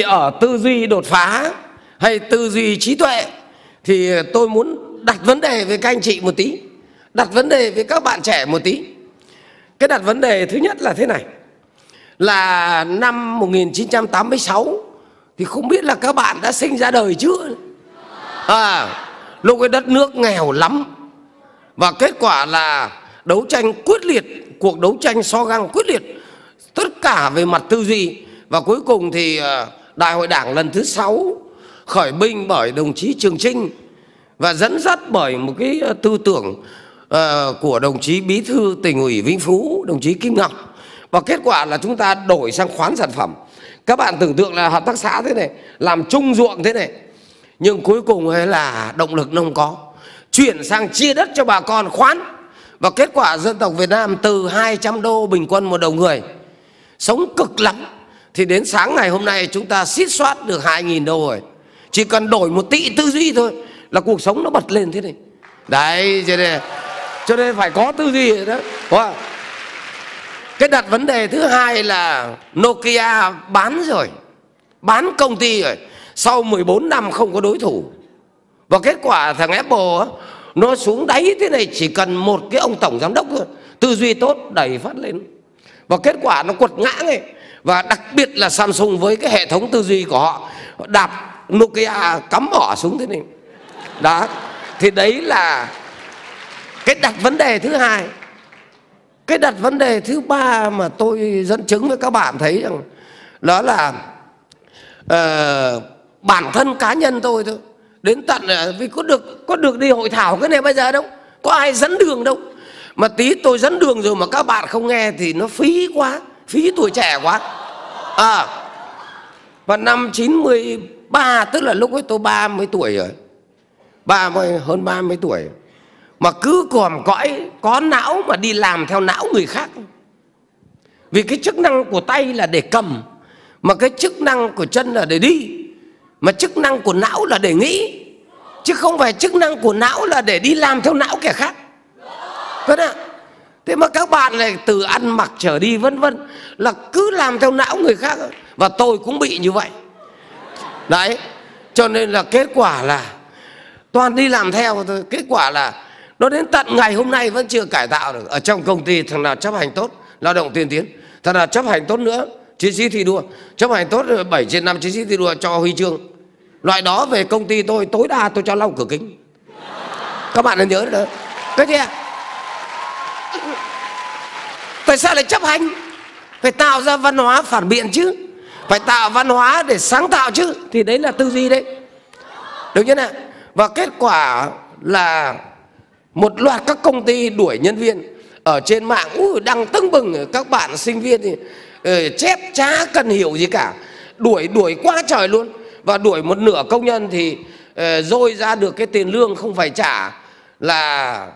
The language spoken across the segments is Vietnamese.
thì ở tư duy đột phá hay tư duy trí tuệ thì tôi muốn đặt vấn đề với các anh chị một tí, đặt vấn đề với các bạn trẻ một tí. Cái đặt vấn đề thứ nhất là thế này, là năm 1986 thì không biết là các bạn đã sinh ra đời chưa? À lúc cái đất nước nghèo lắm và kết quả là đấu tranh quyết liệt, cuộc đấu tranh so găng quyết liệt, tất cả về mặt tư duy. Và cuối cùng thì à, đại hội đảng lần thứ sáu khởi binh bởi đồng chí Trường Trinh và dẫn dắt bởi một cái ờ, tư tưởng uh, của đồng chí bí thư tỉnh ủy Vĩnh Phú đồng chí Kim Ngọc. Và kết quả là chúng ta đổi sang khoán sản phẩm. Các bạn tưởng tượng là hợp tác xã thế này làm chung ruộng thế này nhưng cuối cùng ấy là động lực nó không có. Chuyển sang chia đất cho bà con khoán. Và kết quả dân tộc Việt Nam từ 200 đô bình quân một đầu người sống cực lắm thì đến sáng ngày hôm nay chúng ta xít soát được 2.000 đô rồi. Chỉ cần đổi một tỷ tư duy thôi là cuộc sống nó bật lên thế này. Đấy, cho nên cho nên phải có tư duy đó wow. cái đặt vấn đề thứ hai là Nokia bán rồi, bán công ty rồi, sau 14 năm không có đối thủ. Và kết quả thằng Apple nó xuống đáy thế này, chỉ cần một cái ông tổng giám đốc thôi, tư duy tốt đẩy phát lên. Và kết quả nó quật ngã này và đặc biệt là Samsung với cái hệ thống tư duy của họ đạp Nokia cắm bỏ xuống thế này. Đó thì đấy là cái đặt vấn đề thứ hai. Cái đặt vấn đề thứ ba mà tôi dẫn chứng với các bạn thấy rằng đó là uh, bản thân cá nhân tôi thôi. Đến tận ờ, vì có được có được đi hội thảo cái này bây giờ đâu có ai dẫn đường đâu. Mà tí tôi dẫn đường rồi mà các bạn không nghe thì nó phí quá phí tuổi trẻ quá. À và năm 93 tức là lúc ấy tôi 30 tuổi rồi. 30 hơn 30 tuổi. Mà cứ còn cõi, có não mà đi làm theo não người khác. Vì cái chức năng của tay là để cầm, mà cái chức năng của chân là để đi, mà chức năng của não là để nghĩ. Chứ không phải chức năng của não là để đi làm theo não kẻ khác. Vâng ạ thế mà các bạn này từ ăn mặc trở đi vân vân là cứ làm theo não người khác và tôi cũng bị như vậy. Đấy, cho nên là kết quả là toàn đi làm theo thôi. Kết quả là nó đến tận ngày hôm nay vẫn chưa cải tạo được. Ở trong công ty thằng nào chấp hành tốt, lao động tiên tiến. Thằng nào chấp hành tốt nữa, chiến sĩ thi đua. Chấp hành tốt 7 trên 5 chiến sĩ thi đua cho huy chương. Loại đó về công ty tôi tối đa tôi cho lau cửa kính. Các bạn nên nhớ đó. Cái gì tại sao lại chấp hành? Phải tạo ra văn hóa phản biện chứ. Phải tạo văn hóa để sáng tạo chứ. Thì đấy là tư duy đấy. Được chưa nào? Và kết quả là một loạt các công ty đuổi nhân viên ở trên mạng. Ui, đăng tưng bừng. Các bạn sinh viên thì ừ, chép chá cần hiểu gì cả. Đuổi đuổi quá trời luôn. Và đuổi một nửa công nhân thì uh, dôi ra được cái tiền lương không phải trả là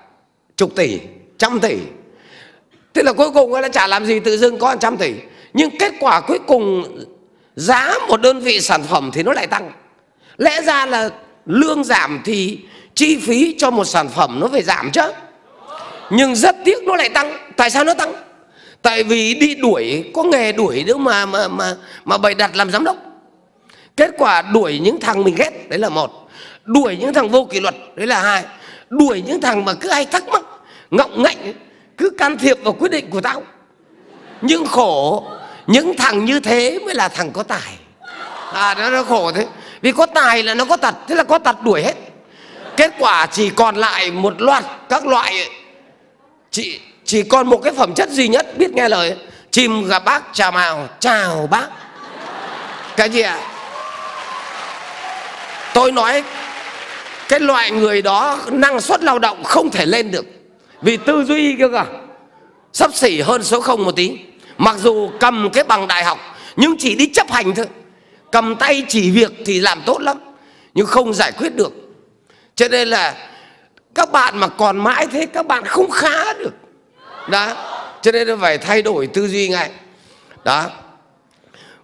chục tỷ trăm tỷ. Thế là cuối cùng là chả làm gì, tự dưng có trăm tỷ. Nhưng kết quả cuối cùng, giá một đơn vị sản phẩm thì nó lại tăng. Lẽ ra là lương giảm thì chi phí cho một sản phẩm nó phải giảm chứ. Nhưng rất tiếc nó lại tăng. Tại sao nó tăng? Tại vì đi đuổi, có nghề đuổi nữa mà mà mà mà bày đặt làm giám đốc. Kết quả đuổi những thằng mình ghét, đấy là một. Đuổi những thằng vô kỷ luật, đấy là hai. Đuổi những thằng mà cứ hay thắc mắc ngọng ngạnh cứ can thiệp vào quyết định của tao. Nhưng khổ những thằng như thế mới là thằng có tài. À nó, nó khổ thế. Vì có tài là nó có tật thế là có tật đuổi hết. Kết quả chỉ còn lại một loạt các loại chỉ chỉ còn một cái phẩm chất duy nhất biết nghe lời chim gặp bác chào mào chào bác. Cái gì ạ? À? tôi nói cái loại người đó năng suất lao động không thể lên được vì tư duy kia cả sắp xỉ hơn số không một tí. Mặc dù cầm cái bằng đại học, nhưng chỉ đi chấp hành thôi. Cầm tay chỉ việc thì làm tốt lắm, nhưng không giải quyết được. Cho nên là các bạn mà còn mãi thế, các bạn không khá được. Đó. Cho nên là phải thay đổi tư duy ngay. Đó.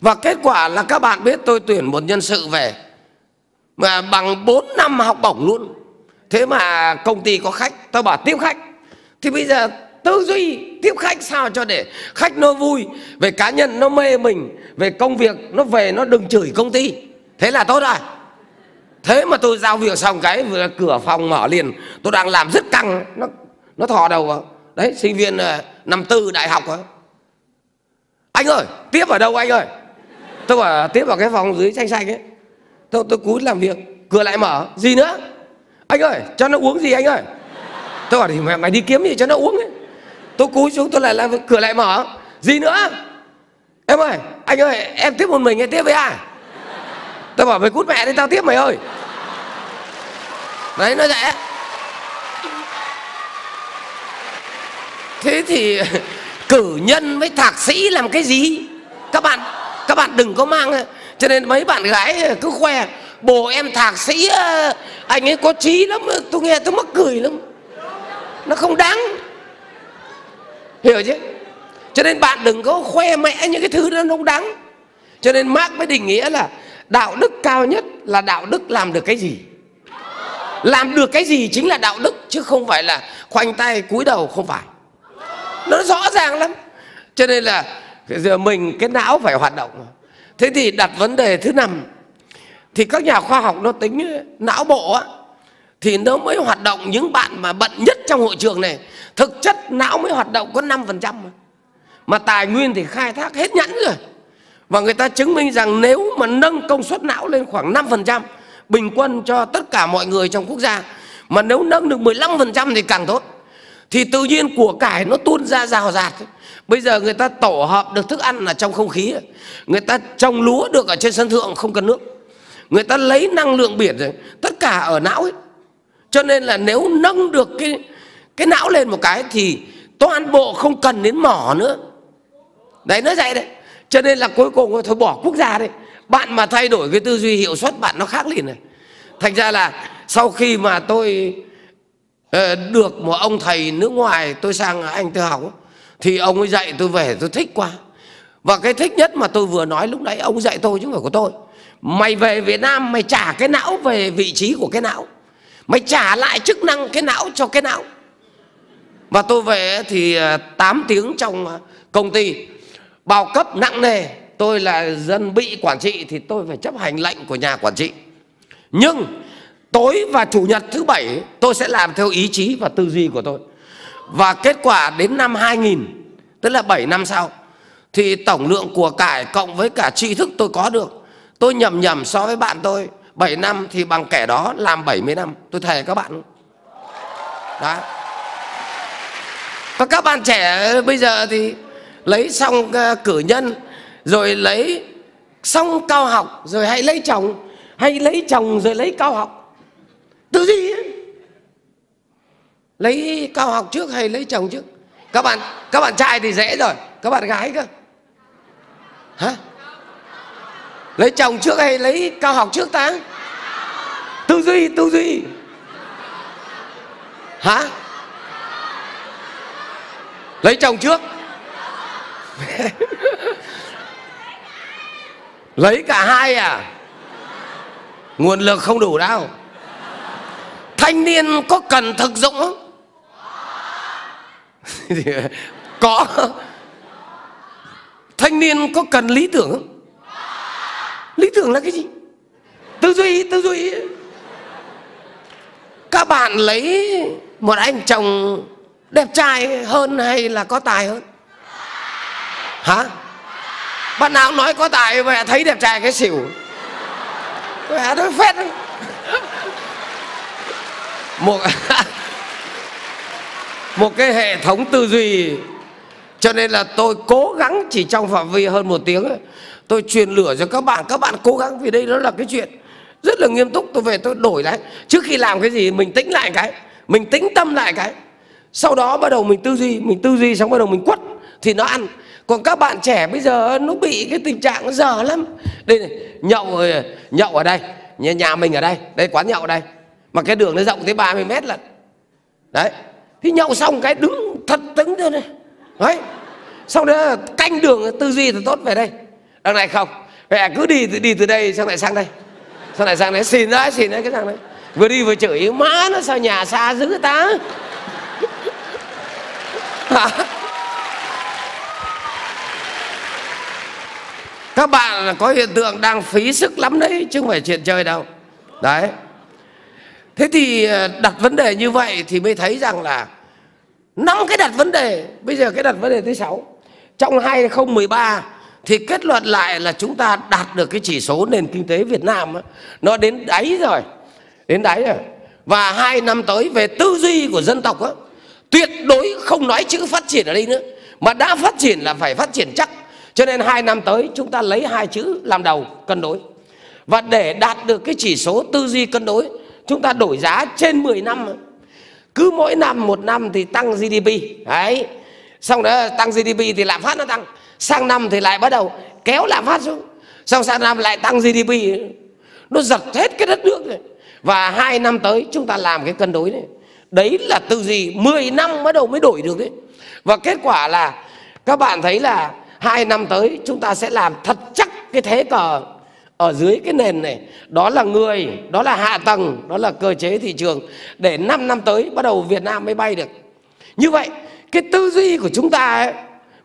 Và kết quả là các bạn biết tôi tuyển một nhân sự về mà bằng 4 năm học bổng luôn. Thế mà công ty có khách tôi bảo tiếp khách thì bây giờ tư duy tiếp khách sao cho để khách nó vui, về cá nhân nó mê mình, về công việc nó về nó đừng chửi công ty. Thế là tốt rồi. Thế mà tôi giao việc xong cái vừa cửa phòng mở liền, tôi đang làm rất căng, nó nó thò đầu vào. Đấy, sinh viên ờ, năm tư đại học đó. anh ơi, tiếp ở đâu anh ơi? Tôi bảo, tiếp vào cái phòng dưới xanh xanh ấy. Tôi tôi cúi làm việc, cửa lại mở. Gì nữa? Anh ơi, cho nó uống gì anh ơi? Tôi bảo thì mày, mày đi kiếm gì cho nó uống ấy. Tôi cúi xuống tôi lại làm cửa lại mở. Gì nữa? Em ơi anh ơi em tiếp một mình hay tiếp với ai? Tôi bảo mày cút mẹ đi tao tiếp mày ơi. Đấy nó dễ thế thì cử nhân với thạc sĩ làm cái gì? Các bạn các bạn đừng có mang cho nên mấy bạn gái cứ khoe bồ em thạc sĩ anh ấy có trí lắm tôi nghe tôi mắc cười lắm nó không đáng. Hiểu chứ? Cho nên bạn đừng có khoe mẽ những cái thứ đó nó không đáng. Cho nên Mark mới định nghĩa là đạo đức cao nhất là đạo đức làm được cái gì. Làm được cái gì chính là đạo đức, chứ không phải là khoanh tay cúi đầu, không phải. Nó rõ ràng lắm. Cho nên là giờ mình, cái não phải hoạt động. Thế thì đặt vấn đề thứ năm. Thì các nhà khoa học nó tính, não bộ á thì nó mới hoạt động những bạn mà bận nhất trong hội trường này. Thực chất não mới hoạt động có 5% mà. mà tài nguyên thì khai thác hết nhẫn rồi. Và người ta chứng minh rằng nếu mà nâng công suất não lên khoảng 5% bình quân cho tất cả mọi người trong quốc gia, mà nếu nâng được 15% thì càng tốt. Thì tự nhiên của cải nó tuôn ra rào rạt. Bây giờ người ta tổ hợp được thức ăn là trong không khí. Người ta trồng lúa được ở trên sân thượng không cần nước. Người ta lấy năng lượng biển rồi. Tất cả ở não ấy cho nên là nếu nâng được cái cái não lên một cái thì toàn bộ không cần đến mỏ nữa. Đấy nó vậy đấy. Cho nên là cuối cùng thôi, bỏ quốc gia đi. Bạn mà thay đổi cái tư duy hiệu suất bạn nó khác liền này. Thành ra là sau khi mà tôi ờ, được một ông thầy nước ngoài, tôi sang anh tôi học thì ông ấy dạy tôi về, tôi thích quá. Và cái thích nhất mà tôi vừa nói lúc nãy, ông dạy tôi chứ không phải của tôi. Mày về Việt Nam, mày trả cái não về vị trí của cái não mày trả lại chức năng cái não cho cái não. Và tôi về thì à, 8 tiếng trong à, công ty. Bao cấp nặng nề, tôi là dân bị quản trị thì tôi phải chấp hành lệnh của nhà quản trị. Nhưng tối và chủ nhật thứ bảy, tôi sẽ làm theo ý chí và tư duy của tôi. Và kết quả đến năm 2000 tức là 7 năm sau, thì tổng lượng của cải cộng với cả tri thức tôi có được. Tôi nhầm nhầm so với bạn tôi. 7 năm thì bằng kẻ đó làm 70 năm. Tôi thề các bạn. Đó. Và các bạn trẻ bây giờ thì lấy xong ờ, cử nhân, rồi lấy xong cao học, rồi hãy lấy chồng hay lấy chồng rồi lấy cao học. Tự gì ấy. lấy cao học trước hay lấy chồng trước? Các bạn các bạn trai thì dễ rồi. Các bạn gái cơ. Hả? Lấy chồng trước hay lấy cao học trước ta? Tư duy tư duy. Hả? Lấy chồng trước. Lấy cả hai à? Nguồn lực không đủ đâu. Thanh niên có cần thực dụng không? Có. Thanh niên có cần lý tưởng không? Lý tưởng là cái gì? Tư duy tư duy. Các bạn lấy một anh chồng đẹp trai hơn hay là có tài hơn? Hả? Bạn nào nói có tài mẹ thấy đẹp trai cái xỉu? Mẹ nói phét một một cái hệ thống tư duy. Cho nên là tôi cố gắng chỉ trong phạm vi hơn một tiếng tôi truyền lửa cho các bạn các bạn cố gắng vì đây nó là cái chuyện rất là nghiêm túc. Tôi về tôi đổi lại. Trước khi làm cái gì mình tính lại cái mình tính tâm lại cái. Sau đó bắt đầu mình tư duy mình tư duy xong bắt đầu mình quất thì nó ăn. Còn các bạn trẻ bây giờ nó bị cái tình trạng nó dở lắm. Đây này nhậu nhậu ở đây nhà, nhà mình ở đây đây quán nhậu ở đây. Mà cái đường nó rộng tới 30 mét lận. Đấy. Thì nhậu xong cái đứng thật tính thôi này. Đấy. Sau đó canh đường tư duy thì tốt về đây đằng này không. Mẹ à, cứ đi, từ đi từ đây sang lại sang đây. Sang lại sang đấy xin đấy xin đấy, cái thằng đấy. Vừa đi vừa chửi, má, nó sao nhà xa dữ ta? Các bạn có hiện tượng đang phí sức lắm đấy, chứ không phải chuyện chơi đâu. Đấy. Thế thì ờ, đặt vấn đề như vậy thì mới thấy rằng là năm cái đặt vấn đề, bây giờ cái đặt vấn đề thứ sáu. Trong 2013 thì kết luận lại là chúng ta đạt được cái chỉ số nền kinh tế Việt Nam đó, nó đến đáy rồi đến đáy rồi. Và hai năm tới về tư duy của dân tộc đó, tuyệt đối không nói chữ phát triển ở đây nữa. Mà đã phát triển là phải phát triển chắc. Cho nên hai năm tới chúng ta lấy hai chữ làm đầu cân đối. Và để đạt được cái chỉ số tư duy cân đối chúng ta đổi giá trên 10 năm cứ mỗi năm một năm thì tăng GDP đấy. Xong đó tăng GDP thì lạm phát nó tăng sang năm thì lại bắt đầu kéo lạm phát xuống. Xong sang năm lại tăng GDP nó giật hết cái đất nước này. Và hai năm tới chúng ta làm cái cân đối này. Đấy là tư duy 10 năm bắt đầu mới đổi được đấy. Và kết quả là các bạn thấy là hai năm tới chúng ta sẽ làm thật chắc cái thế cờ ở dưới cái nền này. Đó là người đó là hạ tầng đó là cơ chế thị trường để 5 năm tới bắt đầu Việt Nam mới bay được. Như vậy cái tư duy của chúng ta ấy,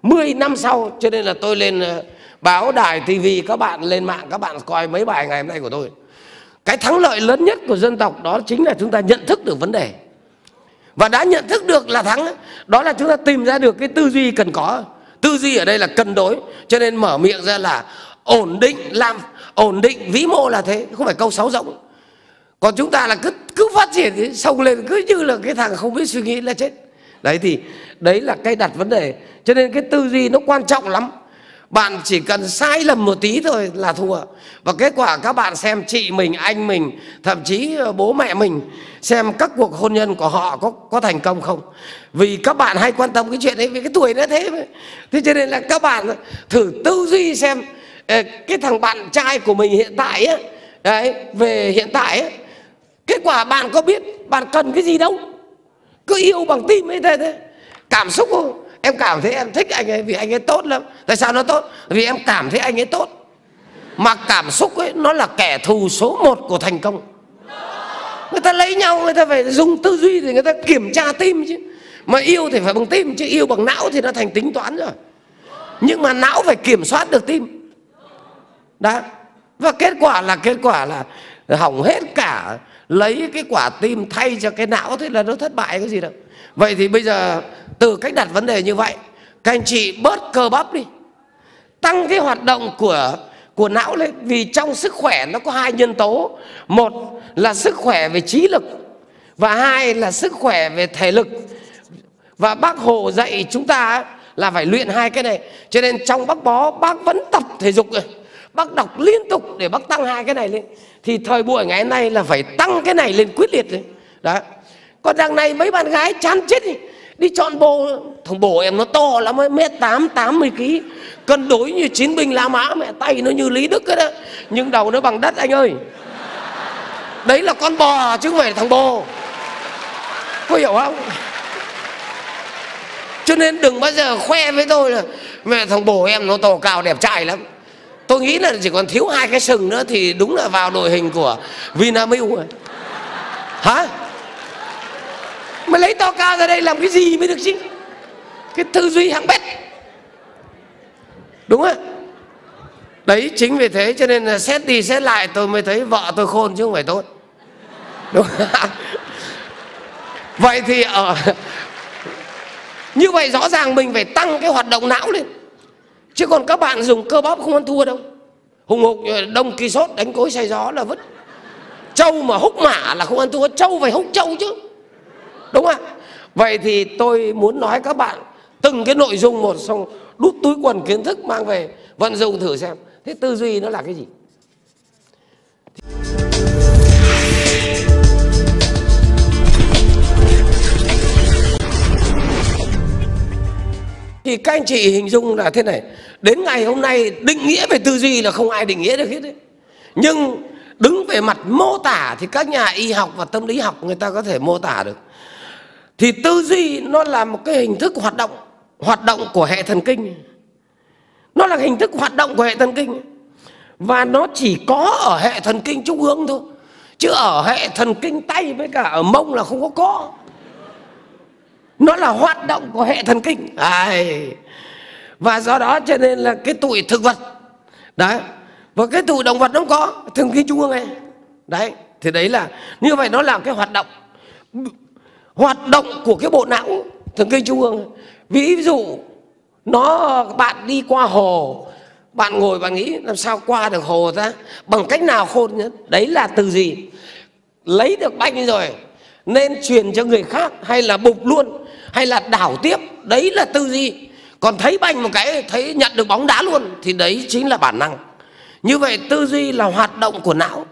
10 năm sau, cho nên là tôi lên ờ, báo đài tivi các bạn lên mạng, các bạn coi mấy bài ngày hôm nay của tôi. Cái thắng lợi lớn nhất của dân tộc đó chính là chúng ta nhận thức được vấn đề. Và đã nhận thức được là thắng, đó là chúng ta tìm ra được cái tư duy cần có. Tư duy ở đây là cân đối, cho nên mở miệng ra là ổn định làm, ổn định vĩ mô là thế, không phải câu sáu rộng. Còn chúng ta là cứ cứ phát triển thì sông lên, cứ như là cái thằng không biết suy nghĩ là chết. Đấy thì đấy là cái đặt vấn đề. Cho nên cái tư duy nó quan trọng lắm. Bạn chỉ cần sai lầm một tí thôi là thua. Và kết quả các bạn xem chị mình anh mình thậm chí ờ, bố mẹ mình xem các cuộc hôn nhân của họ có có thành công không. Vì các bạn hay quan tâm cái chuyện đấy vì cái tuổi nó thế thế cho nên là các bạn thử tư duy xem ờ, cái thằng bạn trai của mình hiện tại ấy, đấy về hiện tại ấy, kết quả bạn có biết bạn cần cái gì đâu. Cứ yêu bằng tim ấy thế thế cảm xúc không em cảm thấy em thích anh ấy vì anh ấy tốt lắm. Tại sao nó tốt? Vì em cảm thấy anh ấy tốt. Mà cảm xúc ấy, nó là kẻ thù số một của thành công. Người ta lấy nhau, người ta phải dùng tư duy thì người ta kiểm tra tim chứ. Mà yêu thì phải bằng tim chứ, yêu bằng não thì nó thành tính toán rồi. Nhưng mà não phải kiểm soát được tim. Đó. Và kết quả là, kết quả là hỏng hết cả, lấy cái quả tim thay cho cái não, thế là nó thất bại cái gì đâu vậy thì bây giờ, từ cách đặt vấn đề như vậy, các anh chị bớt cơ bắp đi. Tăng cái hoạt động của của não lên, vì trong sức khỏe nó có hai nhân tố. Một là sức khỏe về trí lực, và hai là sức khỏe về thể lực. Và bác hồ dạy chúng ta là phải luyện hai cái này. Cho nên trong bác bó, bác vẫn tập thể dục rồi. Bác đọc liên tục để bác tăng hai cái này lên. Thì thời buổi ngày hôm nay là phải tăng cái này lên quyết liệt đấy đó còn đằng này mấy bạn gái chán chết đi. Đi chọn bồ thằng bồ em nó to lắm ấy, mét tám tám mươi ký. Cân đối như chiến binh la mã, mẹ tay nó như lý đức ấy đó. Nhưng đầu nó bằng đất anh ơi. Đấy là con bò chứ không phải là thằng bồ. Có hiểu không? Cho nên đừng bao giờ khoe với tôi là mẹ thằng bồ em nó to cao đẹp trai lắm. Tôi nghĩ là chỉ còn thiếu hai cái sừng nữa thì đúng là vào đội hình của vinamilk rồi. Hả? Mà lấy to cao ra đây làm cái gì mới được chứ? Cái tư duy hạng bét. Đúng không? Đấy, chính vì thế cho nên là xét đi xét lại tôi mới thấy vợ tôi khôn chứ không phải tốt. Đúng không? vậy thì ở như vậy rõ ràng mình phải tăng cái hoạt động não lên. Chứ còn các bạn dùng cơ bắp không ăn thua đâu. Hùng hục ờ, đông kỳ sốt, đánh cối say gió là vứt. Trâu mà húc mã là không ăn thua, trâu phải húc trâu chứ đúng không vậy thì tôi muốn nói các bạn từng cái nội dung một xong đút túi quần kiến thức mang về, vận dụng thử xem. Thế tư duy nó là cái gì? Thì các anh chị hình dung là thế này. Đến ngày hôm nay định nghĩa về tư duy là không ai định nghĩa được hết đấy. Nhưng đứng về mặt mô tả thì các nhà y học và tâm lý học người ta có thể mô tả được thì tư duy nó là một cái hình thức hoạt động hoạt động của hệ thần kinh. Nó là hình thức hoạt động của hệ thần kinh. Và nó chỉ có ở hệ thần kinh trung ương thôi, chứ ở hệ thần kinh tay với cả ở mông là không có có. Nó là hoạt động của hệ thần kinh. Ai. và do đó cho nên là cái tụi thực vật, đấy. Và cái tụi động vật nó có, thần kinh trung ương này. Đấy, thì đấy là, như vậy nó làm cái hoạt động hoạt động của cái bộ não, thần kinh trung ương. Ví dụ, nó, bạn đi qua hồ, bạn ngồi bạn nghĩ làm sao qua được hồ ta? Bằng cách nào khôn nhất? Đấy là từ gì? Lấy được banh rồi, nên truyền cho người khác, hay là bục luôn, hay là đảo tiếp. Đấy là tư duy. Còn thấy banh một cái, thấy nhận được bóng đá luôn, thì đấy chính là bản năng. Như vậy tư duy là hoạt động của não.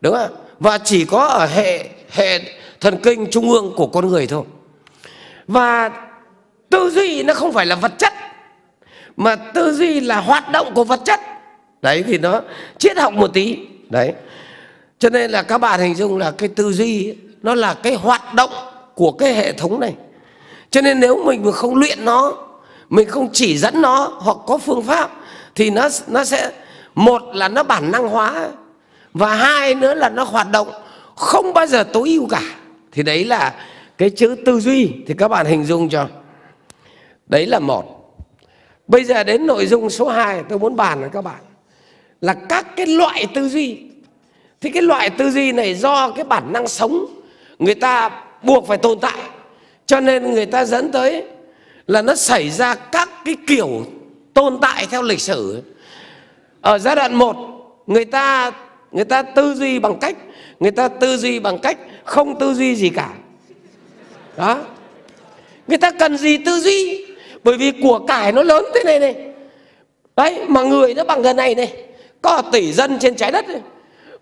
Đúng không và chỉ có ở hệ hệ thần kinh trung ương của con người thôi. Và tư duy nó không phải là vật chất, mà tư duy là hoạt động của vật chất. Đấy thì nó triết học một tí. Đấy. Cho nên là các bạn hình dung là cái tư duy nó là cái hoạt động của cái hệ thống này. Cho nên nếu mình mà không luyện nó, mình không chỉ dẫn nó hoặc có phương pháp, thì nó nó sẽ, một là nó bản năng hóa, và hai nữa là nó hoạt động không bao giờ tối ưu cả thì đấy là cái chữ tư duy thì các bạn hình dung cho. Đấy là một. Bây giờ đến nội dung số 2 tôi muốn bàn với các bạn là các cái loại tư duy. Thì cái loại tư duy này do cái bản năng sống người ta buộc phải tồn tại. Cho nên người ta dẫn tới là nó xảy ra các cái kiểu tồn tại theo lịch sử. Ở giai đoạn 1 người ta người ta tư duy bằng cách người ta tư duy bằng cách không tư duy gì cả. Đó. Người ta cần gì tư duy? Bởi vì của cải nó lớn thế này này. Đấy, mà người nó bằng gần này này. Có tỷ dân trên trái đất này.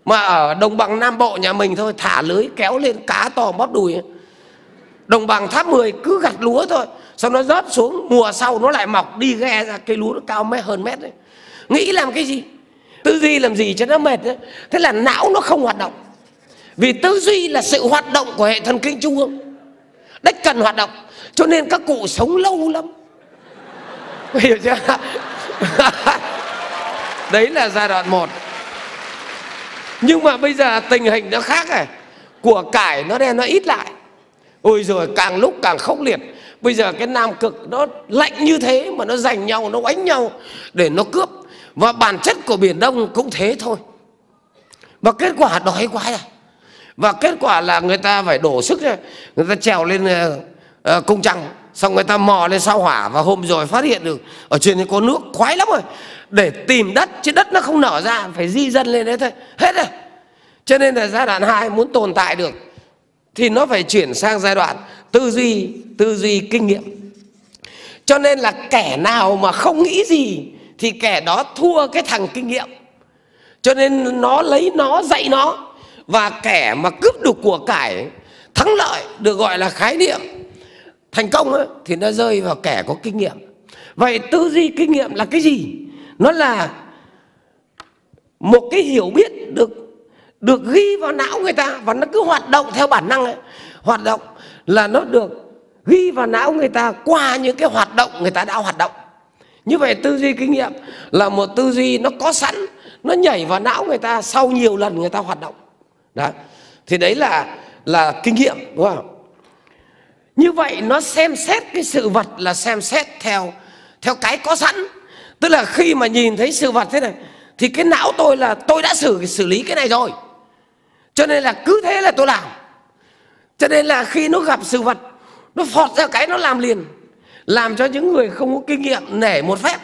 mà ở đồng bằng nam bộ nhà mình thôi, thả lưới kéo lên cá to bóp đùi đồng bằng tháp 10 cứ gặt lúa thôi. Xong nó rớt xuống, mùa sau nó lại mọc đi ghe ra cây lúa nó cao mét, hơn mét đấy nghĩ làm cái gì? Tư duy làm gì cho nó mệt đấy thế là não nó không hoạt động vì tư duy là sự hoạt động của hệ thần kinh trung ương. Đấy, cần hoạt động. Cho nên các cụ sống lâu lắm. Hiểu chưa? Đấy là giai đoạn một. Nhưng mà bây giờ tình hình nó khác rồi của cải nó đen, nó ít lại. Ôi rồi càng lúc càng khốc liệt. Bây giờ cái nam cực nó lạnh như thế mà nó giành nhau, nó đánh nhau để nó cướp. Và bản chất của biển đông cũng thế thôi. Và kết quả đói quá rồi và kết quả là người ta phải đổ sức ra người ta trèo lên uh, cung trăng xong người ta mò lên sao hỏa và hôm rồi phát hiện được ở trên có nước khoái lắm rồi. Để tìm đất chứ đất nó không nở ra phải di dân lên đấy thôi. Hết rồi. Cho nên là giai đoạn 2 muốn tồn tại được thì nó phải chuyển sang giai đoạn tư duy tư duy kinh nghiệm. Cho nên là kẻ nào mà không nghĩ gì thì kẻ đó thua cái thằng kinh nghiệm. Cho nên nó lấy nó dạy nó và kẻ mà cướp được của cải thắng lợi được gọi là khái niệm thành công ấy, thì nó rơi vào kẻ có kinh nghiệm. Vậy tư duy kinh nghiệm là cái gì? Nó là một cái hiểu biết được được ghi vào não người ta và nó cứ hoạt động theo bản năng ấy. hoạt động là nó được ghi vào não người ta qua những cái hoạt động người ta đã hoạt động. Như vậy tư duy kinh nghiệm là một tư duy nó có sẵn nó nhảy vào não người ta sau nhiều lần người ta hoạt động đó thì đấy là là kinh nghiệm, đúng không? Như vậy nó xem xét cái sự vật là xem xét theo theo cái có sẵn. Tức là khi mà nhìn thấy sự vật thế này, thì cái não tôi là tôi đã xử xử lý cái này rồi. Cho nên là cứ thế là tôi làm. Cho nên là khi nó gặp sự vật, nó phọt ra cái nó làm liền, làm cho những người không có kinh nghiệm nể một phép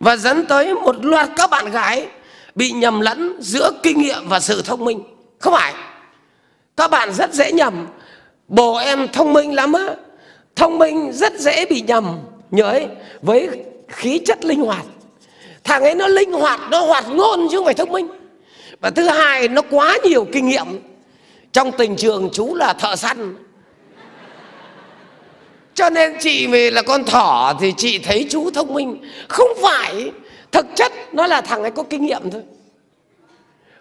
và dẫn tới một loạt các bạn gái bị nhầm lẫn giữa kinh nghiệm và sự thông minh không phải. Các bạn rất dễ nhầm. Bồ em thông minh lắm á. Thông minh rất dễ bị nhầm. Nhớ ấy, với khí chất linh hoạt. Thằng ấy nó linh hoạt nó hoạt ngôn chứ không phải thông minh. Và thứ hai nó quá nhiều kinh nghiệm. Trong tình trường chú là thợ săn. Cho nên chị về là con thỏ thì chị thấy chú thông minh. Không phải. Thực chất nó là thằng ấy có kinh nghiệm thôi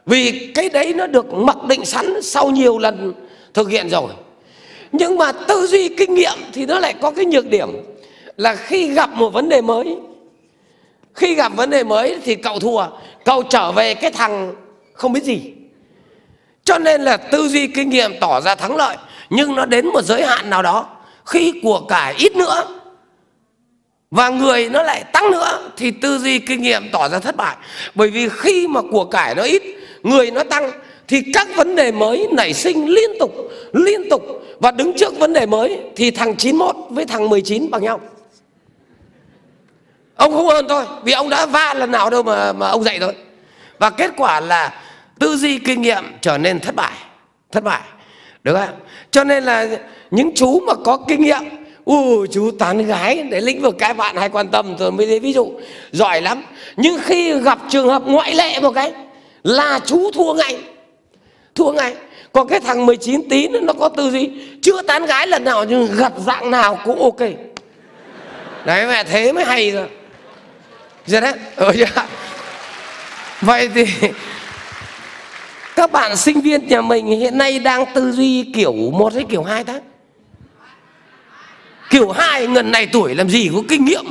vì cái đấy nó được mặc định sẵn sau nhiều lần thực hiện rồi. Nhưng mà tư duy kinh nghiệm thì nó lại có cái nhược điểm là khi gặp một vấn đề mới, khi gặp vấn đề mới thì cậu thua, cậu trở về cái thằng không biết gì. Cho nên là tư duy kinh nghiệm tỏ ra thắng lợi, nhưng nó đến một giới hạn nào đó, khi của cải ít nữa và người nó lại tăng nữa thì tư duy kinh nghiệm tỏ ra thất bại. Bởi vì khi mà của cải nó ít người nó tăng, thì các vấn đề mới nảy sinh liên tục liên tục. Và đứng trước vấn đề mới thì thằng 91 với thằng 19 bằng nhau. Ông không hơn thôi, vì ông đã va lần nào đâu mà mà ông dạy thôi. Và kết quả là tư duy kinh nghiệm trở nên thất bại thất bại. Được không? Cho nên là những chú mà có kinh nghiệm u chú tán gái, để lĩnh vực cái bạn hay quan tâm, tôi mới lấy ví dụ, giỏi lắm. Nhưng khi gặp trường hợp ngoại lệ một cái là chú thua ngay. Thua ngay. Còn cái thằng 19 tí nữa nó có tư duy chưa tán gái lần nào nhưng gặp dạng nào cũng ok. Đấy mẹ thế mới hay rồi giờ dạ đấy. Ừ, dạ. vậy thì các bạn sinh viên nhà mình hiện nay đang tư duy kiểu một hay kiểu hai tháng kiểu hai ngần này tuổi làm gì có kinh nghiệm?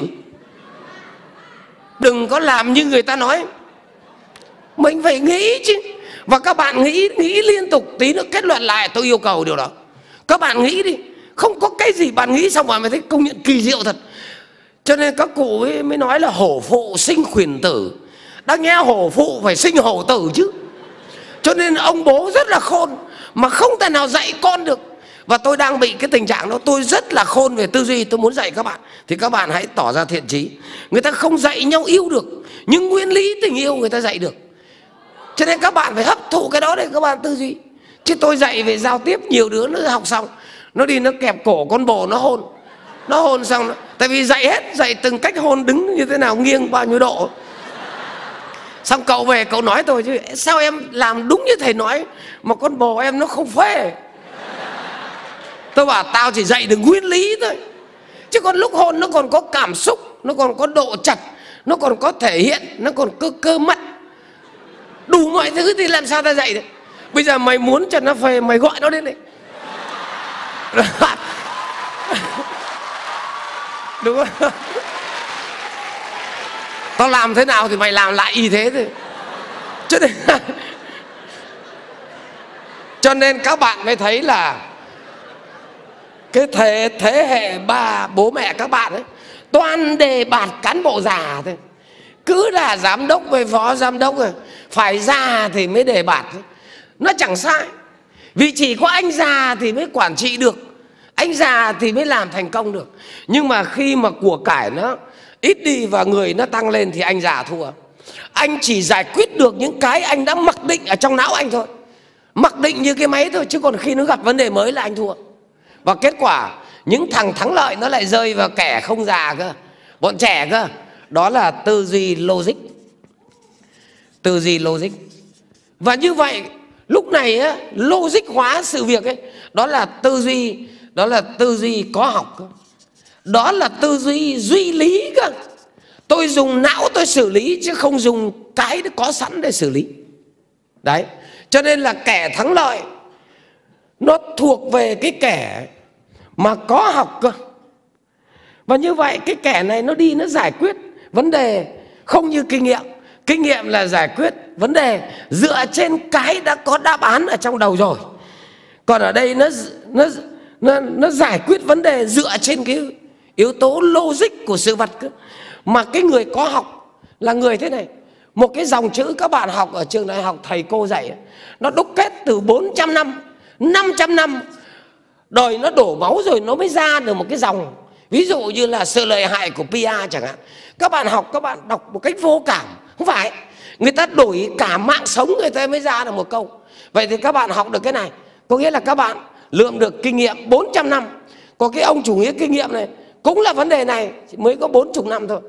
Đừng có làm như người ta nói mình phải nghĩ chứ. Và các bạn nghĩ nghĩ liên tục, tí nữa kết luận lại, tôi yêu cầu điều đó. Các bạn nghĩ đi. Không có cái gì bạn nghĩ xong bạn mới thấy công nhận kỳ diệu thật. Cho nên các cụ ấy mới nói là hổ phụ sinh khuyển tử. Đã nghe hổ phụ phải sinh hổ tử chứ. Cho nên ông bố rất là khôn, mà không thể nào dạy con được. Và tôi đang bị cái tình trạng đó, tôi rất là khôn về tư duy, tôi muốn dạy các bạn. Thì các bạn hãy tỏ ra thiện trí. Người ta không dạy nhau yêu được, nhưng nguyên lý tình yêu người ta dạy được cho nên các bạn phải hấp thụ cái đó để các bạn tư duy. Chứ tôi dạy về giao tiếp nhiều đứa nó học xong nó đi nó kẹp cổ con bồ nó hôn. Nó hôn xong nó, tại vì dạy hết dạy từng cách hôn đứng như thế nào nghiêng bao nhiêu độ. Xong cậu về cậu nói tôi chứ sao em làm đúng như thầy nói mà con bồ em nó không phê? Tôi bảo tao chỉ dạy được nguyên lý thôi. Chứ còn lúc hôn nó còn có cảm xúc nó còn có độ chặt nó còn có thể hiện nó còn cơ cơ mắt đủ mọi thứ thì làm sao ta dạy được? Bây giờ mày muốn cho nó về mày gọi nó đến đây. Đúng không? Tao làm thế nào thì mày làm lại y thế thôi. Cho nên cho nên các bạn mới thấy là cái thế thế hệ ba, bố mẹ các bạn ấy, toàn đề bạt cán bộ già thôi cứ là giám đốc với phó giám đốc rồi, phải già thì mới đề bạt. Nó chẳng sai. Vì chỉ có anh già thì mới quản trị được, anh già thì mới làm thành công được. Nhưng mà khi mà của cải nó ít đi và người nó tăng lên thì anh già thua. Anh chỉ giải quyết được những cái anh đã mặc định ở trong não anh thôi. Mặc định như cái máy thôi, chứ còn khi nó gặp vấn đề mới là anh thua. Và kết quả, những thằng thắng lợi nó lại rơi vào kẻ không già cơ, bọn trẻ cơ đó là tư duy logic. Tư duy logic. Và như vậy lúc này á, logic hóa sự việc ấy đó là tư duy đó là tư duy có học. Đó là tư duy duy lý cơ. Tôi dùng não tôi xử lý chứ không dùng cái có sẵn để xử lý. Đấy. Cho nên là kẻ thắng lợi nó thuộc về cái kẻ mà có học cơ. Và như vậy cái kẻ này nó đi nó giải quyết vấn đề không như kinh nghiệm. Kinh nghiệm là giải quyết vấn đề dựa trên cái đã có đáp án ở trong đầu rồi. Còn ở đây nó nó nó, nó giải quyết vấn đề dựa trên cái yếu tố logic của sự vật mà cái người có học là người thế này. Một cái dòng chữ các bạn học ở trường đại học thầy cô dạy nó đúc kết từ 400 năm 500 năm. Đời nó đổ máu rồi nó mới ra được một cái dòng ví dụ như là sự lợi hại của pa chẳng hạn. Các bạn học, các bạn đọc một cách vô cảm. Không phải. Người ta đổi cả mạng sống người ta mới ra được một câu. Vậy thì các bạn học được cái này. Có nghĩa là các bạn lượm được kinh nghiệm 400 năm. Có cái ông chủ nghĩa kinh nghiệm này, cũng là vấn đề này mới có 40 năm thôi.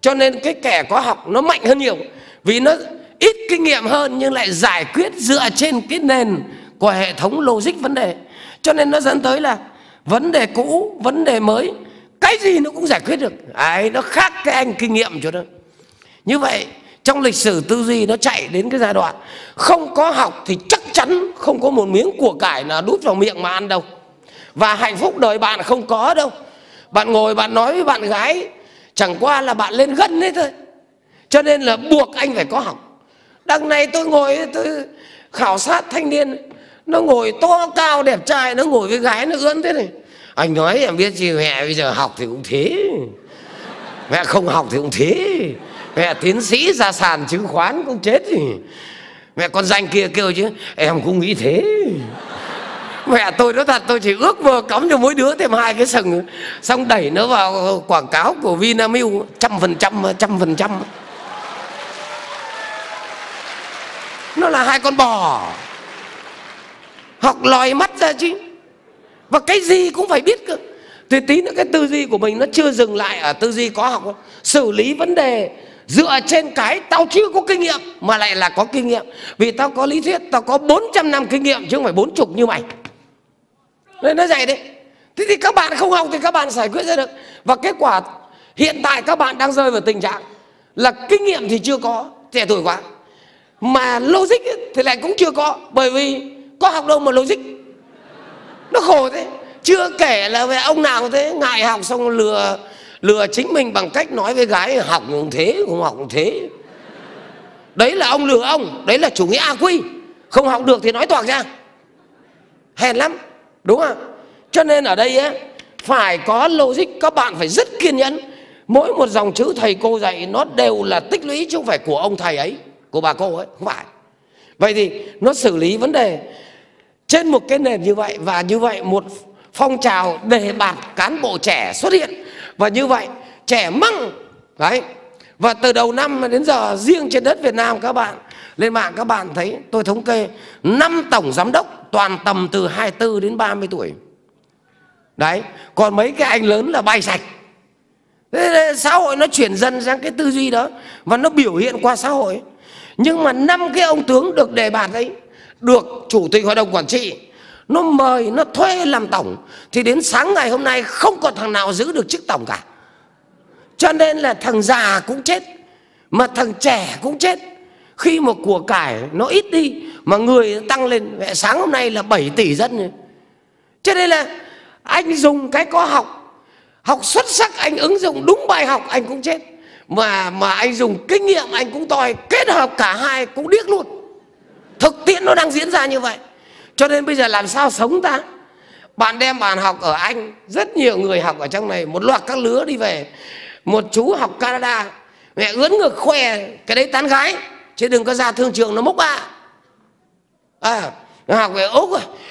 Cho nên cái kẻ có học nó mạnh hơn nhiều, vì nó ít kinh nghiệm hơn nhưng lại giải quyết dựa trên cái nền của hệ thống logic vấn đề. Cho nên nó dẫn tới là vấn đề cũ, vấn đề mới cái gì nó cũng giải quyết được. Ấy nó khác cái anh kinh nghiệm cho nó. Như vậy, trong lịch sử tư duy nó chạy đến cái giai đoạn, không có học thì chắc chắn không có một miếng của cải nào đút vào miệng mà ăn đâu. Và hạnh phúc đời bạn không có đâu. Bạn ngồi, bạn nói với bạn gái, chẳng qua là bạn lên gân đấy thôi. Cho nên là buộc anh phải có học. Đằng này tôi ngồi, tôi khảo sát thanh niên, nó ngồi to cao, đẹp trai, nó ngồi với gái nó ướn thế này anh nói em biết gì mẹ bây giờ học thì cũng thế. Mẹ không học thì cũng thế. Mẹ tiến sĩ ra sàn chứng khoán cũng chết thì. Mẹ con danh kia kêu chứ, em cũng nghĩ thế. Mẹ tôi nói thật, tôi chỉ ước mơ cắm cho mỗi đứa thêm hai cái sừng. Xong đẩy nó vào quảng cáo của Vinamilk, trăm phần trăm trăm phần trăm. Nó là hai con bò. Học lòi mắt ra chứ và cái gì cũng phải biết cơ. Thì tí nữa cái tư duy của mình nó chưa dừng lại ở tư duy có học không? xử lý vấn đề dựa trên cái tao chưa có kinh nghiệm mà lại là có kinh nghiệm. Vì tao có lý thuyết, tao có 400 năm kinh nghiệm chứ không phải bốn chục như mày. Nên nó dạy đấy thế thì các bạn không học thì các bạn giải quyết ra được. Và kết quả hiện tại các bạn đang rơi vào tình trạng là kinh nghiệm thì chưa có, trẻ tuổi quá. Mà logic thì lại cũng chưa có. Bởi vì có học đâu mà logic nó khổ thế. Chưa kể là về ông nào thế. Ngại học xong lừa lừa chính mình bằng cách nói với gái học cũng thế không học cũng thế. Đấy là ông lừa ông. Đấy là chủ nghĩa a quy không học được thì nói toạc ra. Hèn lắm. Đúng không? Cho nên ở đây ấy, phải có logic các bạn phải rất kiên nhẫn. Mỗi một dòng chữ thầy cô dạy nó đều là tích lũy chứ không phải của ông thầy ấy của bà cô ấy. Không phải. Vậy thì nó xử lý vấn đề trên một cái nền như vậy, và như vậy một phong trào đề bạt cán bộ trẻ xuất hiện, và như vậy trẻ măng, đấy. Và từ đầu năm đến giờ riêng trên đất Việt Nam các bạn, lên mạng các bạn thấy, tôi thống kê năm tổng giám đốc toàn tầm từ 24 đến 30 tuổi. Đấy, còn mấy cái anh lớn là bay sạch. Thế xã hội nó chuyển dần sang cái tư duy đó, và nó biểu hiện qua xã hội. Nhưng mà năm cái ông tướng được đề bạt ấy được chủ tịch hội đồng quản trị. Nó mời, nó thuê làm tổng. Thì đến sáng ngày hôm nay không còn thằng nào giữ được chức tổng cả. Cho nên là thằng già cũng chết, mà thằng trẻ cũng chết. Khi mà của cải nó ít đi, mà người tăng lên, mẹ sáng hôm nay là 7 tỷ dân. Rồi. cho nên là anh dùng cái có học. Học xuất sắc, anh ứng dụng đúng bài học, anh cũng chết. Mà mà anh dùng kinh nghiệm, anh cũng toi, kết hợp cả hai cũng điếc luôn thực tiễn nó đang diễn ra như vậy. Cho nên bây giờ làm sao sống ta? Bạn đem bạn học ở anh, rất nhiều người học ở trong này, một loạt các lứa đi về. Một chú học canada, mẹ ướn ngược khoe, cái đấy tán gái, chứ đừng có ra thương trường nó mốc ba à học về úc,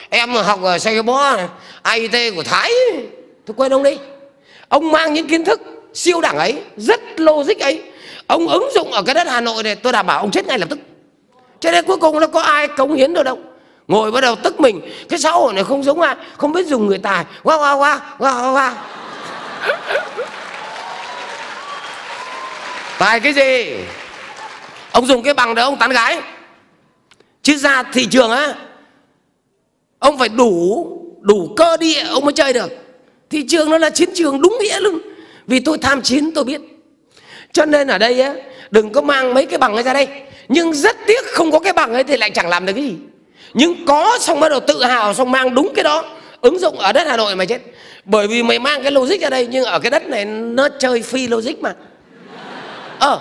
em học ở singapore IT của thái. Tôi quên ông đi. Ông mang những kiến thức siêu đẳng ấy, rất logic ấy. Ông ứng dụng ở cái đất hà nội này, tôi đảm bảo ông chết ngay lập tức cho nên cuối cùng nó có ai cống hiến được đâu. Ngồi bắt đầu tức mình. Cái xã hội này không giống ai, không biết dùng người tài. Wow wow wow wow wow tài cái gì? Ông dùng cái bằng đó ông tán gái. Chứ ra thị trường á, ông phải đủ đủ cơ địa ông mới chơi được. Thị trường nó là chiến trường đúng nghĩa luôn. Vì tôi tham chiến, tôi biết. Cho nên ở đây á, đừng có mang mấy cái bằng ấy ra đây nhưng rất tiếc không có cái bằng ấy thì lại chẳng làm được cái gì. Nhưng có xong bắt đầu tự hào, xong mang đúng cái đó, ứng dụng ở đất hà nội mà chết. Bởi vì mày mang cái logic ra đây, nhưng ở cái đất này nó chơi phi logic mà. Ờ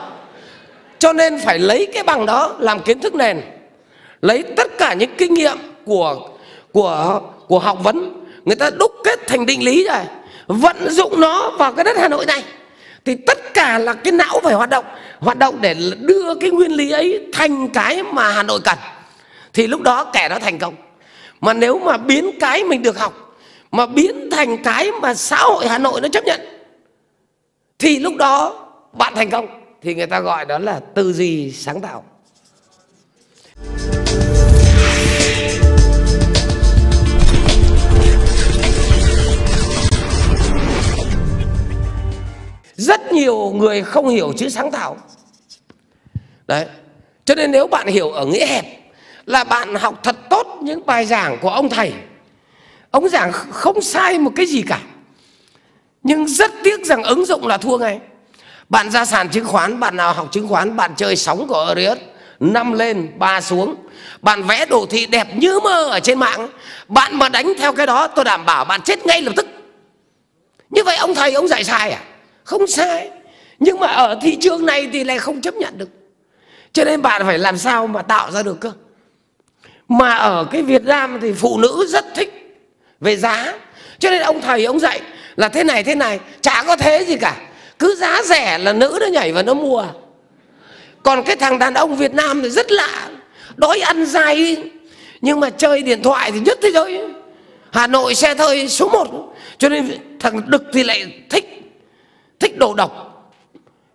cho nên phải lấy cái bằng đó làm kiến thức nền. Lấy tất cả những kinh nghiệm của của của học vấn, người ta đúc kết thành định lý rồi vận dụng nó vào cái đất hà nội này thì tất cả là cái não phải hoạt động. Hoạt động để đưa cái nguyên lý ấy thành cái mà hà nội cần. Thì lúc đó kẻ đó thành công. Mà nếu mà biến cái mình được học, mà biến thành cái mà xã hội hà nội nó chấp nhận, thì lúc đó bạn thành công. Thì người ta gọi đó là tư duy sáng tạo. Rất nhiều người không hiểu chữ sáng tạo. Đấy, cho nên nếu bạn hiểu ở nghĩa hẹp là bạn học thật tốt những bài giảng của ông thầy, ông giảng không sai một cái gì cả. Nhưng rất tiếc rằng ứng dụng là thua ngay. Bạn ra sàn chứng khoán, bạn nào học chứng khoán, bạn chơi sóng của Arius năm lên, ba xuống. Bạn vẽ đồ thị đẹp như mơ ở trên mạng. Bạn mà đánh theo cái đó, tôi đảm bảo bạn chết ngay lập tức. Như vậy ông thầy, ông dạy sai à? Không sai. Nhưng mà ở thị trường này thì lại không chấp nhận được. Cho nên bạn phải làm sao mà tạo ra được cơ. Mà ở cái Việt Nam thì phụ nữ rất thích về giá. Cho nên ông thầy ông dạy là thế này thế này, chả có thế gì cả. Cứ giá rẻ là nữ nó nhảy vào nó mua. Còn cái thằng đàn ông Việt Nam thì rất lạ. Đói ăn dai. Nhưng mà chơi điện thoại thì nhất thế giới. Hà Nội xe hơi số 1 cho nên thằng Đực thì lại thích thích đồ độc.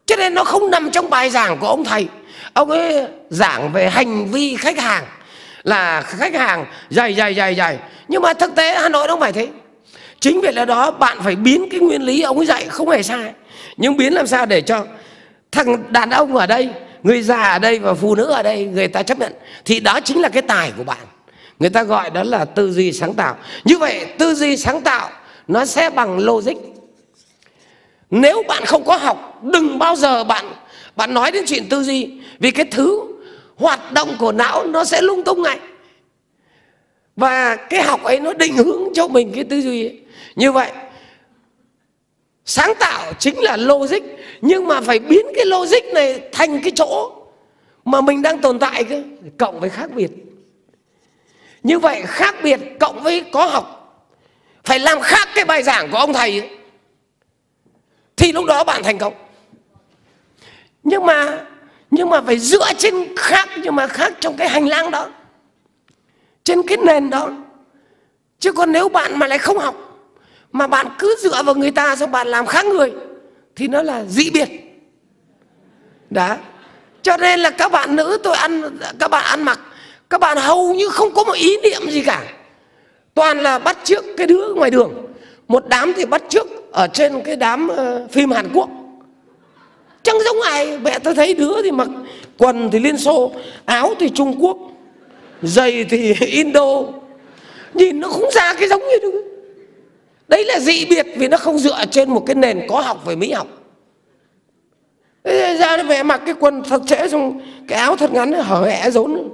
Cho nên nó không nằm trong bài giảng của ông thầy. Ông ấy giảng về hành vi khách hàng, là khách hàng dày dày dày dày nhưng mà thực tế Hà Nội đâu phải thế. Chính vì là đó, bạn phải biến cái nguyên lý ông ấy dạy không hề sai. Nhưng biến làm sao để cho thằng đàn ông ở đây, người già ở đây và phụ nữ ở đây, người ta chấp nhận. Thì đó chính là cái tài của bạn. Người ta gọi đó là tư duy sáng tạo. Như vậy, tư duy sáng tạo nó sẽ bằng logic nếu bạn không có học, đừng bao giờ bạn bạn nói đến chuyện tư duy. Vì cái thứ hoạt động của não nó sẽ lung tung ngay. Và cái học ấy nó định hướng cho mình cái tư duy ấy. như vậy, sáng tạo chính là logic. Nhưng mà phải biến cái logic này thành cái chỗ mà mình đang tồn tại cơ, cộng với khác biệt. Như vậy, khác biệt cộng với có học. Phải làm khác cái bài giảng của ông thầy ấy thì lúc đó bạn thành công. Nhưng mà nhưng mà phải dựa trên khác, nhưng mà khác trong cái hành lang đó, trên cái nền đó. Chứ còn nếu bạn mà lại không học, mà bạn cứ dựa vào người ta xong bạn làm khác người, thì nó là dị biệt. Đó. Cho nên là các bạn nữ, tôi ăn, các bạn ăn mặc, các bạn hầu như không có một ý niệm gì cả. Toàn là bắt trước cái đứa ngoài đường. Một đám thì bắt trước ở trên cái đám ờ, phim Hàn Quốc. Chẳng giống ai, mẹ tôi thấy đứa thì mặc quần thì Liên Xô, áo thì Trung Quốc, giày thì Indo. Nhìn nó không ra cái giống như đứa. đấy là dị biệt vì nó không dựa trên một cái nền có học về mỹ học. Thế ra nó mặc cái quần thật trễ xong cái áo thật ngắn hở hẹ rốn.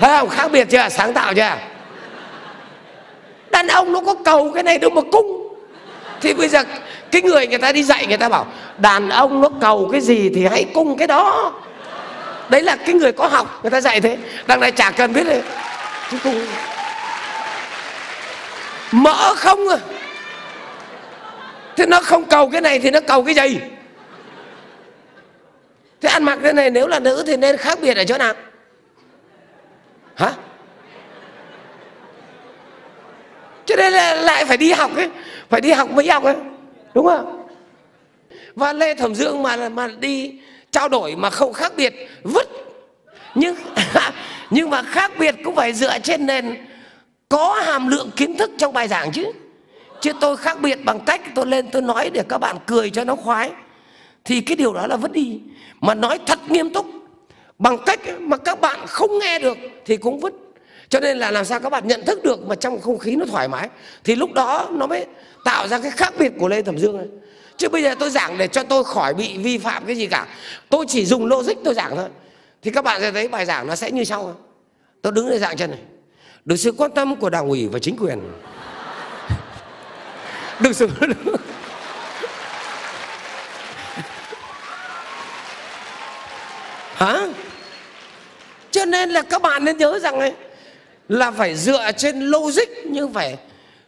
Thấy không? Khác biệt chưa? Sáng tạo chưa? Đàn ông nó có cầu cái này đâu mà cung thì bây giờ cái người người ta đi dạy người ta bảo, đàn ông nó cầu cái gì thì hãy cung cái đó. Đấy là cái người có học, người ta dạy thế. Đằng này chả cần biết đấy. Chứ cung. Mỡ không à. Thế nó không cầu cái này thì nó cầu cái gì? Thế ăn mặc thế này, nếu là nữ thì nên khác biệt ở chỗ nào? Hả? Cho nên là lại phải đi học ấy, phải đi học mới học ấy, đúng không? Và lê thẩm dương mà mà đi trao đổi mà không khác biệt, vứt. Nhưng nhưng mà khác biệt cũng phải dựa trên nền có hàm lượng kiến thức trong bài giảng chứ. Chứ tôi khác biệt bằng cách tôi lên tôi nói để các bạn cười cho nó khoái. Thì cái điều đó là vứt đi. Mà nói thật nghiêm túc, bằng cách mà các bạn không nghe được thì cũng vứt cho nên là làm sao các bạn nhận thức được mà trong không khí nó thoải mái, thì lúc đó nó mới tạo ra cái khác biệt của lê thẩm dương này chứ bây giờ tôi giảng để cho tôi khỏi bị vi phạm cái gì cả. Tôi chỉ dùng logic tôi giảng thôi. Thì các bạn sẽ thấy bài giảng nó sẽ như sau. Tôi đứng đây dạng chân này. Được sự quan tâm của đảng ủy và chính quyền. Được sự hả? Cho nên là các bạn nên nhớ rằng ấy là phải dựa trên logic nhưng phải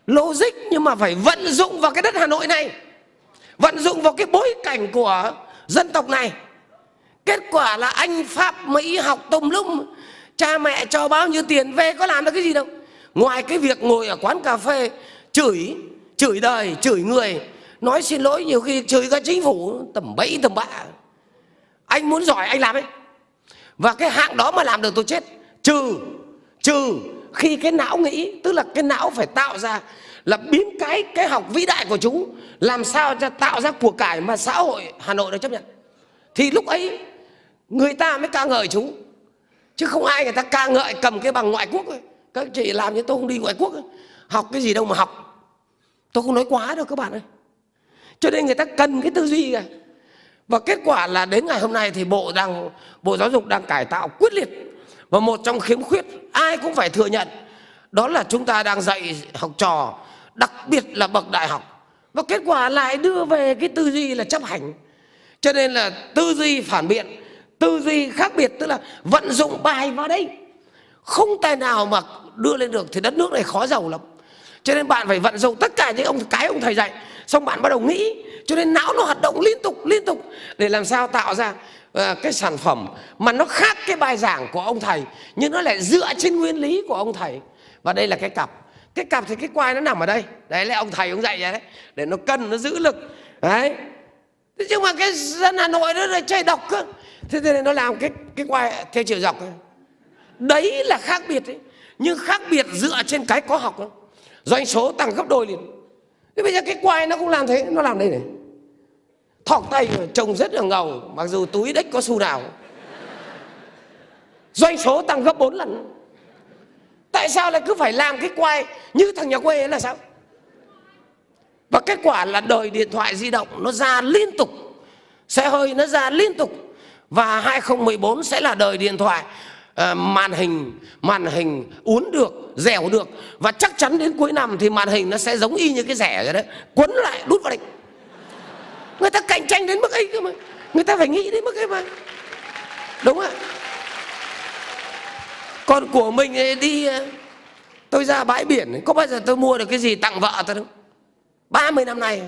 logic nhưng mà phải vận dụng vào cái đất Hà Nội này, vận dụng vào cái bối cảnh của dân tộc này. Kết quả là anh Pháp Mỹ học tùm lum, cha mẹ cho bao nhiêu tiền về có làm được cái gì đâu. Ngoài cái việc ngồi ở quán cà phê, chửi chửi đời, chửi người, nói xin lỗi nhiều khi chửi cả chính phủ, tầm bẫy tầm bạ. Anh muốn giỏi, anh làm ấy. Và cái hạng đó mà làm được tôi chết. Trừ trừ khi cái não nghĩ, tức là cái não phải tạo ra là biến cái cái học vĩ đại của chúng, làm sao cho tạo ra cuộc cải mà xã hội Hà Nội được chấp nhận. Thì lúc ấy, người ta mới ca ngợi chúng. Chứ không ai người ta ca ngợi cầm cái bằng ngoại quốc ấy. các chị làm như tôi không đi ngoại quốc ấy. học cái gì đâu mà học. Tôi không nói quá đâu các bạn ơi. Cho nên người ta cần cái tư duy này và kết quả là đến ngày hôm nay thì bộ đang, bộ giáo dục đang cải tạo quyết liệt và một trong khiếm khuyết ai cũng phải thừa nhận, đó là chúng ta đang dạy học trò, đặc biệt là bậc đại học. Và kết quả lại đưa về cái tư duy là chấp hành. Cho nên là tư duy phản biện, tư duy khác biệt, tức là vận dụng bài vào đây. Không tài nào mà đưa lên được thì đất nước này khó giàu lắm. Cho nên bạn phải vận dụng tất cả những ông, cái ông thầy dạy, xong bạn bắt đầu nghĩ. Cho nên não nó hoạt động liên tục liên tục, để làm sao tạo ra Ờ, cái sản phẩm mà nó khác cái bài giảng của ông thầy, nhưng nó lại dựa trên nguyên lý của ông thầy. Và đây là cái cặp. Cái cặp thì cái quai nó nằm ở đây. Đấy là ông thầy ông dạy vậy đấy. Để nó cân, nó giữ lực. Đấy. Thế nhưng mà cái dân hà nội nó lại chơi độc cơ. Thế nên nó làm cái cái quai theo chiều dọc ấy. đấy là khác biệt ấy. Nhưng khác biệt dựa trên cái có học. Đó. doanh số tăng gấp đôi liền. Thế bây giờ cái quai nó cũng làm thế, nó làm đây này thọc tay trông rất là ngầu mặc dù túi đếch có xu nào doanh số tăng gấp 4 lần. Tại sao lại cứ phải làm cái quay như thằng nhà quê ấy là sao? Và kết quả là đời điện thoại di động nó ra liên tục xe hơi nó ra liên tục. Và 2014 sẽ là đời điện thoại uh, màn hình màn hình uốn được dẻo được. Và chắc chắn đến cuối năm thì màn hình nó sẽ giống y như cái rẻ rồi đấy quấn lại đút vào đây người ta cạnh tranh đến mức ấy cơ mà. Người ta phải nghĩ đến mức ấy mà. Đúng không ạ. Còn của mình đi ờ, tôi ra bãi biển có bao giờ tôi mua được cái gì tặng vợ tôi đâu. 30 năm nay,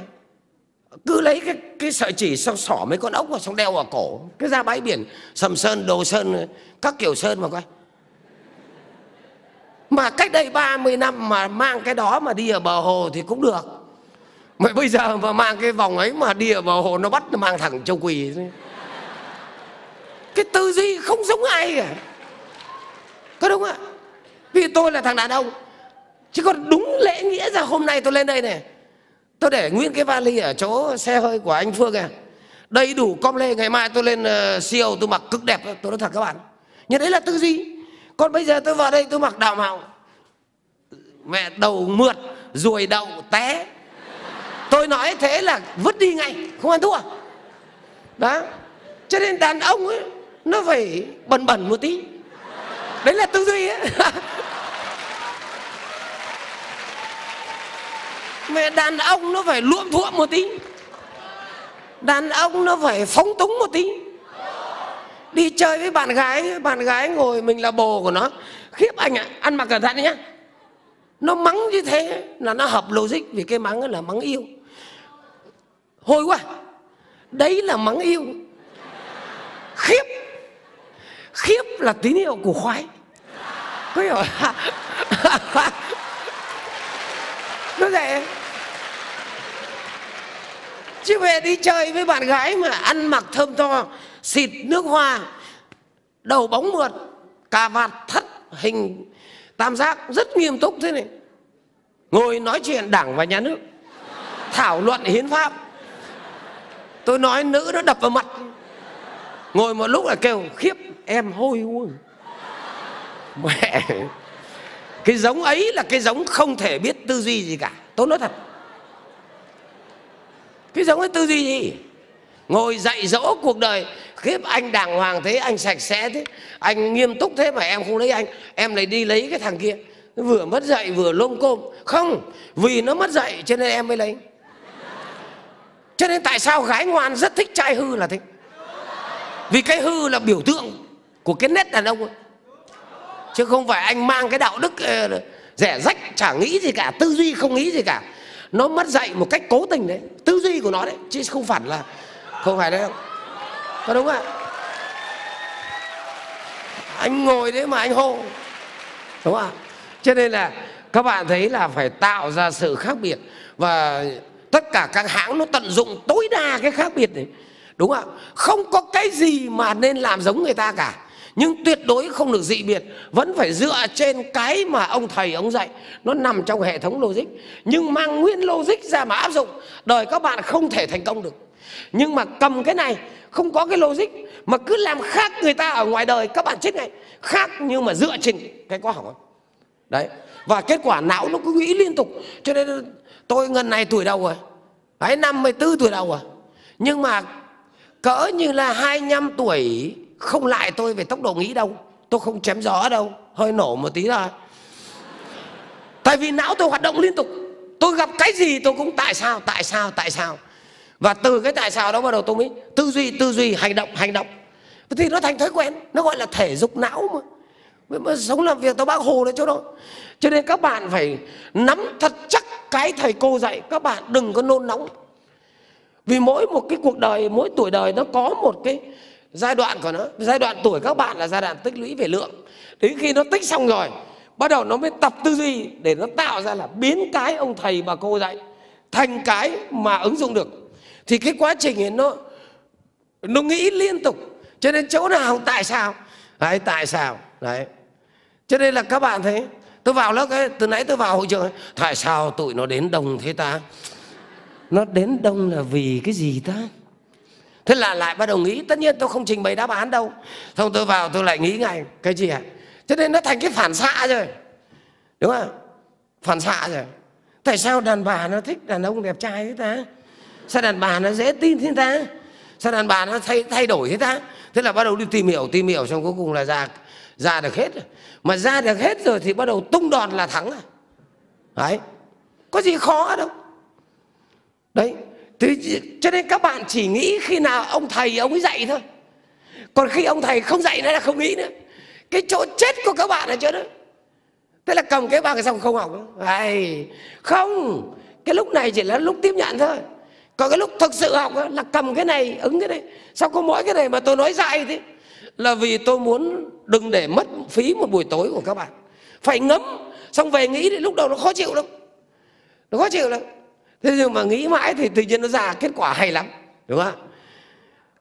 cứ lấy cái cái sợi chỉ xong xỏ mấy con ốc vào xong đeo vào cổ. Cứ ra bãi biển, sầm sơn, đồ sơn, các kiểu sơn mà coi. Mà cách đây 30 năm mà mang cái đó mà đi ở bờ hồ thì cũng được mà bây giờ mà mang cái vòng ấy mà đi ở hồ nó bắt nó mang thẳng châu quỳ. Cái tư duy không giống ai cả. Có đúng không ạ? Vì tôi là thằng đàn ông. Chứ còn đúng lễ nghĩa ra hôm nay tôi lên đây này. Tôi để nguyên cái vali ở chỗ xe hơi của anh phương kìa. Đầy đủ com lê. Ngày mai tôi lên ờ, uh, siêu tôi mặc cực đẹp. Tôi nói thật các bạn. Nhưng đấy là tư duy. Còn bây giờ tôi vào đây tôi mặc đạo mạo. Mẹ đầu mượt ruồi đậu té tôi nói thế là vứt đi ngay, không ăn thua. Đó. Cho nên đàn ông ấy, nó phải bẩn bẩn một tí. Đấy là tư duy ấy. Mẹ, đàn ông nó phải luộm thuộm một tí. Đàn ông nó phải phóng túng một tí. Đi chơi với bạn gái bạn gái ngồi mình là bồ của nó. Khiếp anh ạ, ăn mặc cẩn thận nhé nó mắng như thế là nó hợp logic vì cái mắng là mắng yêu hôi quá. Đấy là mắng yêu. Khiếp. Khiếp là tín hiệu của khoái. Có hiểu nó vậy chứ về đi chơi với bạn gái mà ăn mặc thơm tho, xịt nước hoa, đầu bóng mượt, cà vạt thắt hình, tam giác rất nghiêm túc thế này. Ngồi nói chuyện đảng và nhà nước. Thảo luận hiến pháp tôi nói nữ nó đập vào mặt. Ngồi một lúc là kêu, khiếp, em hôi quá. Mẹ, cái giống ấy là cái giống không thể biết tư duy gì cả. Tôi nói thật. Cái giống ấy tư duy gì? Ngồi dạy dỗ cuộc đời. Khiếp, anh đàng hoàng thế, anh sạch sẽ thế. Anh nghiêm túc thế mà em không lấy anh. Em lại đi lấy cái thằng kia. Vừa mất dạy, vừa lôm côm. Không, vì nó mất dạy cho nên em mới lấy cho nên tại sao gái ngoan rất thích trai hư là thế? Vì cái hư là biểu tượng của cái nét đàn ông ấy. chứ không phải anh mang cái đạo đức ờ, rẻ rách, chả nghĩ gì cả, tư duy không nghĩ gì cả. Nó mất dạy một cách cố tình đấy. Tư duy của nó đấy, chứ không phải là, không phải đấy không có đúng không ạ? Anh ngồi đấy mà anh hô. Đúng không ạ? Cho nên là các bạn thấy là phải tạo ra sự khác biệt. Và tất cả các hãng nó tận dụng tối đa cái khác biệt này. Đúng không không có cái gì mà nên làm giống người ta cả. Nhưng tuyệt đối không được dị biệt. Vẫn phải dựa trên cái mà ông thầy ông dạy. Nó nằm trong hệ thống logic. Nhưng mang nguyên logic ra mà áp dụng, đời các bạn không thể thành công được. Nhưng mà cầm cái này, không có cái logic, mà cứ làm khác người ta ở ngoài đời, các bạn chết ngay. Khác nhưng mà dựa trên cái có hỏng đấy và kết quả não nó cứ nghĩ liên tục. Cho nên tôi ngần này tuổi đầu rồi. Ấy năm mươi tư tuổi đầu rồi. Nhưng mà cỡ như là 25 tuổi không lại tôi về tốc độ nghĩ đâu. Tôi không chém gió đâu. Hơi nổ một tí thôi. Tại vì não tôi hoạt động liên tục. Tôi gặp cái gì tôi cũng tại sao tại sao tại sao. Và từ cái tại sao đó bắt đầu tôi mới tư duy tư duy, hành động hành động. Thì nó thành thói quen. Nó gọi là thể dục não mà mà sống làm việc tao bác hồ nữa chỗ đó cho nên các bạn phải nắm thật chắc cái thầy cô dạy. Các bạn đừng có nôn nóng. Vì mỗi một cái cuộc đời, mỗi tuổi đời nó có một cái giai đoạn của nó. Giai đoạn tuổi các bạn là giai đoạn tích lũy về lượng. Đến khi nó tích xong rồi, bắt đầu nó mới tập tư duy để nó tạo ra là biến cái ông thầy bà cô dạy thành cái mà ứng dụng được. Thì cái quá trình ấy nó nó nghĩ liên tục. Cho nên chỗ nào, tại sao? Đấy, tại sao? Đấy. Cho nên là các bạn thấy tôi vào lớp ấy từ nãy tôi vào hội trường ấy, tại sao tụi nó đến đông thế ta? Nó đến đông là vì cái gì ta? Thế là lại bắt đầu nghĩ tất nhiên tôi không trình bày đáp án đâu. Xong tôi vào tôi lại nghĩ ngay cái gì ạ à? cho nên nó thành cái phản xạ rồi. Đúng không? Phản xạ rồi. Tại sao đàn bà nó thích đàn ông đẹp trai thế ta? Sao đàn bà nó dễ tin thế ta? Sao đàn bà nó thay thay đổi thế ta? Thế là bắt đầu đi tìm hiểu tìm hiểu xong cuối cùng là ra ra được hết mà ra được hết rồi thì bắt đầu tung đòn là thắng à. Đấy. Có gì khó đâu. Đấy. Thì cho nên các bạn chỉ nghĩ khi nào ông thầy ông ấy dạy thôi. Còn khi ông thầy không dạy nữa là không nghĩ nữa. Cái chỗ chết của các bạn ở chỗ đó. Thế là cầm cái bằng xong không học đấy. không. Cái lúc này chỉ là lúc tiếp nhận thôi. Còn cái lúc thực sự học là cầm cái này, ứng cái này. Sao có mỗi cái này mà tôi nói dài thế? Là vì tôi muốn đừng để mất phí một buổi tối của các bạn. Phải ngấm, xong về nghĩ thì lúc đầu nó khó chịu lắm. Nó khó chịu lắm. Thế nhưng mà nghĩ mãi thì tự nhiên nó ra kết quả hay lắm, đúng không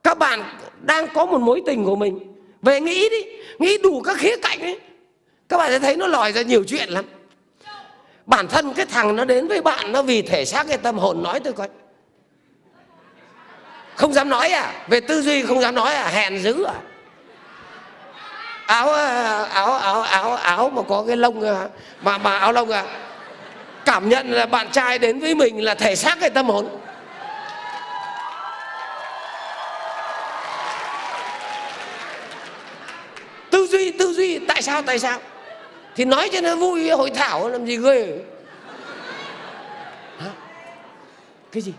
các bạn đang có một mối tình của mình. Về nghĩ đi, nghĩ đủ các khía cạnh ấy, các bạn sẽ thấy nó lòi ra nhiều chuyện lắm. Bản thân cái thằng nó đến với bạn nó vì thể xác cái tâm hồn nói tôi coi. Không dám nói à về tư duy không dám nói à hèn dữ à áo ờ, áo áo áo áo mà có cái lông ờ, mà mà áo lông à cảm nhận là bạn trai đến với mình là thể xác hay tâm hồn. Tư duy tư duy, tại sao tại sao? Thì nói cho nó vui, hội thảo làm gì ghê. Hả? cái gì?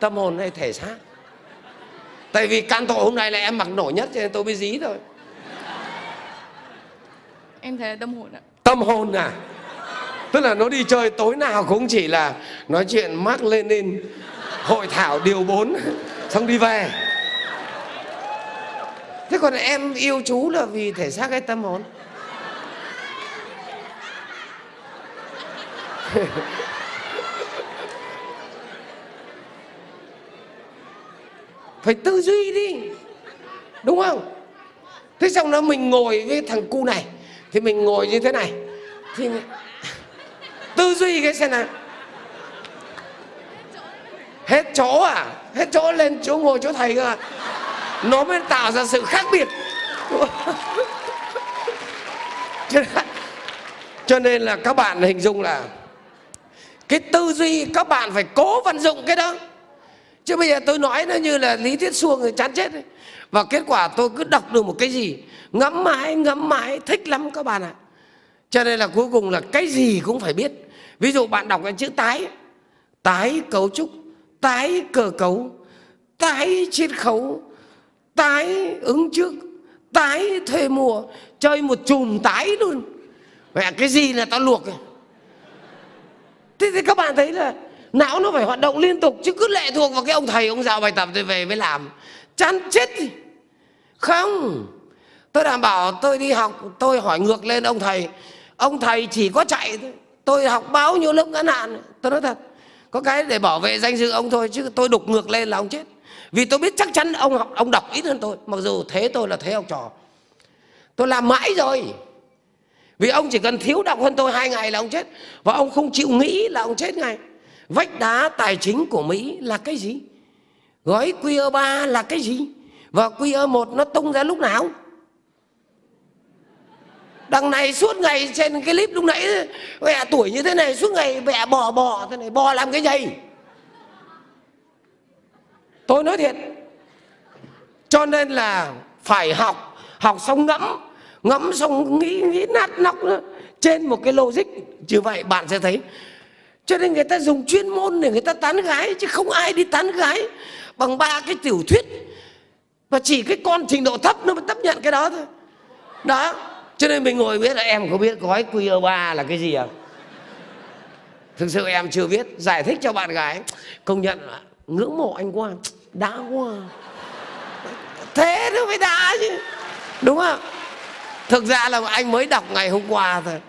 Tâm hồn hay thể xác? Tại vì can tội hôm nay là em mặc nổi nhất cho nên tôi mới dí thôi. Em thấy là tâm hồn ạ. Tâm hồn à? Tức là nó đi chơi tối nào cũng chỉ là nói chuyện Mark Lenin hội thảo điều 4 xong đi về. Thế còn em yêu chú là vì thể xác hay tâm hồn phải tư duy đi. Đúng không? Thế xong đó mình ngồi với thằng cu này, thì mình ngồi như thế này. Thì tư duy cái xem nào. Hết chỗ à? Hết chỗ lên chỗ ngồi chỗ thầy cơ à? Nó mới tạo ra sự khác biệt. Cho nên là các bạn hình dung là cái tư duy các bạn phải cố vận dụng cái đó chứ bây giờ tôi nói nó như là lý thuyết suông rồi chán chết ấy. và kết quả tôi cứ đọc được một cái gì ngẫm mãi ngẫm mãi, thích lắm các bạn ạ à. cho nên là cuối cùng là cái gì cũng phải biết ví dụ bạn đọc cái chữ tái tái cấu trúc, tái cơ cấu, tái chiết khấu, tái ứng trước, tái thuê mua chơi một chùm tái luôn vậy cái gì là tao luộc à? thế thì các bạn thấy là não, nó phải hoạt động liên tục, chứ cứ lệ thuộc vào cái ông thầy, ông giao bài tập tôi về mới làm. Chán chết không. Tôi đảm bảo tôi đi học, tôi hỏi ngược lên ông thầy. Ông thầy chỉ có chạy thôi. Tôi học bao nhiêu lớp ngắn hạn. Tôi nói thật, có cái để bảo vệ danh dự ông thôi, chứ tôi đục ngược lên là ông chết. Vì tôi biết chắc chắn ông học, ông đọc ít hơn tôi. Mặc dù thế tôi là thế học trò. Tôi làm mãi rồi. Vì ông chỉ cần thiếu đọc hơn tôi hai ngày là ông chết. Và ông không chịu nghĩ là ông chết ngay vách đá tài chính của mỹ là cái gì? Gói QE3 là cái gì? Và QE1 nó tung ra lúc nào? Đằng này suốt ngày trên cái clip lúc nãy mẹ tuổi như thế này, suốt ngày mẹ bò bò, thế này bò làm cái gì? Tôi nói thiệt. Cho nên là phải học học xong ngẫm ngẫm xong nghĩ nghĩ nát nóc nữa. Trên một cái logic, như vậy bạn sẽ thấy cho nên người ta dùng chuyên môn để người ta tán gái, chứ không ai đi tán gái bằng ba cái tiểu thuyết. Và chỉ cái con trình độ thấp nó mới chấp nhận cái đó thôi. Đó, cho nên mình ngồi biết là em có biết gói QR3 là cái gì à thực sự em chưa biết giải thích cho bạn gái. Công nhận là ngưỡng mộ anh quá đã quá. Thế nó mới đã chứ, đúng không? Thực ra là anh mới đọc ngày hôm qua thôi.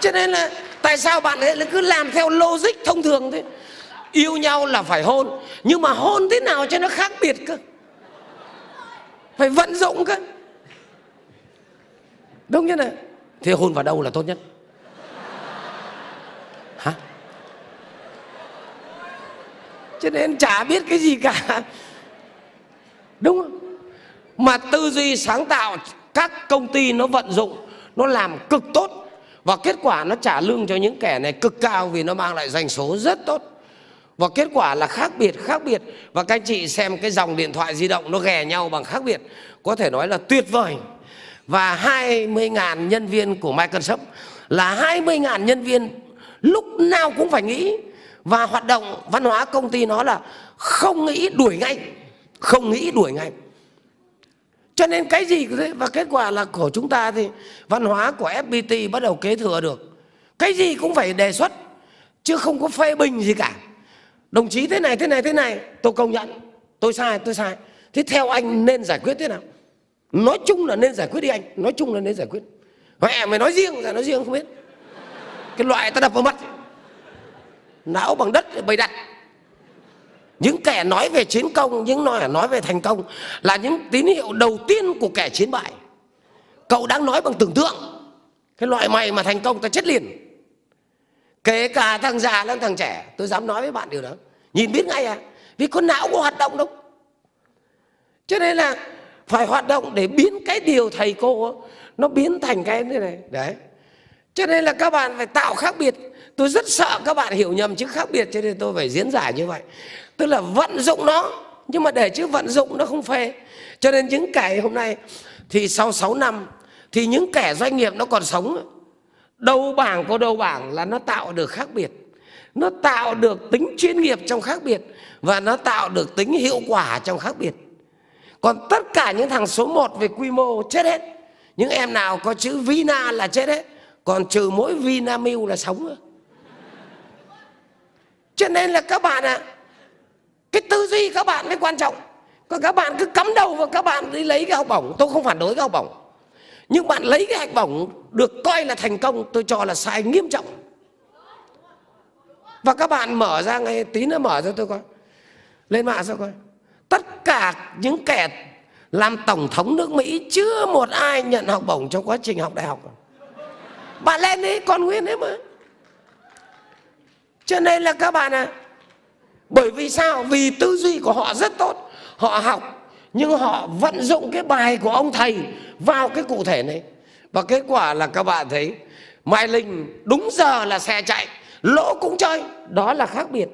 Cho nên là tại sao bạn ấy cứ làm theo logic thông thường thế? Yêu nhau là phải hôn, nhưng mà hôn thế nào cho nó khác biệt cơ? Phải vận dụng cơ. Đúng như này thế hôn vào đâu là tốt nhất? Hả? Cho nên chả biết cái gì cả. Đúng không? Mà tư duy sáng tạo, các công ty nó vận dụng, nó làm cực tốt và kết quả nó trả lương cho những kẻ này cực cao vì nó mang lại doanh số rất tốt. Và kết quả là khác biệt khác biệt. Và các anh chị xem cái dòng điện thoại di động nó ghè nhau bằng khác biệt. Có thể nói là tuyệt vời. Và 20.000 nhân viên của Microsoft là 20.000 nhân viên lúc nào cũng phải nghĩ. Và hoạt động văn hóa công ty nó là không nghĩ đuổi ngay, không nghĩ đuổi ngay cho nên cái gì cũng thế? Và kết quả là của chúng ta thì văn hóa của FPT bắt đầu kế thừa được. Cái gì cũng phải đề xuất, chứ không có phê bình gì cả. Đồng chí thế này thế này thế này, tôi công nhận, tôi sai tôi sai. Thế theo anh nên giải quyết thế nào? Nói chung là nên giải quyết đi anh, nói chung là nên giải quyết. Mẹ mày nói riêng là nói riêng không biết. Cái loại ta đập vào mặt. Não bằng đất, bày đặt những kẻ nói về chiến công, những nói nói về thành công là những tín hiệu đầu tiên của kẻ chiến bại. Cậu đang nói bằng tưởng tượng. Cái loại mày mà thành công ta chết liền. Kể cả thằng già lẫn thằng trẻ, tôi dám nói với bạn điều đó. Nhìn biết ngay à? Vì con não có hoạt động đâu. Cho nên là phải hoạt động để biến cái điều thầy cô, nó biến thành cái như này. Đấy. Cho nên là các bạn phải tạo khác biệt. Tôi rất sợ các bạn hiểu nhầm chứ khác biệt, cho nên tôi phải diễn giải như vậy tức là vận dụng nó. Nhưng mà để chữ vận dụng nó không phê. Cho nên những kẻ hôm nay thì sau 6 năm thì những kẻ doanh nghiệp nó còn sống. Đầu bảng có đầu bảng là nó tạo được khác biệt. Nó tạo được tính chuyên nghiệp trong khác biệt và nó tạo được tính hiệu quả trong khác biệt. Còn tất cả những thằng số 1 về quy mô chết hết. Những em nào có chữ Vina là chết hết. Còn trừ mỗi Vinamilk là sống cho nên là các bạn ạ à, cái tư duy các bạn mới quan trọng. Còn các bạn cứ cắm đầu vào các bạn đi lấy cái học bổng. Tôi không phản đối cái học bổng. Nhưng bạn lấy cái học bổng được coi là thành công, tôi cho là sai nghiêm trọng. Và các bạn mở ra ngay, tí nữa mở ra tôi coi. Lên mạng sao coi. Tất cả những kẻ làm tổng thống nước mỹ, chưa một ai nhận học bổng trong quá trình học đại học. Bạn lên đi, con nguyên đấy mà. Cho nên là các bạn à bởi vì sao? Vì tư duy của họ rất tốt. Họ học, nhưng họ vận dụng cái bài của ông thầy vào cái cụ thể này. Và kết quả là các bạn thấy, mai linh đúng giờ là xe chạy, lỗ cũng chơi. Đó là khác biệt.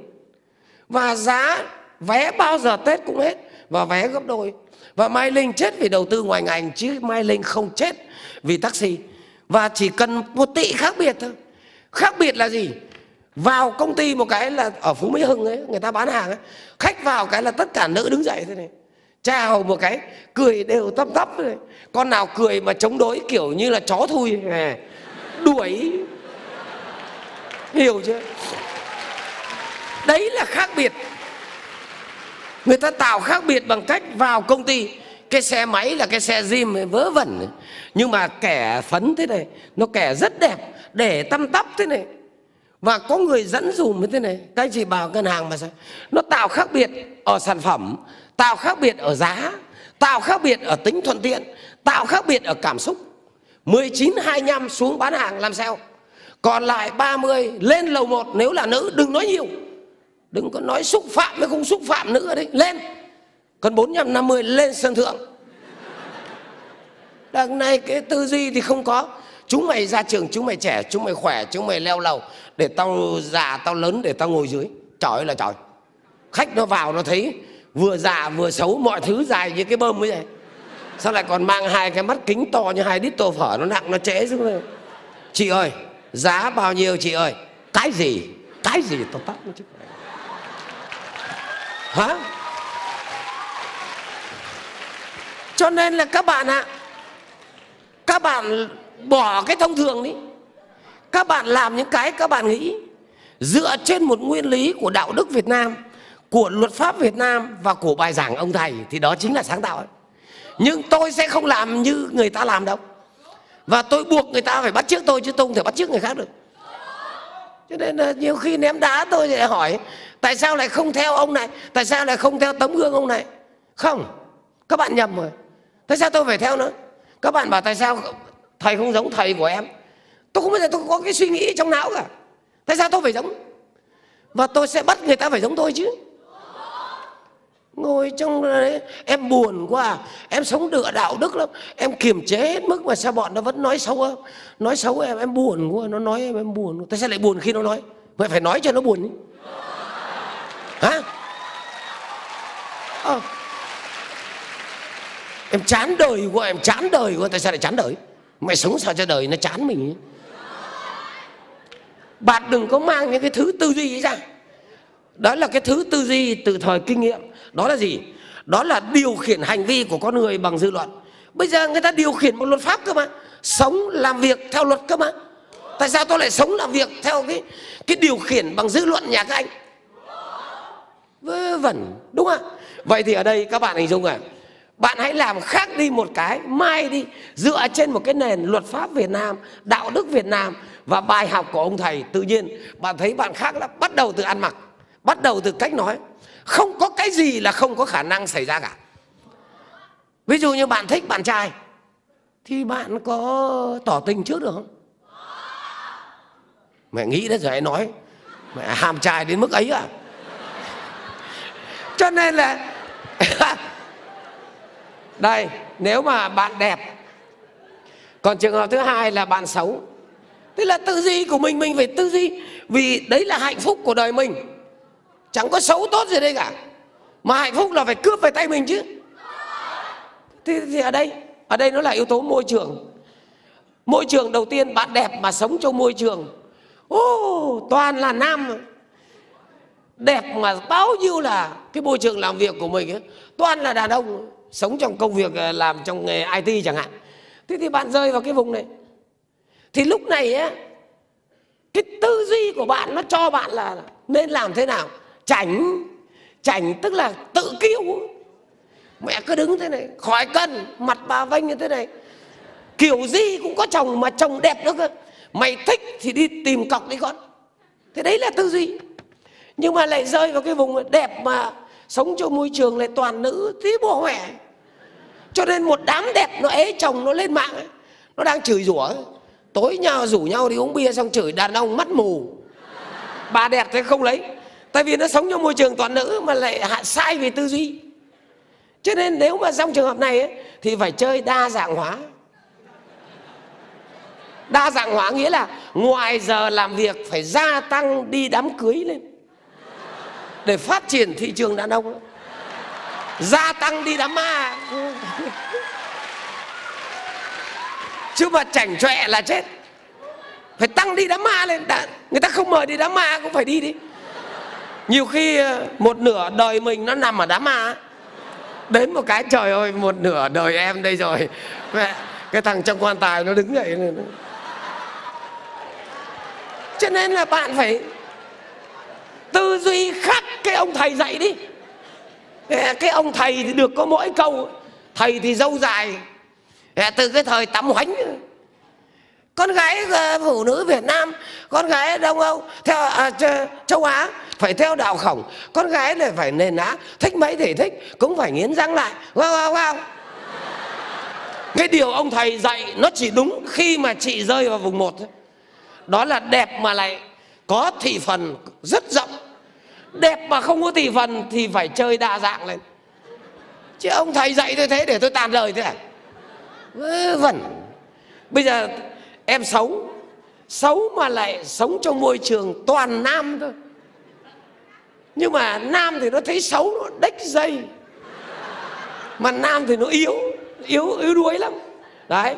Và giá vé bao giờ tết cũng hết, và vé gấp đôi. Và mai linh chết vì đầu tư ngoài ngành, chứ mai linh không chết vì taxi. Và chỉ cần một tỷ khác biệt thôi. Khác biệt là gì? Vào công ty một cái là ở phú mỹ hưng ấy, người ta bán hàng ấy, khách vào cái là tất cả nữ đứng dậy thế này, chào một cái, cười đều tấp tấp này. Con nào cười mà chống đối kiểu như là chó thui đuổi. Hiểu chưa? Đấy là khác biệt. Người ta tạo khác biệt bằng cách vào công ty, cái xe máy là cái xe gym vớ vẩn nhưng mà kẻ phấn thế này, nó kẻ rất đẹp, để tăm tắp thế này và có người dẫn dùm như thế này. Các anh chị vào ngân hàng mà sao? Nó tạo khác biệt ở sản phẩm, tạo khác biệt ở giá, tạo khác biệt ở tính thuận tiện, tạo khác biệt ở cảm xúc. 19 25 xuống bán hàng làm sao? Còn lại 30 lên lầu 1 nếu là nữ, đừng nói nhiều. Đừng có nói xúc phạm mới không xúc phạm nữa đấy lên. Còn 450 lên sân thượng. Đằng này cái tư duy thì không có chúng mày ra trường, chúng mày trẻ, chúng mày khỏe, chúng mày leo lầu, để tao già, tao lớn để tao ngồi dưới. Trời là trời. Khách nó vào nó thấy vừa già vừa xấu, mọi thứ dài như cái bơm ấy vậy sao lại còn mang hai cái mắt kính to như hai đít tô phở nó nặng, nó trễ xuống đây? Chị ơi, giá bao nhiêu chị ơi? Cái gì? Cái gì? Tôi tắt nó chứ. Hả? Cho nên là các bạn ạ, các bạn bỏ cái thông thường đi. Các bạn làm những cái các bạn nghĩ. Dựa trên một nguyên lý của đạo đức Việt Nam, của luật pháp Việt Nam và của bài giảng ông thầy thì đó chính là sáng tạo ấy. nhưng tôi sẽ không làm như người ta làm đâu. Và tôi buộc người ta phải bắt trước tôi chứ tôi không thể bắt trước người khác được. Cho nên là nhiều khi ném đá tôi lại hỏi, tại sao lại không theo ông này? Tại sao lại không theo tấm gương ông này? Không. Các bạn nhầm rồi. Tại sao tôi phải theo nữa các bạn bảo, tại sao thầy không giống thầy của em. Tôi không bao giờ tôi có cái suy nghĩ trong não cả. Tại sao tôi phải giống? Và tôi sẽ bắt người ta phải giống tôi chứ. Ngồi trong đấy, em buồn quá. Em sống đựa đạo đức lắm. Em kiềm chế hết mức mà sao bọn nó vẫn nói xấu nói xấu em em buồn quá. Nó nói em em buồn tại sao lại buồn khi nó nói? Vậy phải nói cho nó buồn ý. hả? À. em chán đời quá, em chán đời quá. Tại sao lại chán đời? Mày sống sao cho đời, nó chán mình bạn đừng có mang những cái thứ tư duy ấy ra. Đó là cái thứ tư duy từ thời kinh nghiệm. Đó là gì? Đó là điều khiển hành vi của con người bằng dư luận. Bây giờ người ta điều khiển bằng luật pháp cơ mà. Sống, làm việc theo luật cơ mà. Tại sao tôi lại sống, làm việc theo cái cái điều khiển bằng dư luận nhà các anh? Vớ vẩn, đúng không vậy thì ở đây các bạn hình dung à bạn hãy làm khác đi một cái, mai đi, dựa trên một cái nền luật pháp Việt Nam, đạo đức Việt Nam và bài học của ông thầy. Tự nhiên, bạn thấy bạn khác lắm, bắt đầu từ ăn mặc, bắt đầu từ cách nói. Không có cái gì là không có khả năng xảy ra cả. Ví dụ như bạn thích bạn trai, thì bạn có tỏ tình trước được không? Mẹ nghĩ đấy rồi hãy nói, mẹ ham trai đến mức ấy à? Cho nên là đây nếu mà bạn đẹp còn trường hợp thứ hai là bạn xấu. Tức là tư duy của mình mình phải tư duy vì đấy là hạnh phúc của đời mình. Chẳng có xấu tốt gì đây cả. Mà hạnh phúc là phải cướp về tay mình chứ. Thì, thì ở đây ở đây nó là yếu tố môi trường. Môi trường đầu tiên bạn đẹp mà sống trong môi trường. Ô toàn là nam. Đẹp mà bao nhiêu là cái môi trường làm việc của mình ấy, toàn là đàn ông sống trong công việc ờ, làm trong nghề IT chẳng hạn. Thế thì bạn rơi vào cái vùng này. Thì lúc này á, cái tư duy của bạn nó cho bạn là nên làm thế nào? Chảnh chảnh tức là tự kiêu. Mẹ cứ đứng thế này, khỏi cân mặt bà vênh như thế này. Kiểu gì cũng có chồng mà chồng đẹp nữa cơ. Mày thích thì đi tìm cọc đi con. Thế đấy là tư duy. Nhưng mà lại rơi vào cái vùng đẹp mà sống trong môi trường lại toàn nữ tí bộ mẹ cho nên một đám đẹp nó ế chồng nó lên mạng ấy. nó đang chửi rủa. Tối nhau rủ nhau đi uống bia xong chửi đàn ông mắt mù. Bà đẹp thế không lấy. Tại vì nó sống trong môi trường toàn nữ mà lại hạ sai về tư duy. Cho nên nếu mà trong trường hợp này ấy, thì phải chơi đa dạng hóa. Đa dạng hóa nghĩa là ngoài giờ làm việc phải gia tăng đi đám cưới lên. Để phát triển thị trường đàn ông gia tăng đi đám ma. Chứ mà chảnh chọe là chết. Phải tăng đi đám ma lên. Đã, người ta không mời đi đám ma cũng phải đi đi. Nhiều khi ờ, một nửa đời mình nó nằm ở đám ma. Đến một cái trời ơi một nửa đời em đây rồi. Mẹ cái thằng trong quan tài nó đứng dậy lên. Cho nên là bạn phải tư duy khác cái ông thầy dạy đi cái ông thầy thì được có mỗi câu thầy thì dâu dài. Từ cái thời tắm hoánh. Con gái ờ, phụ nữ Việt Nam con gái Đông Âu theo à, châu Á phải theo đạo khổng. Con gái này phải nền á thích mấy thì thích cũng phải nghiến răng lại. Wow wow wow. Cái điều ông thầy dạy nó chỉ đúng khi mà chị rơi vào vùng một đó là đẹp mà lại có thị phần rất rộng đẹp mà không có thị phần thì phải chơi đa dạng lên. Chứ ông thầy dạy tôi thế để tôi tàn lời thế à? Vớ vẩn. Bây giờ em xấu. Xấu mà lại sống trong môi trường toàn nam thôi nhưng mà nam thì nó thấy xấu, nó đếch dây. Mà nam thì nó yếu yếu yếu đuối lắm. Đấy.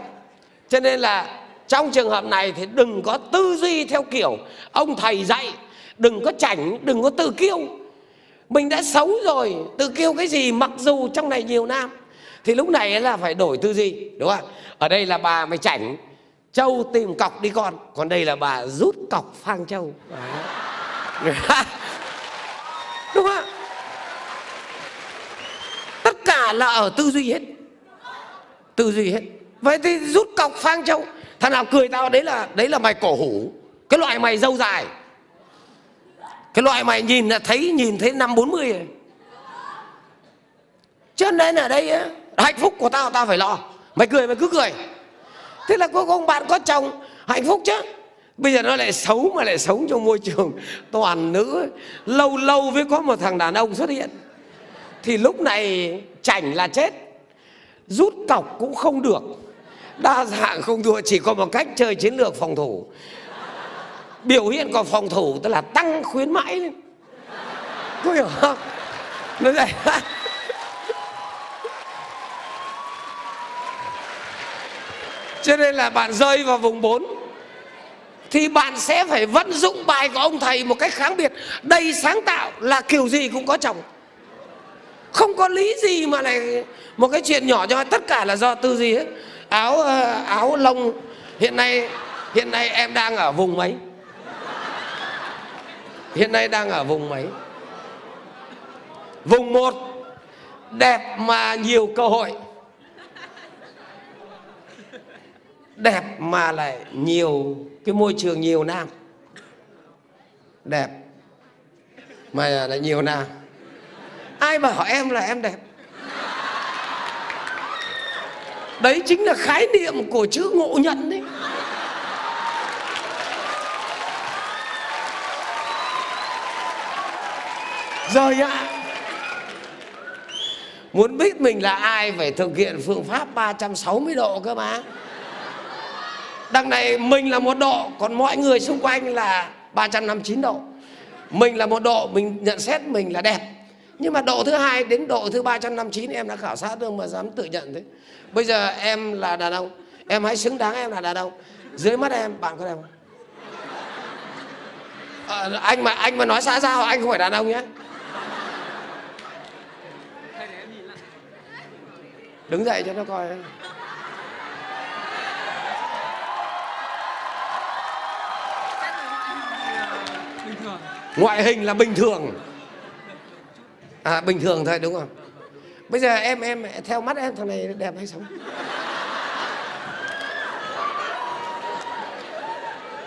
Cho nên là trong trường hợp này thì đừng có tư duy theo kiểu ông thầy dạy đừng có chảnh, đừng có tự kiêu. Mình đã xấu rồi tự kiêu cái gì mặc dù trong này nhiều nam, thì lúc này là phải đổi tư duy, đúng không? Ở đây là bà mày chảnh, châu tìm cọc đi con. Còn đây là bà rút cọc phang châu. Đúng không? Tất cả là ở tư duy hết. Tư duy hết. Vậy thì rút cọc phang châu. Thằng nào cười tao, đấy là đấy là mày cổ hủ. Cái loại mày dâu dài cái loại mày nhìn là thấy nhìn thấy năm bốn mươi rồi. Cho nên ở đây hạnh phúc của tao tao phải lo. Mày cười, mày cứ cười. Thế là có ông bạn có chồng, hạnh phúc chứ. Bây giờ nó lại xấu mà lại sống trong môi trường. Toàn nữ, lâu lâu mới có một thằng đàn ông xuất hiện. Thì lúc này chảnh là chết. Rút cọc cũng không được. Đa dạng không thua, chỉ có một cách chơi chiến lược phòng thủ biểu hiện của phòng thủ tức là tăng khuyến mãi lên. Có hiểu không? Nó vậy cho nên là bạn rơi vào vùng 4 thì bạn sẽ phải vận dụng bài của ông thầy một cách kháng biệt. Đầy sáng tạo là kiểu gì cũng có chồng. Không có lý gì mà lại một cái chuyện nhỏ cho tất cả là do tư duy hết áo ờ, áo lông, hiện nay hiện nay em đang ở vùng mấy hiện nay đang ở vùng mấy? Vùng một. Đẹp mà nhiều cơ hội. Đẹp mà lại nhiều cái môi trường nhiều nam. Đẹp mà lại nhiều nam. Ai bảo em là em đẹp? Đấy chính là khái niệm của chữ ngộ nhận đấy rồi ạ Muốn biết mình là ai phải thực hiện phương pháp 360 độ cơ mà. Đằng này mình là một độ Còn mọi người xung quanh là 359 độ. Mình là một độ Mình nhận xét mình là đẹp. Nhưng mà độ thứ hai đến độ thứ 359 Em đã khảo sát được mà dám tự nhận thế. Bây giờ em là đàn ông Em hãy xứng đáng em là đàn ông Dưới mắt em bạn có đẹp không? À, Anh mà anh mà nói xã giao anh không phải đàn ông nhé. Đứng dậy cho nó coi. Ngoại hình là bình thường. À bình thường thôi, đúng không? Bây giờ em em theo mắt em, thằng này đẹp hay xấu?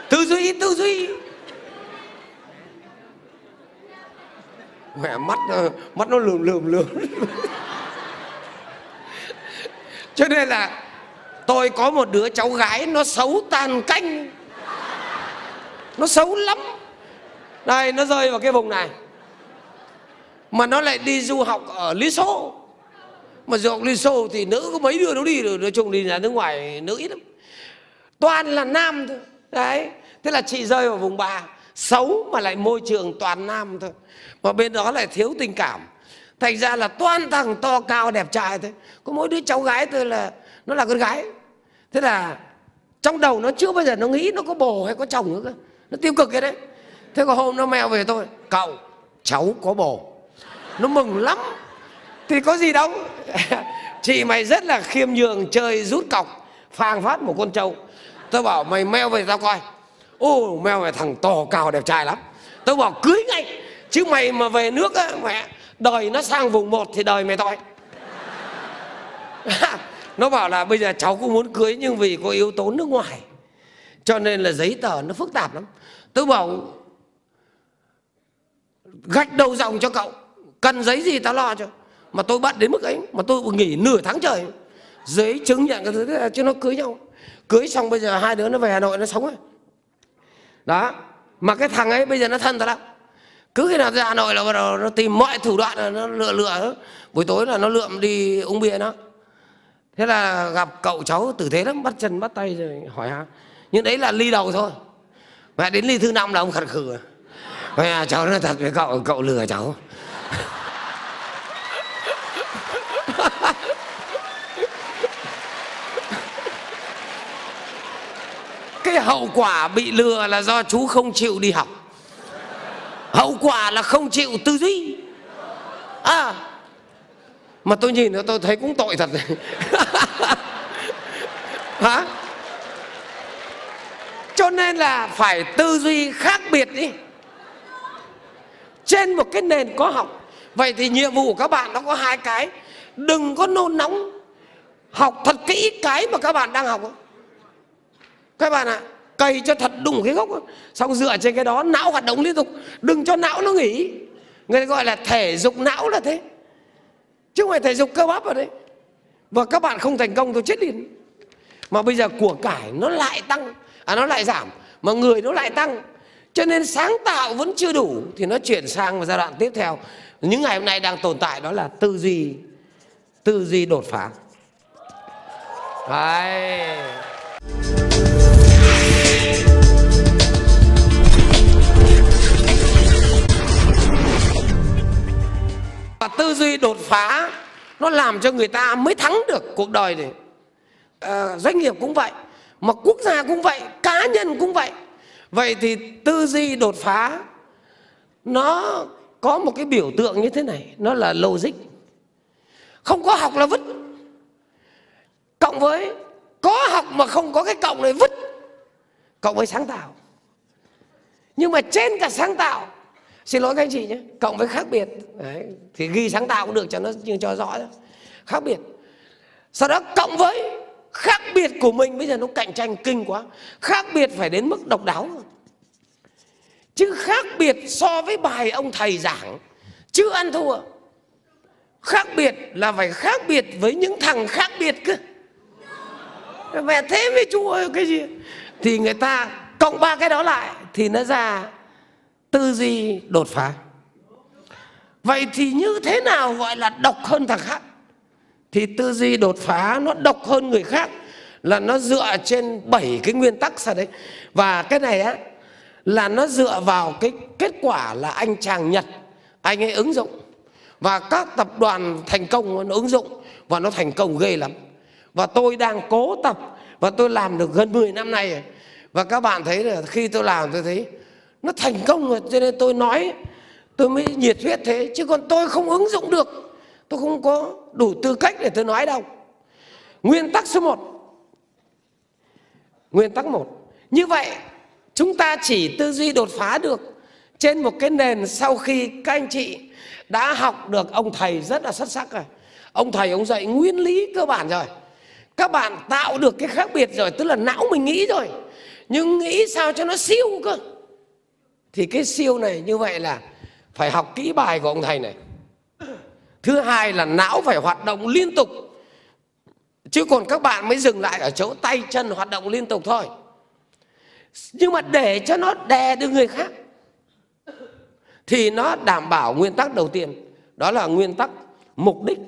Tư duy tư duy. Mẹ mắt mắt nó lườm lườm lườm cho nên là tôi có một đứa cháu gái nó xấu tàn canh. Nó xấu lắm. Đây, nó rơi vào cái vùng này. Mà nó lại đi du học ở lý Xô. Mà du học lý Xô thì nữ có mấy đứa nó đi được nói chung đi ra nước ngoài nữ ít lắm. Toàn là nam thôi. Đấy, thế là chị rơi vào vùng bà xấu mà lại môi trường toàn nam thôi. Mà bên đó lại thiếu tình cảm thành ra là toàn thằng to cao đẹp trai thế, có mỗi đứa cháu gái tôi là nó là con gái. Thế là trong đầu nó chưa bao giờ nó nghĩ nó có bồ hay có chồng nữa cơ. Nó tiêu cực cái đấy. Thế có hôm nó mèo về tôi cậu cháu có bồ. Nó mừng lắm. Thì có gì đâu. Chị mày rất là khiêm nhường chơi rút cọc phang phát một con trâu. Tôi bảo mày mèo về tao coi. Ô mèo về thằng to cao đẹp trai lắm. Tôi bảo cưới ngay. Chứ mày mà về nước á mẹ đời nó sang vùng một thì đời mày tội. Nó bảo là bây giờ cháu cũng muốn cưới nhưng vì có yếu tố nước ngoài. Cho nên là giấy tờ nó phức tạp lắm. Tôi bảo, gạch đầu dòng cho cậu, cần giấy gì tao lo cho. Mà tôi bận đến mức ấy, mà tôi nghỉ nửa tháng trời, giấy chứng nhận cái thứ chứ nó cưới nhau. Cưới xong bây giờ hai đứa nó về hà nội nó sống ấy đó, mà cái thằng ấy bây giờ nó thân thật lắm cứ khi nào ra hà nội là bắt đầu nó tìm mọi thủ đoạn là nó lựa lựa. Buổi tối là nó lượm đi uống bia nó thế là gặp cậu cháu tử thế lắm, bắt chân, bắt tay rồi hỏi ha nhưng đấy là ly đầu thôi. Mẹ đến ly thứ năm là ông khật khử rồi. Mẹ à, cháu nói thật với cậu cậu lừa cháu. Cái hậu quả bị lừa là do chú không chịu đi học hậu quả là không chịu tư duy. À mà tôi nhìn nó tôi thấy cũng tội thật. Hả? Cho nên là phải tư duy khác biệt đi. Trên một cái nền có học vậy thì nhiệm vụ của các bạn nó có hai cái. Đừng có nôn nóng học thật kỹ cái mà các bạn đang học. Các bạn ạ à, cày cho thật đúng cái gốc. Xong dựa trên cái đó, não hoạt động liên tục. Đừng cho não nó nghỉ. Người gọi là thể dục não là thế. Chứ không phải thể dục cơ bắp ở đấy. Và các bạn không thành công, tôi chết liền. Mà bây giờ của cải nó lại tăng. À nó lại giảm. Mà người nó lại tăng. Cho nên sáng tạo vẫn chưa đủ. Thì nó chuyển sang giai đoạn tiếp theo. Những ngày hôm nay đang tồn tại đó là tư duy. Tư duy đột phá. Đấy. Tư duy đột phá nó làm cho người ta mới thắng được cuộc đời này. À, doanh nghiệp cũng vậy mà quốc gia cũng vậy cá nhân cũng vậy. Vậy thì tư duy đột phá nó có một cái biểu tượng như thế này nó là logic. Không có học là vứt. Cộng với có học mà không có cái cộng này vứt cộng với sáng tạo. Nhưng mà trên cả sáng tạo xin lỗi các anh chị nhé cộng với khác biệt. Đấy, thì ghi sáng tạo cũng được cho nó cho rõ đó. khác biệt. Sau đó cộng với khác biệt của mình bây giờ nó cạnh tranh kinh quá. Khác biệt phải đến mức độc đáo chứ khác biệt so với bài ông thầy giảng chứ ăn thua. Khác biệt là phải khác biệt với những thằng khác biệt cơ. Mẹ thế với chú ơi cái gì? Thì người ta cộng ba cái đó lại thì nó ra tư duy đột phá. Vậy thì như thế nào gọi là độc hơn thằng khác? Thì tư duy đột phá nó độc hơn người khác là nó dựa trên bảy cái nguyên tắc sao đấy. Và cái này á, là nó dựa vào cái kết quả là anh chàng Nhật, anh ấy ứng dụng. Và các tập đoàn thành công nó ứng dụng và nó thành công ghê lắm. Và tôi đang cố tập và tôi làm được gần 10 năm nay và các bạn thấy là khi tôi làm tôi thấy nó thành công rồi, cho nên tôi nói, tôi mới nhiệt huyết thế, chứ còn tôi không ứng dụng được. Tôi không có đủ tư cách để tôi nói đâu. Nguyên tắc số 1 nguyên tắc 1 như vậy, chúng ta chỉ tư duy đột phá được trên một cái nền sau khi các anh chị đã học được ông thầy rất là xuất sắc rồi. Ông thầy ông dạy nguyên lý cơ bản rồi. Các bạn tạo được cái khác biệt rồi, tức là não mình nghĩ rồi. Nhưng nghĩ sao cho nó siêu cơ? Thì cái siêu này như vậy là phải học kỹ bài của ông thầy này. Thứ hai là não phải hoạt động liên tục. Chứ còn các bạn mới dừng lại ở chỗ tay chân hoạt động liên tục thôi. Nhưng mà để cho nó đè được người khác, thì nó đảm bảo nguyên tắc đầu tiên. Đó là nguyên tắc mục đích.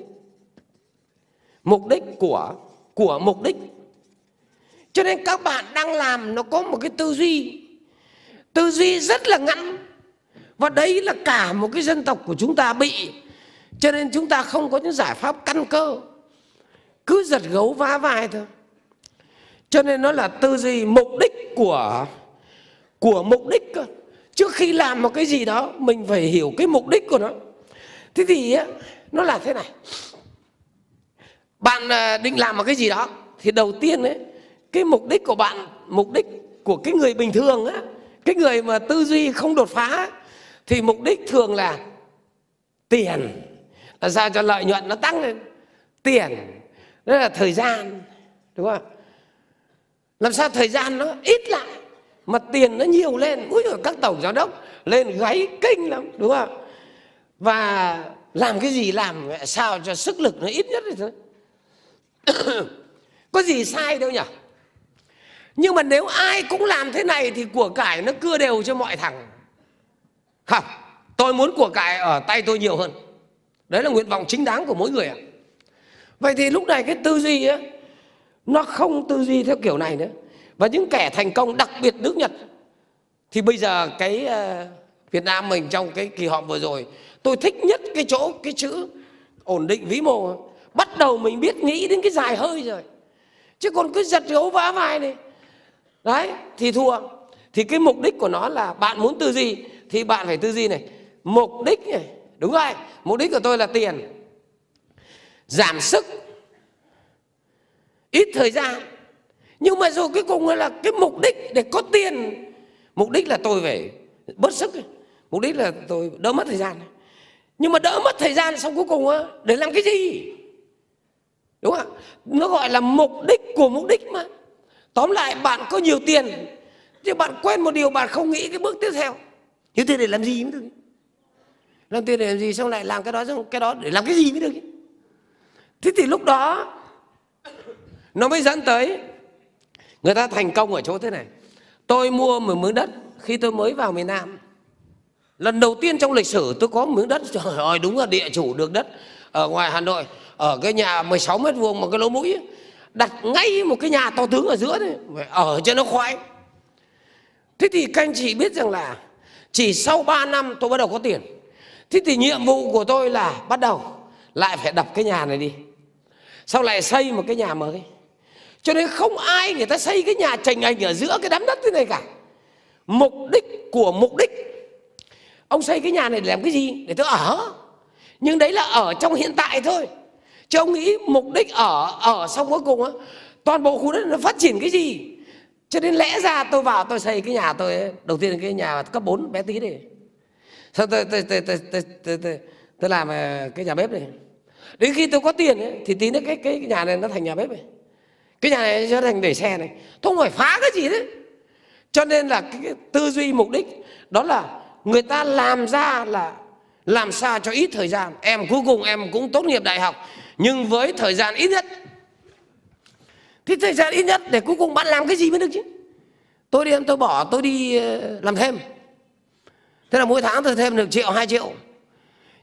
Mục đích của của mục đích. Cho nên các bạn đang làm nó có một cái tư duy tư duy rất là ngắn. Và đấy là cả một cái dân tộc của chúng ta bị. Cho nên chúng ta không có những giải pháp căn cơ. Cứ giật gấu vá vai thôi. Cho nên nó là tư duy mục đích của của mục đích cơ. Trước khi làm một cái gì đó, mình phải hiểu cái mục đích của nó. Thế thì nó là thế này. Bạn à, định làm một cái gì đó, thì đầu tiên ấy, cái mục đích của bạn, mục đích của cái người bình thường á cái người mà tư duy không đột phá thì mục đích thường là tiền. Là sao? Cho lợi nhuận nó tăng lên. Tiền, đó là thời gian, đúng không? Làm sao thời gian nó ít lại, mà tiền nó nhiều lên? Úi rồi các tổng giám đốc lên gáy kinh lắm, đúng không? Và làm cái gì làm, sao cho sức lực nó ít nhất thôi. Có gì sai đâu nhỉ? Nhưng mà nếu ai cũng làm thế này thì của cải nó cưa đều cho mọi thằng. Không, tôi muốn của cải ở tay tôi nhiều hơn. Đấy là nguyện vọng chính đáng của mỗi người ạ. Vậy thì lúc này cái tư duy á, nó không tư duy theo kiểu này nữa. Và những kẻ thành công, đặc biệt nước nhật, thì bây giờ cái ờ, việt nam mình trong cái kỳ họp vừa rồi, tôi thích nhất cái chỗ, cái chữ ổn định vĩ mô. Bắt đầu mình biết nghĩ đến cái dài hơi rồi. Chứ còn cứ giật gấu vá vai này đấy, thì thua. Thì cái mục đích của nó là bạn muốn tư duy, thì bạn phải tư duy này. Mục đích này, đúng rồi, mục đích của tôi là tiền. Giảm sức. Ít thời gian. Nhưng mà rồi cuối cùng là cái mục đích để có tiền, mục đích là tôi phải bớt sức mục đích là tôi đỡ mất thời gian nhưng mà đỡ mất thời gian xong cuối cùng á, để làm cái gì? Đúng không nó gọi là mục đích của mục đích mà tóm lại bạn có nhiều tiền thì bạn quên một điều bạn không nghĩ cái bước tiếp theo. Như thế để làm gì mới được? Làm tiền để làm gì xong lại làm cái đó xong cái đó để làm cái gì mới được? Thế thì lúc đó nó mới dẫn tới người ta thành công ở chỗ thế này. Tôi mua một miếng đất khi tôi mới vào miền Nam. Lần đầu tiên trong lịch sử tôi có một miếng đất trời ơi đúng là địa chủ được đất ở ngoài Hà Nội. Ở cái nhà 16 mét vuông một cái lỗ mũi đặt ngay một cái nhà to tướng ở giữa này ở cho nó khoái. Thế thì các anh chị biết rằng là chỉ sau 3 năm tôi bắt đầu có tiền. Thế thì nhiệm vụ của tôi là bắt đầu lại phải đập cái nhà này đi. Sau lại xây một cái nhà mới. Cho nên không ai người ta xây cái nhà trành ảnh ở giữa cái đám đất thế này cả. Mục đích của mục đích, ông xây cái nhà này để làm cái gì? Để tôi ở. Nhưng đấy là ở trong hiện tại thôi chứ ông nghĩ mục đích ở ở xong cuối cùng á toàn bộ khu đất nó phát triển cái gì? Cho nên lẽ ra tôi vào tôi xây cái nhà tôi ấy, đầu tiên là cái nhà cấp 4 bé tí đi. Sau tôi tôi tôi tôi tôi, tôi, tôi, tôi làm ờ, cái nhà bếp này đến khi tôi có tiền ấy, thì tí nữa cái cái nhà này nó thành nhà bếp này. Cái nhà này nó thành để xe này. Tôi không phải phá cái gì đấy. Cho nên là cái, cái tư duy mục đích đó là người ta làm ra là làm sao cho ít thời gian. Em cuối cùng em cũng tốt nghiệp đại học nhưng với thời gian ít nhất, thì thời gian ít nhất để cuối cùng bạn làm cái gì mới được chứ? Tôi đi em, tôi bỏ, tôi đi ờ, làm thêm. Thế là mỗi tháng tôi thêm được triệu, hai triệu.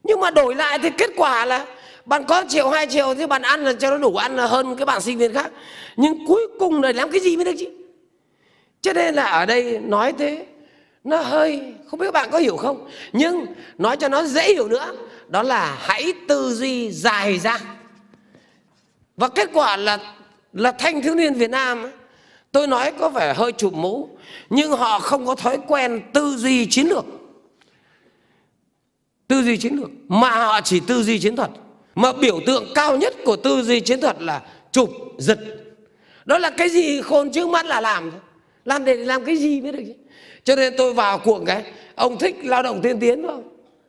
Nhưng mà đổi lại thì kết quả là bạn có triệu, hai triệu thì bạn ăn là cho nó đủ ăn là hơn cái bạn sinh viên khác. Nhưng cuối cùng là làm cái gì mới được chứ? Cho nên là ở đây nói thế, nó hơi, không biết các bạn có hiểu không? Nhưng nói cho nó dễ hiểu nữa, đó là hãy tư duy dài ra và kết quả là là thanh thiếu niên Việt Nam tôi nói có vẻ hơi chụp mũ, nhưng họ không có thói quen tư duy chiến lược. Tư duy chiến lược. Mà họ chỉ tư duy chiến thuật. Mà biểu tượng cao nhất của tư duy chiến thuật là chụp giật. Đó là cái gì khôn trước mắt là làm làm để làm cái gì mới được chứ? Cho nên tôi vào cuộc cái ông thích lao động tiên tiến không?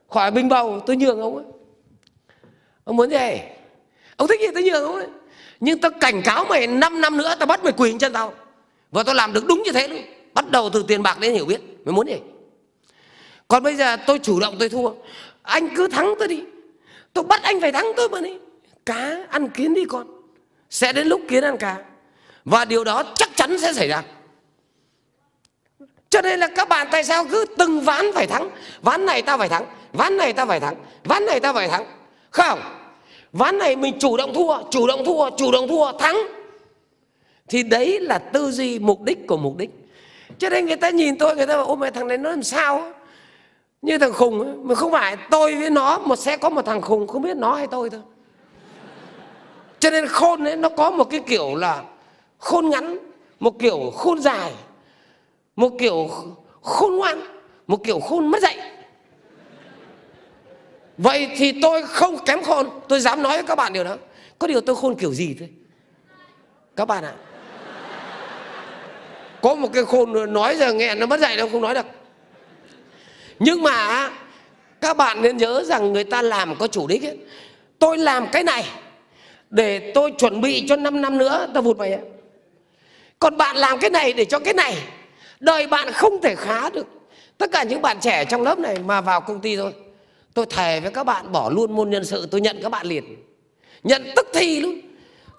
Khỏi binh bầu, tôi nhường ông ấy. Ông muốn gì? Ông thích gì tôi nhường ông ấy? Nhưng tao cảnh cáo mày 5 năm nữa, tao bắt mày quỳ chân tao. Và tao làm được đúng như thế luôn. Bắt đầu từ tiền bạc đến hiểu biết. Mày muốn gì? Còn bây giờ tôi chủ động tôi thua. Anh cứ thắng tôi đi. Tôi bắt anh phải thắng tôi mà đi. Cá ăn kiến đi con. Sẽ đến lúc kiến ăn cá. Và điều đó chắc chắn sẽ xảy ra. Cho nên là các bạn tại sao cứ từng ván phải thắng? Ván này tao phải thắng. Ván này tao phải thắng. Ván này tao phải thắng. Không ván này mình chủ động thua, chủ động thua, chủ động thua, thắng. Thì đấy là tư duy mục đích của mục đích. Cho nên người ta nhìn tôi, người ta bảo ôi mày thằng này nó làm sao như thằng khùng mà không phải, tôi với nó một sẽ có một thằng khùng, không biết nó hay tôi thôi. Cho nên khôn ấy, nó có một cái kiểu là khôn ngắn, một kiểu khôn dài, một kiểu khôn ngoan, một kiểu khôn mất dạy vậy thì tôi không kém khôn. Tôi dám nói với các bạn điều đó. Có điều tôi khôn kiểu gì thôi các bạn ạ. À. có một cái khôn nói giờ nghe nó mất dạy đâu, không nói được. Nhưng mà các bạn nên nhớ rằng người ta làm có chủ đích ấy. tôi làm cái này để tôi chuẩn bị cho 5 năm nữa. Ta vụt mày còn bạn làm cái này để cho cái này. Đời bạn không thể khá được. Tất cả những bạn trẻ trong lớp này mà vào công ty thôi tôi thề với các bạn bỏ luôn môn nhân sự, tôi nhận các bạn liền. Nhận tức thì luôn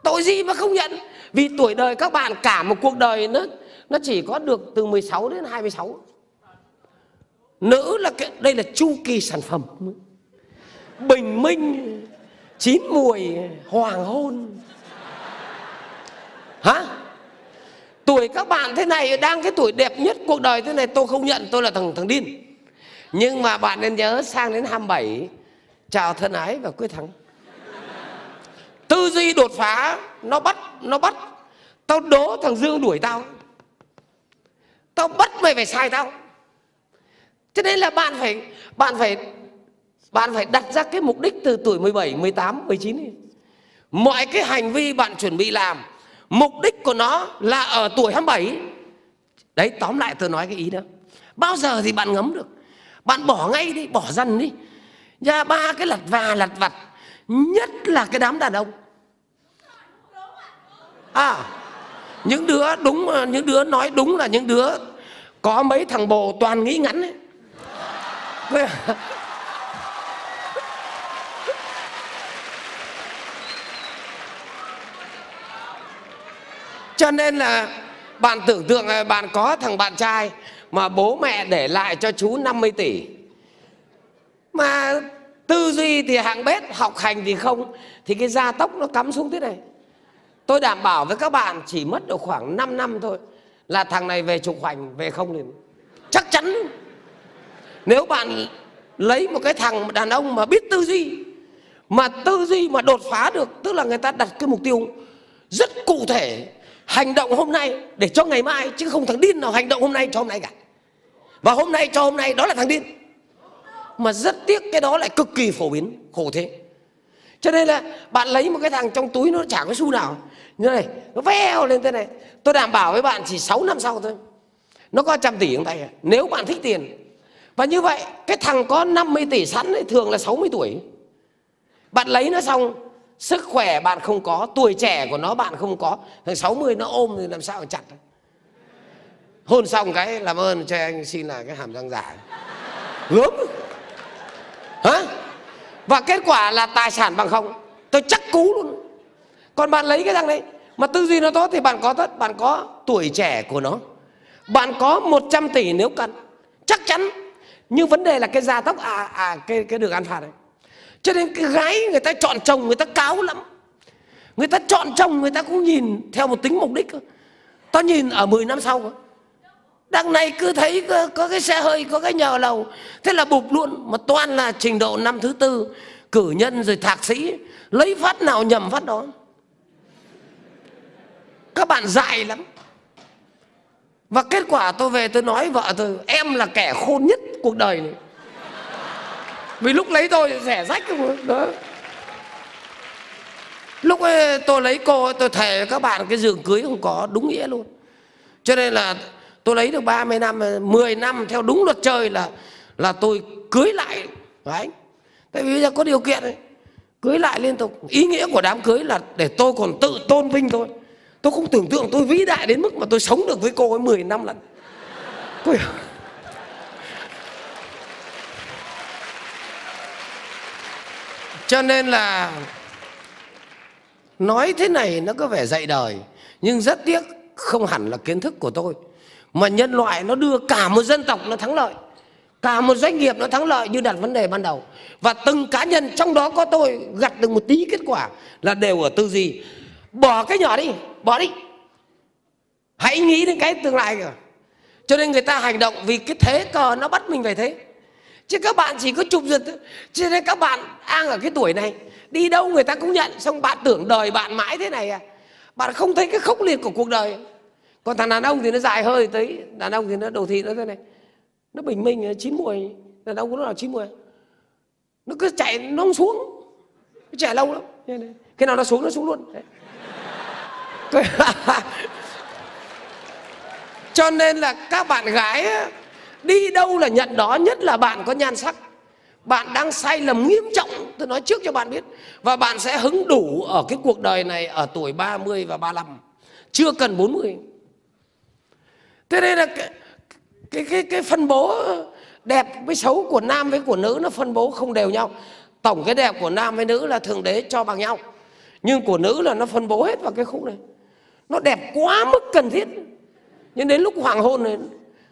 tội gì mà không nhận? Vì tuổi đời các bạn, cả một cuộc đời nó nó chỉ có được từ 16 đến 26 nữ là cái, đây là chu kỳ sản phẩm. Bình minh, chín mùi hoàng hôn. Hả? Tuổi các bạn thế này, đang cái tuổi đẹp nhất cuộc đời thế này, tôi không nhận, tôi là thằng thằng điên nhưng mà bạn nên nhớ sang đến 27 chào thân ái và quyết thắng. Tư duy đột phá nó bắt nó bắt. Tao đố thằng dương đuổi tao. Tao bắt mày phải sai tao. Cho nên là bạn phải bạn phải bạn phải đặt ra cái mục đích từ tuổi 17, 18, 19 đi. Mọi cái hành vi bạn chuẩn bị làm Mục đích của nó là ở tuổi 27 Đấy tóm lại tôi nói cái ý đó. Bao giờ thì bạn ngấm được? Bạn bỏ ngay đi, bỏ dần đi. Ra ba cái lặt và lặt vặt Nhất là cái đám đàn ông. À Những đứa đúng Những đứa nói đúng là những đứa Có mấy thằng bồ toàn nghĩ ngắn ấy. Cho nên là bạn tưởng tượng là bạn có thằng bạn trai mà bố mẹ để lại cho chú 50 tỷ. Mà tư duy thì hạng bét, học hành thì không. Thì cái gia tốc nó cắm xuống thế này. Tôi đảm bảo với các bạn chỉ mất được khoảng 5 năm thôi là thằng này về trục hoành về không liền. Chắc chắn. Nếu bạn lấy một cái thằng đàn ông mà biết tư duy, mà tư duy mà đột phá được, tức là người ta đặt cái mục tiêu rất cụ thể, hành động hôm nay để cho ngày mai, chứ không thằng điên nào hành động hôm nay, cho hôm nay cả và hôm nay, cho hôm nay, đó là thằng điên. Mà rất tiếc cái đó lại cực kỳ phổ biến, khổ thế. Cho nên là bạn lấy một cái thằng trong túi nó chả có xu nào. Như này, nó veo lên thế này. Tôi đảm bảo với bạn chỉ 6 năm sau thôi. Nó có trăm tỷ trong tay à? nếu bạn thích tiền. Và như vậy, cái thằng có 50 tỷ sẵn ấy, thường là 60 tuổi. Bạn lấy nó xong, sức khỏe bạn không có, tuổi trẻ của nó bạn không có. Thằng 60 nó ôm thì làm sao mà chặt hôn xong cái làm ơn cho anh xin là cái hàm răng giả gớm. Hả? Và kết quả là tài sản bằng không. Tôi chắc cú luôn. Còn bạn lấy cái thằng đấy. Mà tư duy nó tốt thì bạn có tất. Bạn có tuổi trẻ của nó. Bạn có 100 tỷ nếu cần. Chắc chắn. Nhưng vấn đề là cái da tóc à à cái cái được ăn phạt đấy. Cho nên cái gái người ta chọn chồng, người ta cáo lắm. Người ta chọn chồng, người ta cũng nhìn theo một tính mục đích tao nhìn ở 10 năm sau đằng này cứ thấy có, có cái xe hơi có cái nhà lầu. Thế là bụp luôn mà toàn là trình độ năm thứ tư cử nhân rồi thạc sĩ lấy phát nào nhầm phát đó. Các bạn dại lắm. Và kết quả tôi về tôi nói vợ tôi em là kẻ khôn nhất cuộc đời này. Vì lúc lấy tôi rẻ rách đó. Lúc ấy tôi lấy cô tôi thề các bạn cái giường cưới không có. Đúng nghĩa luôn. Cho nên là tôi lấy được 30 năm 10 năm theo đúng luật chơi là là tôi cưới lại. Đấy. Tại vì bây giờ có điều kiện ấy, cưới lại liên tục. Ý nghĩa của đám cưới là để tôi còn tự tôn vinh thôi. Tôi không tưởng tượng tôi vĩ đại đến mức mà tôi sống được với cô ấy 10 năm lần. Tôi cho nên là nói thế này nó có vẻ dạy đời nhưng rất tiếc không hẳn là kiến thức của tôi mà nhân loại nó đưa cả một dân tộc nó thắng lợi, cả một doanh nghiệp nó thắng lợi như đặt vấn đề ban đầu. Và từng cá nhân trong đó có tôi gặt được một tí kết quả là đều ở tư duy, bỏ cái nhỏ đi, bỏ đi. Hãy nghĩ đến cái tương lai kìa. Cho nên người ta hành động vì cái thế cờ nó bắt mình phải thế. Chứ các bạn chỉ có chụp giật cho nên các bạn đang ở cái tuổi này, đi đâu người ta cũng nhận. Xong bạn tưởng đời bạn mãi thế này à. Bạn không thấy cái khốc liệt của cuộc đời còn thằng đàn ông thì nó dài hơi tới đàn ông thì nó đầu thì nó thế này. Nó bình minh, chín mùi, đàn ông cũng nào chín mùi. Nó cứ chạy, nó không xuống. Nó chạy lâu lắm. Khi nào nó xuống nó xuống luôn. Cho nên là các bạn gái đi đâu là nhận đó, nhất là bạn có nhan sắc. Bạn đang sai lầm nghiêm trọng, tôi nói trước cho bạn biết. Và bạn sẽ hứng đủ ở cái cuộc đời này ở tuổi 30 và 35 chưa cần 40 thế nên là cái cái cái, cái phân bố đẹp với xấu của nam với của nữ nó phân bố không đều nhau. Tổng cái đẹp của nam với nữ là thường đế cho bằng nhau. Nhưng của nữ là nó phân bố hết vào cái khúc này. Nó đẹp quá mức cần thiết. Nhưng đến lúc hoàng hôn này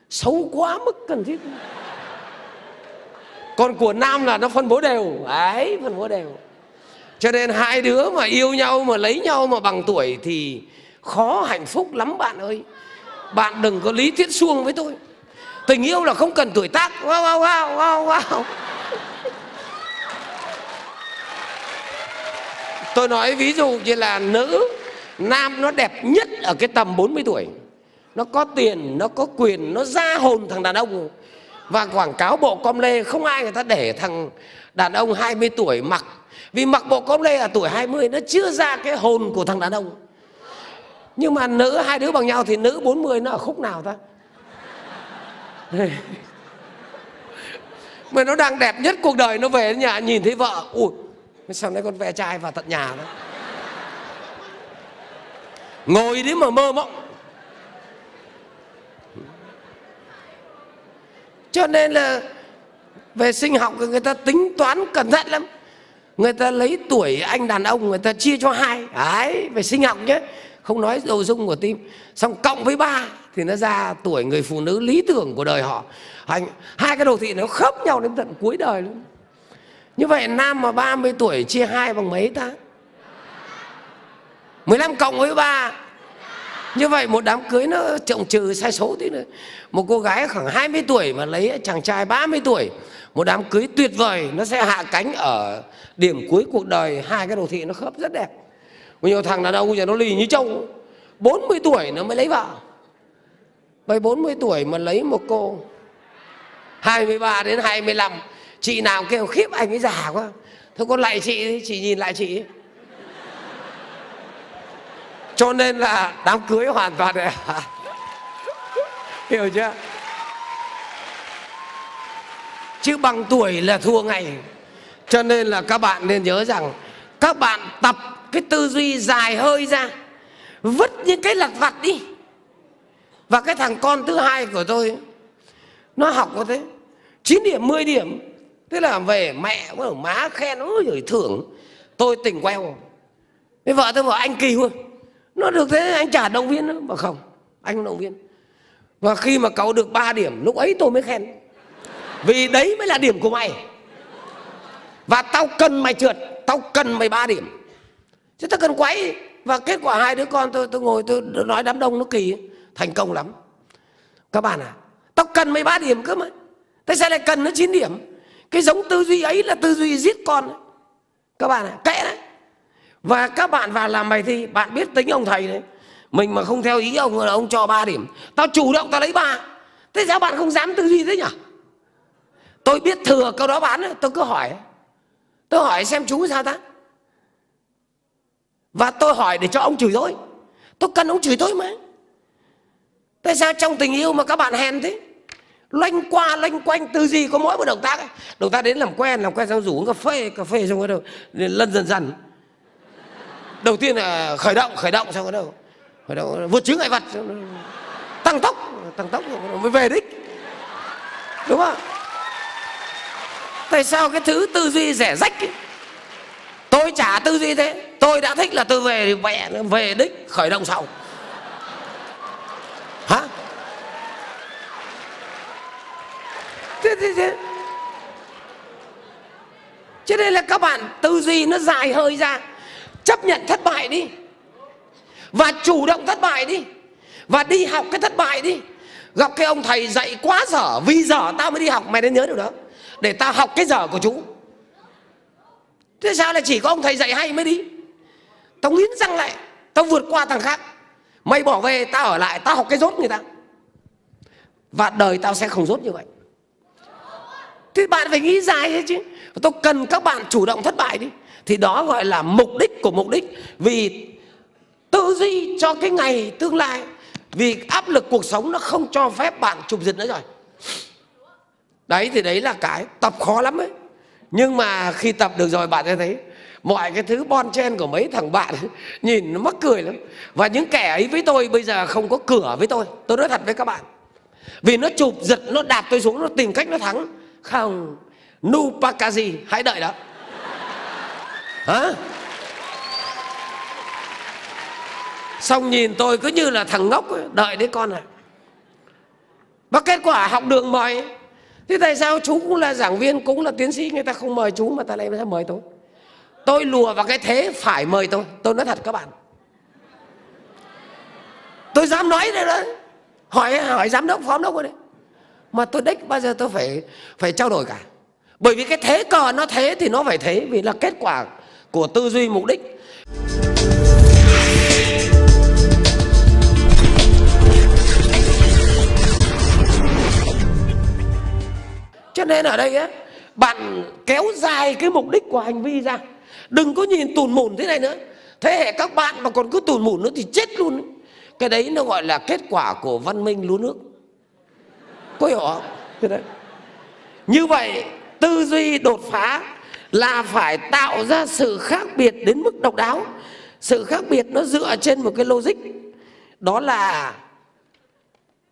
xấu quá mức cần thiết. Còn của nam là nó phân bố đều. Ấy phân bố đều. Cho nên hai đứa mà yêu nhau mà lấy nhau mà bằng tuổi thì khó hạnh phúc lắm bạn ơi bạn đừng có lý thuyết suông với tôi. Tình yêu là không cần tuổi tác. Wow wow wow wow wow. Tôi nói ví dụ như là nữ, nam nó đẹp nhất ở cái tầm 40 tuổi. Nó có tiền, nó có quyền, nó ra hồn thằng đàn ông. Và quảng cáo bộ com lê, không ai người ta để thằng đàn ông 20 tuổi mặc. Vì mặc bộ com lê ở tuổi 20 nó chưa ra cái hồn của thằng đàn ông nhưng mà nữ, hai đứa bằng nhau thì nữ 40 nó ở khúc nào ta? Mà nó đang đẹp nhất cuộc đời nó về đến nhà, nhìn thấy vợ, ui sao nay con ve trai vào tận nhà đó ngồi đấy mà mơ mộng. Cho nên là về sinh học người ta tính toán cẩn thận lắm. Người ta lấy tuổi anh đàn ông, người ta chia cho hai. Đấy, về sinh học nhé không nói đồ dung của tim. Xong cộng với ba thì nó ra tuổi người phụ nữ lý tưởng của đời họ. Hai, hai cái đồ thị nó khớp nhau đến tận cuối đời luôn. Như vậy nam mà 30 tuổi chia hai bằng mấy ta? 15 cộng với 3 Như vậy một đám cưới nó trọng trừ sai số tí nữa. Một cô gái khoảng 20 tuổi mà lấy chàng trai 30 tuổi Một đám cưới tuyệt vời Nó sẽ hạ cánh ở điểm cuối cuộc đời. Hai cái đồ thị nó khớp rất đẹp. Có nhiều thằng đàn ông giờ nó lì như trâu. 40 tuổi nó mới lấy vợ. Vậy 40 tuổi mà lấy một cô 23 đến 25 Chị nào kêu khiếp anh ấy già quá. Thôi con lại chị Chị nhìn lại chị. Cho nên là đám cưới hoàn toàn đẹp Hiểu chưa? Chứ bằng tuổi là thua ngày Cho nên là các bạn nên nhớ rằng Các bạn tập cái tư duy dài hơi ra, Vứt những cái lặt vặt đi. Và cái thằng con thứ hai của tôi, Nó học có thế 9 điểm 10 điểm. Thế là về mẹ với má khen, ôi rồi thưởng. Tôi tỉnh queo Thế vợ tôi bảo, anh kỳ luôn Nó được thế, anh trả động viên nữa Mà không, anh động viên. Và khi mà cậu được 3 điểm, Lúc ấy tôi mới khen. Vì đấy mới là điểm của mày. Và tao cần mày trượt, Tao cần mày 3 điểm. Chứ tôi cần quấy. Và kết quả hai đứa con tôi tôi ngồi tôi nói đám đông nó kỳ Thành công lắm. Các bạn à Tao cần 13 điểm cơ mà. Tại sao lại cần nó 9 điểm? Cái giống tư duy ấy là tư duy giết con đấy. các bạn ạ kệ đấy. Và các bạn vào làm bài thi, bạn biết tính ông thầy đấy. Mình mà không theo ý ông là ông cho 3 điểm. Tao chủ động tao lấy ba. Thế sao bạn không dám tư duy thế nhỉ? Tôi biết thừa câu đó bán tôi cứ hỏi. Tôi hỏi xem chú sao ta? Và tôi hỏi để cho ông chửi tôi tôi cần ông chửi tôi mà. Tại sao trong tình yêu mà các bạn hèn thế? Loanh qua, loanh quanh, tư duy có mỗi một động tác ấy. động tác đến làm quen làm quen xong rủ uống cà phê cà phê xong bắt đầu lân dần dần. Đầu tiên là khởi động khởi động xong bắt đầu khởi động, vượt chướng ngại vật. Tăng tốc tăng tốc mới về đích. Đúng không? Tại sao cái thứ tư duy rẻ rách ấy? tôi chả tư duy thế tôi đã thích là tôi về thì mẹ về đích khởi động sau. Hả? Thế, thế, thế. cho nên là các bạn tư duy nó dài hơi ra. Chấp nhận thất bại đi. Và chủ động thất bại đi. Và đi học cái thất bại đi. Gặp cái ông thầy dạy quá dở vì dở tao mới đi học. Mày nên nhớ điều đó. Để tao học cái dở của chú. Thế sao lại chỉ có ông thầy dạy hay mới đi? Tao nghiến răng lại. Tao vượt qua thằng khác. Mày bỏ về, tao ở lại, tao học cái rốt người ta. Và đời tao sẽ không rốt như vậy. Thì bạn phải nghĩ dài thế chứ. Tôi cần các bạn chủ động thất bại đi. Thì đó gọi là mục đích của mục đích. Vì tư duy cho cái ngày tương lai, vì áp lực cuộc sống nó không cho phép bạn chụp giật nữa rồi. Đấy, thì đấy là cái. Tập khó lắm ấy. Nhưng mà khi tập được rồi, bạn sẽ thấy mọi cái thứ bon chen của mấy thằng bạn nhìn nó mắc cười lắm. Và những kẻ ấy với tôi bây giờ không có cửa với tôi. Tôi nói thật với các bạn. Vì nó chụp giật nó đạp tôi xuống nó tìm cách nó thắng. Không. Nupakazi hãy đợi đó hả? Xong nhìn tôi cứ như là thằng ngốc ấy, đợi đấy con à và kết quả học đường mời thế tại sao chú cũng là giảng viên cũng là tiến sĩ người ta không mời chú mà ta lại mời tôi? tôi lùa vào cái thế phải mời tôi. Tôi nói thật các bạn. Tôi dám nói đây đấy. Hỏi hỏi giám đốc, phó đốc rồi đấy. Mà tôi đích bao giờ tôi phải phải trao đổi cả. Bởi vì cái thế cờ nó thế thì nó phải thế, vì là kết quả của tư duy mục đích. Cho nên ở đây á, bạn kéo dài cái mục đích của hành vi ra đừng có nhìn tùn mùn thế này nữa. Thế hệ các bạn mà còn cứ tùn mùn nữa thì chết luôn cái đấy nó gọi là kết quả của văn minh lúa nước. Có hiểu không? Thế đấy. Như vậy, tư duy đột phá là phải tạo ra sự khác biệt đến mức độc đáo. Sự khác biệt nó dựa trên một cái logic. Đó là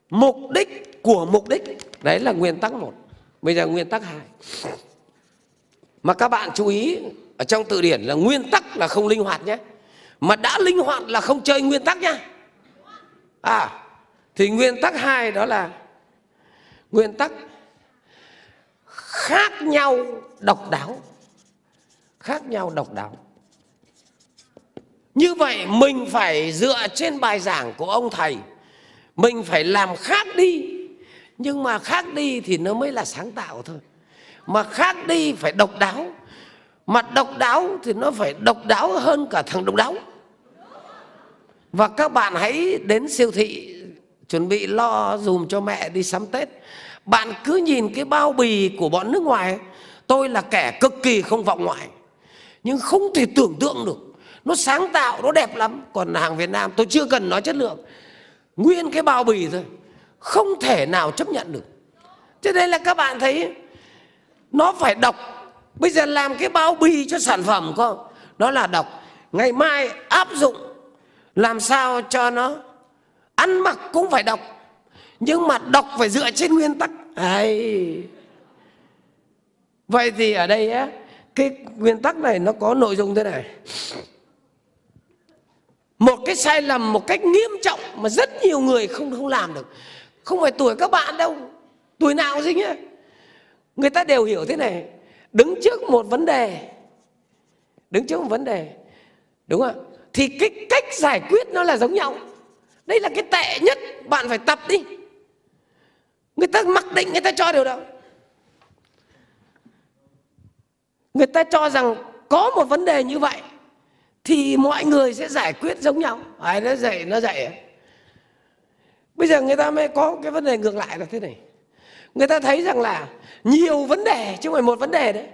mục đích của mục đích. Đấy là nguyên tắc một. Bây giờ nguyên tắc hai. Mà các bạn chú ý ở trong từ điển là nguyên tắc là không linh hoạt nhé. Mà đã linh hoạt là không chơi nguyên tắc nhá. À thì nguyên tắc hai đó là nguyên tắc khác nhau độc đáo. Khác nhau độc đáo. Như vậy mình phải dựa trên bài giảng của ông thầy. Mình phải làm khác đi. Nhưng mà khác đi thì nó mới là sáng tạo thôi. Mà khác đi phải độc đáo mà độc đáo thì nó phải độc đáo hơn cả thằng độc đáo. Và các bạn hãy đến siêu thị, chuẩn bị lo dùm cho mẹ đi sắm tết. Bạn cứ nhìn cái bao bì của bọn nước ngoài, tôi là kẻ cực kỳ không vọng ngoại, nhưng không thể tưởng tượng được. Nó sáng tạo, nó đẹp lắm. Còn hàng việt nam, tôi chưa cần nói chất lượng. Nguyên cái bao bì thôi, không thể nào chấp nhận được. Cho nên là các bạn thấy, nó phải độc bây giờ làm cái bao bì cho sản phẩm con đó là đọc. Ngày mai áp dụng. Làm sao cho nó ăn mặc cũng phải đọc. Nhưng mà đọc phải dựa trên nguyên tắc. Ấy vậy thì ở đây á, cái nguyên tắc này nó có nội dung thế này. Một cái sai lầm, một cách nghiêm trọng mà rất nhiều người không không làm được. Không phải tuổi các bạn đâu. Tuổi nào gì nhá người ta đều hiểu thế này đứng trước một vấn đề. Đứng trước một vấn đề. Đúng không thì cái cách giải quyết nó là giống nhau. Đây là cái tệ nhất. Bạn phải tập đi. Người ta mặc định người ta cho điều đó. Người ta cho rằng có một vấn đề như vậy thì mọi người sẽ giải quyết giống nhau. Ai nó dạy nó dạy à? bây giờ người ta mới có cái vấn đề ngược lại là thế này người ta thấy rằng là nhiều vấn đề chứ không phải một vấn đề đấy.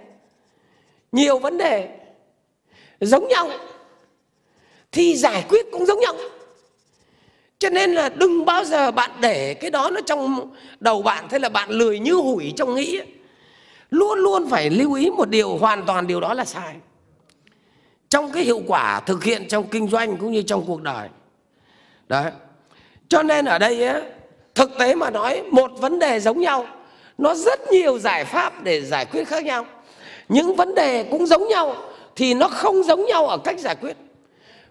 Nhiều vấn đề giống nhau thì giải quyết cũng giống nhau. Cho nên là đừng bao giờ bạn để cái đó nó trong đầu bạn thế là bạn lười như hủi trong nghĩ luôn luôn phải lưu ý một điều hoàn toàn điều đó là sai. Trong cái hiệu quả thực hiện trong kinh doanh cũng như trong cuộc đời. Đấy. Cho nên ở đây á, thực tế mà nói, một vấn đề giống nhau, nó rất nhiều giải pháp để giải quyết khác nhau. Những vấn đề cũng giống nhau thì nó không giống nhau ở cách giải quyết.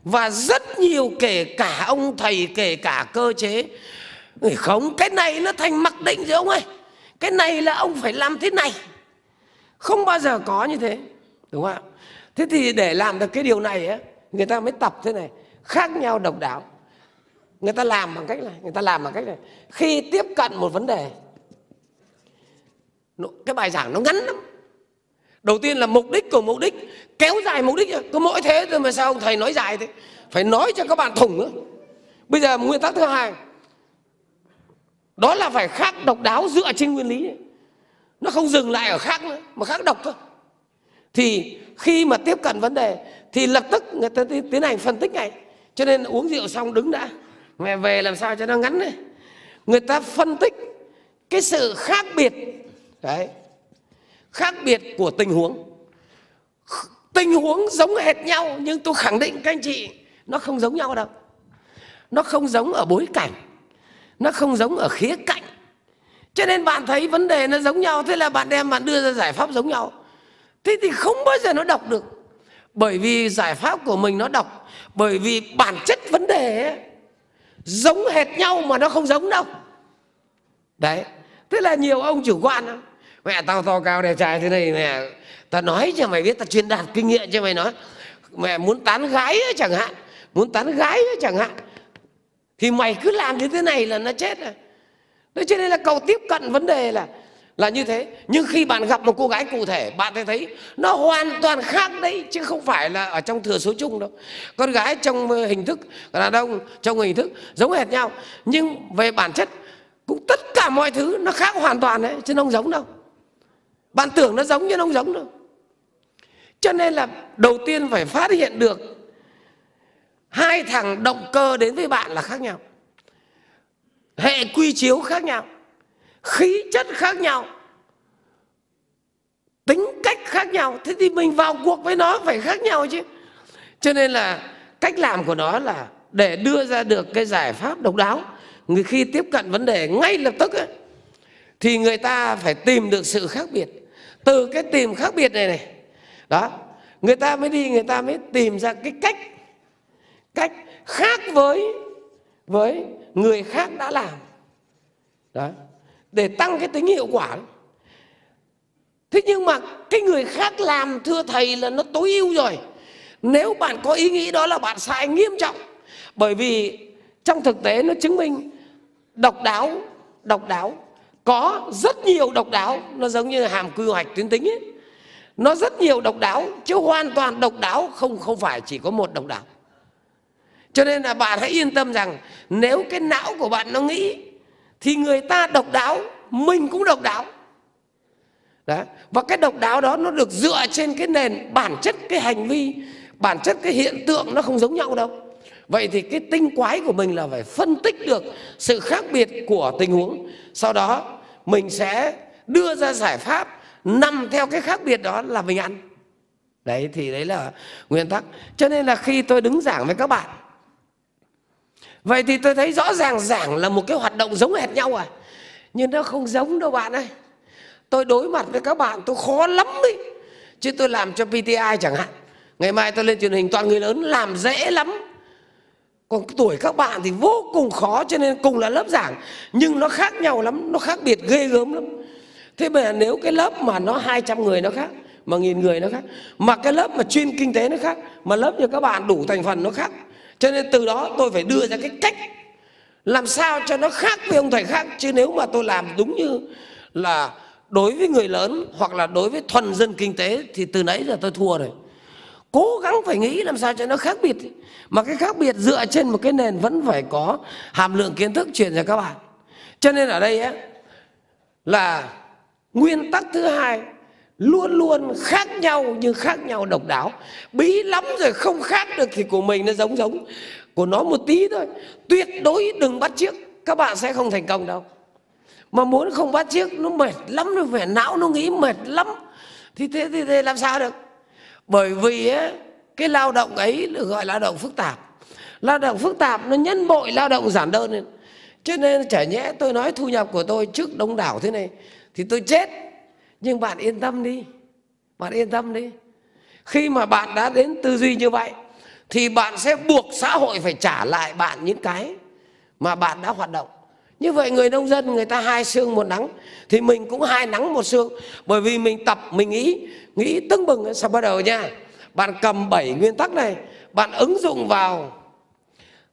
Và rất nhiều kể cả ông thầy, kể cả cơ chế. Không, cái này nó thành mặc định rồi ông ơi. Cái này là ông phải làm thế này. Không bao giờ có như thế, đúng không ạ? Thế thì để làm được cái điều này á, người ta mới tập thế này. Khác nhau độc đáo người ta làm bằng cách này, người ta làm bằng cách này. Khi tiếp cận một vấn đề cái bài giảng nó ngắn lắm. Đầu tiên là mục đích của mục đích, kéo dài mục đích. Có mỗi thế thôi mà sao ông thầy nói dài thế? Phải nói cho các bạn thủng nữa. Bây giờ nguyên tắc thứ hai, đó là phải khác độc đáo dựa trên nguyên lý. Nó không dừng lại ở khác nữa, mà khác độc thôi. Thì khi mà tiếp cận vấn đề, thì lập tức người ta tiến hành phân tích ngay. Cho nên uống rượu xong đứng đã mẹ về làm sao cho nó ngắn này người ta phân tích cái sự khác biệt đấy khác biệt của tình huống. Tình huống giống hệt nhau nhưng tôi khẳng định các anh chị nó không giống nhau đâu. Nó không giống ở bối cảnh nó không giống ở khía cạnh. Cho nên bạn thấy vấn đề nó giống nhau thế là bạn đem bạn đưa ra giải pháp giống nhau. Thế thì không bao giờ nó đọc được. Bởi vì giải pháp của mình nó đọc bởi vì bản chất vấn đề ấy, giống hệt nhau mà nó không giống đâu. Đấy thế là nhiều ông chủ quan đó. mẹ tao to cao đẹp trai thế này mẹ tao nói cho mày biết tao truyền đạt kinh nghiệm cho mày nói. Mẹ muốn tán gái ấy, chẳng hạn muốn tán gái ấy, chẳng hạn. Thì mày cứ làm như thế này là nó chết rồi. Thế cho nên là cầu tiếp cận vấn đề là là như thế. Nhưng khi bạn gặp một cô gái cụ thể, bạn sẽ thấy nó hoàn toàn khác đấy, chứ không phải là ở trong thừa số chung đâu. Con gái trong ờ, hình thức, đàn ông trong hình thức giống hệt nhau, nhưng về bản chất cũng tất cả mọi thứ nó khác hoàn toàn đấy, chứ không giống đâu. Bạn tưởng nó giống nhưng nó không giống đâu. Cho nên là đầu tiên phải phát hiện được hai thằng động cơ đến với bạn là khác nhau. Hệ quy chiếu khác nhau khí chất khác nhau tính cách khác nhau. Thế thì mình vào cuộc với nó phải khác nhau chứ. Cho nên là cách làm của nó là để đưa ra được cái giải pháp độc đáo. Người khi tiếp cận vấn đề ngay lập tức ấy, thì người ta phải tìm được sự khác biệt. Từ cái tìm khác biệt này này đó người ta mới đi người ta mới tìm ra cái cách cách khác với với người khác đã làm. Đó để tăng cái tính hiệu quả. Thế nhưng mà cái người khác làm thưa thầy là nó tối ưu rồi. Nếu bạn có ý nghĩ đó là bạn sai nghiêm trọng. Bởi vì trong thực tế nó chứng minh độc đáo độc đáo, có rất nhiều độc đáo, nó giống như hàm quy hoạch tuyến tính ấy. Nó rất nhiều độc đáo, chứ hoàn toàn độc đáo không không phải chỉ có một độc đáo. Cho nên là bạn hãy yên tâm rằng nếu cái não của bạn nó nghĩ thì người ta độc đáo, mình cũng độc đáo. Đó. và cái độc đáo đó nó được dựa trên cái nền bản chất, cái hành vi, bản chất, cái hiện tượng nó không giống nhau đâu. Vậy thì cái tinh quái của mình là phải phân tích được sự khác biệt của tình huống. Sau đó, mình sẽ đưa ra giải pháp nằm theo cái khác biệt đó là mình ăn. Đấy, thì đấy là nguyên tắc. Cho nên là khi tôi đứng giảng với các bạn vậy thì tôi thấy rõ ràng giảng là một cái hoạt động giống hệt nhau à. Nhưng nó không giống đâu bạn ơi. Tôi đối mặt với các bạn, tôi khó lắm ấy. Chứ tôi làm cho PTI chẳng hạn. Ngày mai tôi lên truyền hình, toàn người lớn làm dễ lắm. Còn tuổi các bạn thì vô cùng khó, cho nên cùng là lớp giảng. Nhưng nó khác nhau lắm, nó khác biệt ghê gớm lắm. Thế mà nếu cái lớp mà nó 200 người nó khác, mà nghìn người nó khác, mà cái lớp mà chuyên kinh tế nó khác, mà lớp như các bạn đủ thành phần nó khác cho nên từ đó tôi phải đưa ra cái cách làm sao cho nó khác với ông thầy khác. Chứ nếu mà tôi làm đúng như là đối với người lớn hoặc là đối với thuần dân kinh tế thì từ nãy giờ tôi thua rồi. Cố gắng phải nghĩ làm sao cho nó khác biệt. Mà cái khác biệt dựa trên một cái nền vẫn phải có hàm lượng kiến thức truyền cho các bạn. Cho nên ở đây á, là nguyên tắc thứ hai luôn luôn khác nhau nhưng khác nhau độc đáo. Bí lắm rồi không khác được thì của mình nó giống giống của nó một tí thôi. Tuyệt đối đừng bắt chiếc các bạn sẽ không thành công đâu. Mà muốn không bắt chiếc nó mệt lắm nó phải não nó nghĩ mệt lắm. Thì thế thì, thế làm sao được? Bởi vì ấy, cái lao động ấy được gọi lao động phức tạp. Lao động phức tạp nó nhân bội lao động giản đơn lên. Cho nên chả nhẽ tôi nói thu nhập của tôi trước đông đảo thế này thì tôi chết nhưng bạn yên tâm đi. Bạn yên tâm đi. Khi mà bạn đã đến tư duy như vậy, thì bạn sẽ buộc xã hội phải trả lại bạn những cái mà bạn đã hoạt động. Như vậy người nông dân, người ta hai xương một nắng, thì mình cũng hai nắng một xương. Bởi vì mình tập, mình nghĩ nghĩ tưng bừng. Sao bắt đầu nha? Bạn cầm bảy nguyên tắc này, bạn ứng dụng vào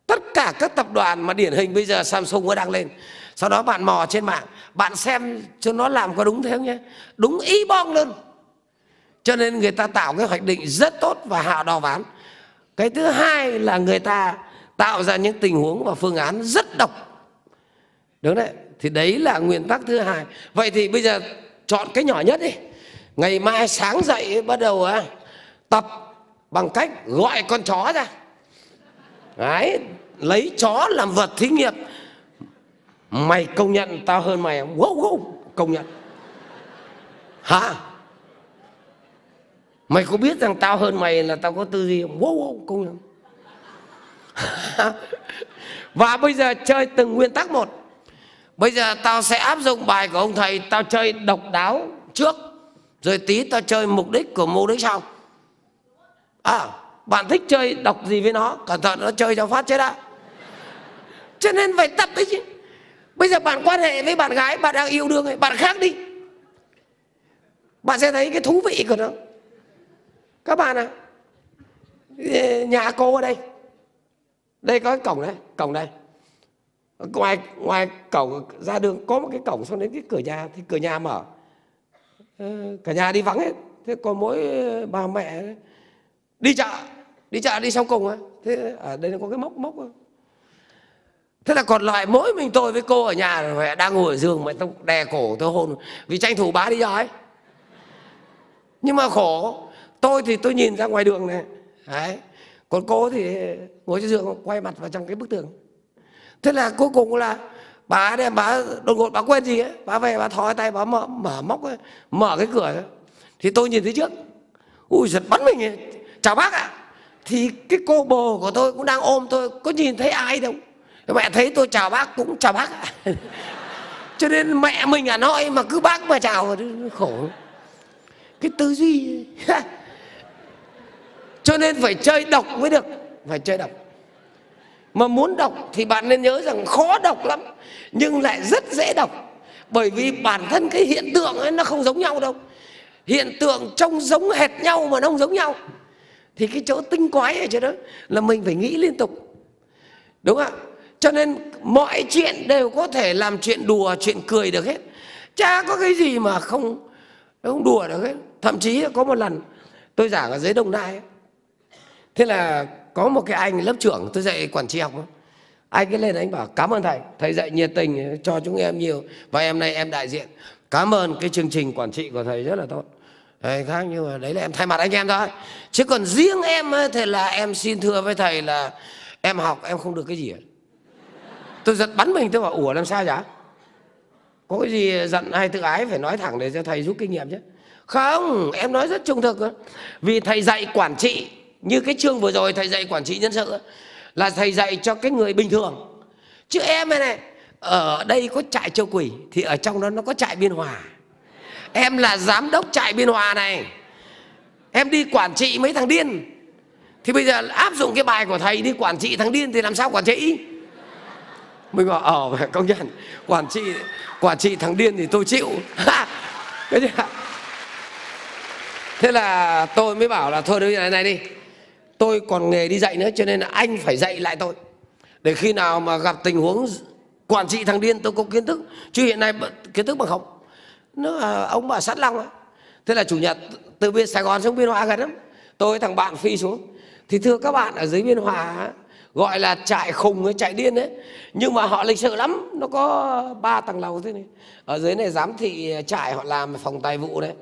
tất cả các tập đoàn mà điển hình bây giờ Samsung nó đang lên. Sau đó bạn mò trên mạng bạn xem cho nó làm có đúng thế không nhé? Đúng ý bong luôn cho nên người ta tạo cái hoạch định rất tốt và hạ đo ván. Cái thứ hai là người ta tạo ra những tình huống và phương án rất độc. Đúng đấy thì đấy là nguyên tắc thứ hai. Vậy thì bây giờ chọn cái nhỏ nhất đi. Ngày mai sáng dậy bắt đầu à, tập bằng cách gọi con chó ra. Đấy lấy chó làm vật thí nghiệm mày công nhận tao hơn mày không wow, wow, công nhận. Hả? Mày có biết rằng tao hơn mày là tao có tư duy không? Wow, wow, công nhận. Và bây giờ chơi từng nguyên tắc một. Bây giờ tao sẽ áp dụng bài của ông thầy tao chơi độc đáo trước rồi tí tao chơi mục đích của mục đích sau. À bạn thích chơi đọc gì với nó? Cẩn thận nó chơi cho phát chết á cho nên phải tập đấy chứ bây giờ bạn quan hệ với bạn gái, bạn đang yêu đương ấy, bạn khác đi. Bạn sẽ thấy cái thú vị của nó. Các bạn à nhà cô ở đây. Đây có cái cổng đấy cổng đây ngoài ngoài cổng ra đường, có một cái cổng xong đến cái cửa nhà, thì cửa nhà mở. Ờ, cả nhà đi vắng hết. Thế còn mỗi ờ, bà mẹ đi chợ đi chợ, đi sau cùng á. Thế ở đây có cái móc móc thế là còn lại mỗi mình tôi với cô ở nhà mẹ đang ngồi ở giường mẹ tôi đè cổ tôi hôn. Vì tranh thủ bá đi rồi. Nhưng mà khổ tôi thì tôi nhìn ra ngoài đường này. Đấy. Còn cô thì ngồi trên giường quay mặt vào trong cái bức tường. Thế là cuối cùng là bà đem bà đột ngột bà quên gì ấy? Bà về bà thò tay bà mở, mở móc ấy, mở cái cửa ấy. thì tôi nhìn thấy trước. Ui giật bắn mình ấy. chào bác ạ. Thì cái cô bồ của tôi cũng đang ôm tôi có nhìn thấy ai đâu? Mẹ thấy tôi chào bác cũng chào bác ạ. Cho nên mẹ mình à nói mà cứ bác mà chào khổ. Cái tư duy. Cho nên phải chơi độc mới được. Phải chơi độc. Mà muốn đọc thì bạn nên nhớ rằng khó đọc lắm, nhưng lại rất dễ đọc bởi vì bản thân cái hiện tượng ấy nó không giống nhau đâu. Hiện tượng trông giống hệt nhau mà nó không giống nhau. Thì cái chỗ tinh quái ở chỗ đó là mình phải nghĩ liên tục. Đúng không ạ? Cho nên mọi chuyện đều có thể làm chuyện đùa chuyện cười được hết. Chả có cái gì mà không không đùa được hết. Thậm chí có một lần tôi giảng ở dưới đồng nai ấy. thế là có một cái anh lớp trưởng tôi dạy quản trị học anh ấy lên anh bảo cảm ơn thầy thầy dạy nhiệt tình cho chúng em nhiều. Và em nay em đại diện. Cảm ơn cái chương trình quản trị của thầy rất là tốt. Thầy khác nhưng mà đấy là em thay mặt anh em thôi. Chứ còn riêng em ấy, thì là em xin thưa với thầy là em học em không được cái gì tôi giật bắn mình, tôi bảo, ủa, làm sao vậy có cái gì giận hay tự ái phải nói thẳng để cho thầy rút kinh nghiệm chứ. Không, em nói rất trung thực vì thầy dạy quản trị, như cái chương vừa rồi thầy dạy quản trị nhân sự là thầy dạy cho cái người bình thường. Chứ em này này, ở đây có trại châu quỷ, thì ở trong đó nó có trại biên hòa. Em là giám đốc trại biên hòa này. Em đi quản trị mấy thằng điên. Thì bây giờ áp dụng cái bài của thầy đi quản trị thằng điên thì làm sao quản trị? Mình bảo ờ công nhận quản trị quản trị thằng điên thì tôi chịu. Thế là tôi mới bảo là thôi đây này này đi. Tôi còn nghề đi dạy nữa, cho nên là anh phải dạy lại tôi. Để khi nào mà gặp tình huống quản trị thằng điên, tôi có kiến thức. Chứ hiện nay kiến thức bằng không. Nó là ông bà sắt long ấy. thế là chủ nhật, từ bên sài gòn xuống biên hòa gần lắm. Tôi thằng bạn phi xuống. Thì thưa các bạn, ở dưới biên hòa gọi là chạy khùng ấy chạy điên đấy nhưng mà họ lịch sự lắm nó có ba tầng lầu thế này. Ở dưới này giám thị trại họ làm phòng tài vụ đấy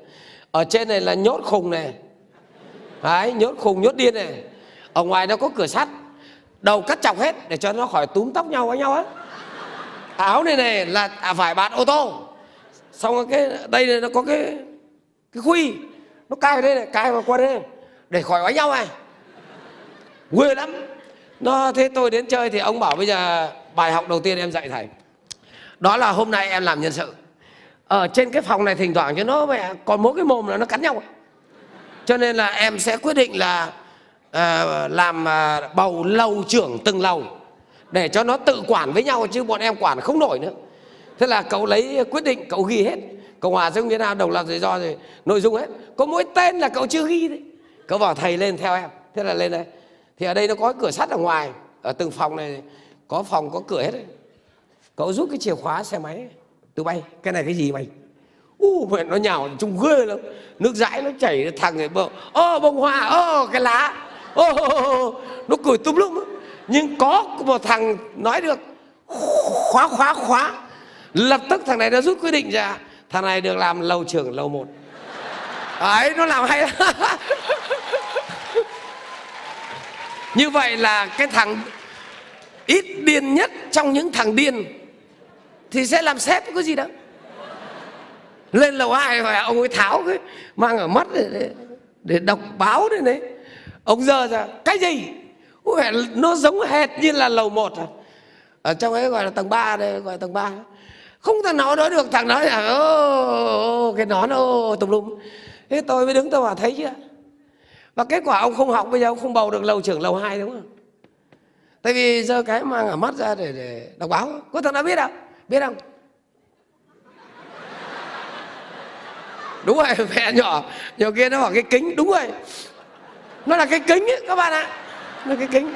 ở trên này là nhốt khùng này. Đấy nhốt khùng nhốt điên này. Ở ngoài nó có cửa sắt. Đầu cắt chọc hết để cho nó khỏi túm tóc nhau với nhau á. Áo này này là à, phải bạn ô tô. Xong rồi cái đây này nó có cái cái khuy. Nó cài vào đây này cài vào qua đây để khỏi đánh nhau này nguy lắm nó thế tôi đến chơi thì ông bảo bây giờ bài học đầu tiên em dạy thầy. Đó là hôm nay em làm nhân sự. Ở trên cái phòng này thỉnh thoảng cho nó mẹ còn mỗi cái mồm là nó cắn nhau. Cho nên là em sẽ quyết định là à, làm à, bầu lầu trưởng từng lầu để cho nó tự quản với nhau chứ bọn em quản không nổi nữa. Thế là cậu lấy quyết định cậu ghi hết. Cậu hòa dương việt nam độc lập rủi do rồi nội dung hết. Có mỗi tên là cậu chưa ghi đấy. Cậu bảo thầy lên theo em. Thế là lên đây thì ở đây nó có cửa sắt ở ngoài. Ở từng phòng này có phòng có cửa hết đấy. Cậu rút cái chìa khóa xe máy từ bay cái này cái gì mày? U mẹ nó nhào trông ghê lắm. Nước dãi nó chảy thằng người bờ. Ô bông hoa ô cái lá. Ô, nó cười tùm lum nhưng có một thằng nói được khóa khóa khóa. Lập tức thằng này nó rút quyết định ra. Thằng này được làm lầu trưởng lầu một. Ấy nó làm hay như vậy là cái thằng ít điên nhất trong những thằng điên thì sẽ làm sếp có gì đâu lên lầu hai và ông ấy tháo cái mang ở mắt để, để, để đọc báo đấy này. Ông dơ ra cái gì? Ui, nó giống hệt như là lầu một à. Ở trong ấy gọi là tầng 3 đây gọi là tầng 3 không thằng nói nói được thằng nói là ô, cái nón ô tùm lum. Thế tôi mới đứng tôi bảo thấy chưa? Và kết quả ông không học, bây giờ ông không bầu được lầu trưởng lầu hai đúng không? Tại vì giờ cái mang ở mắt ra để để đọc báo, có thằng nào biết không? Biết không? Đúng rồi, mẹ nhỏ nhỏ kia nó bảo cái kính, đúng rồi. Nó là cái kính ấy, các bạn ạ. Nó cái kính.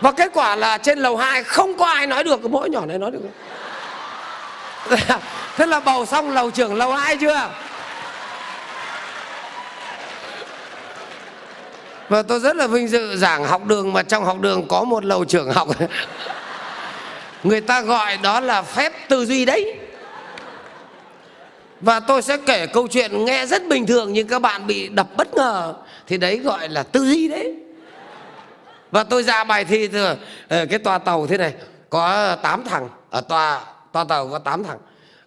Và kết quả là trên lầu 2 không có ai nói được, mỗi nhỏ này nói được. Thế là bầu xong lầu trưởng lầu 2 chưa? Và tôi rất là vinh dự giảng học đường mà trong học đường có một lầu trưởng học. Người ta gọi đó là phép tư duy đấy. Và tôi sẽ kể câu chuyện nghe rất bình thường nhưng các bạn bị đập bất ngờ thì đấy gọi là tư duy đấy. Và tôi ra bài thi thì, ờ, cái toa tàu thế này có 8 thằng ở toa toa tàu có 8 thằng.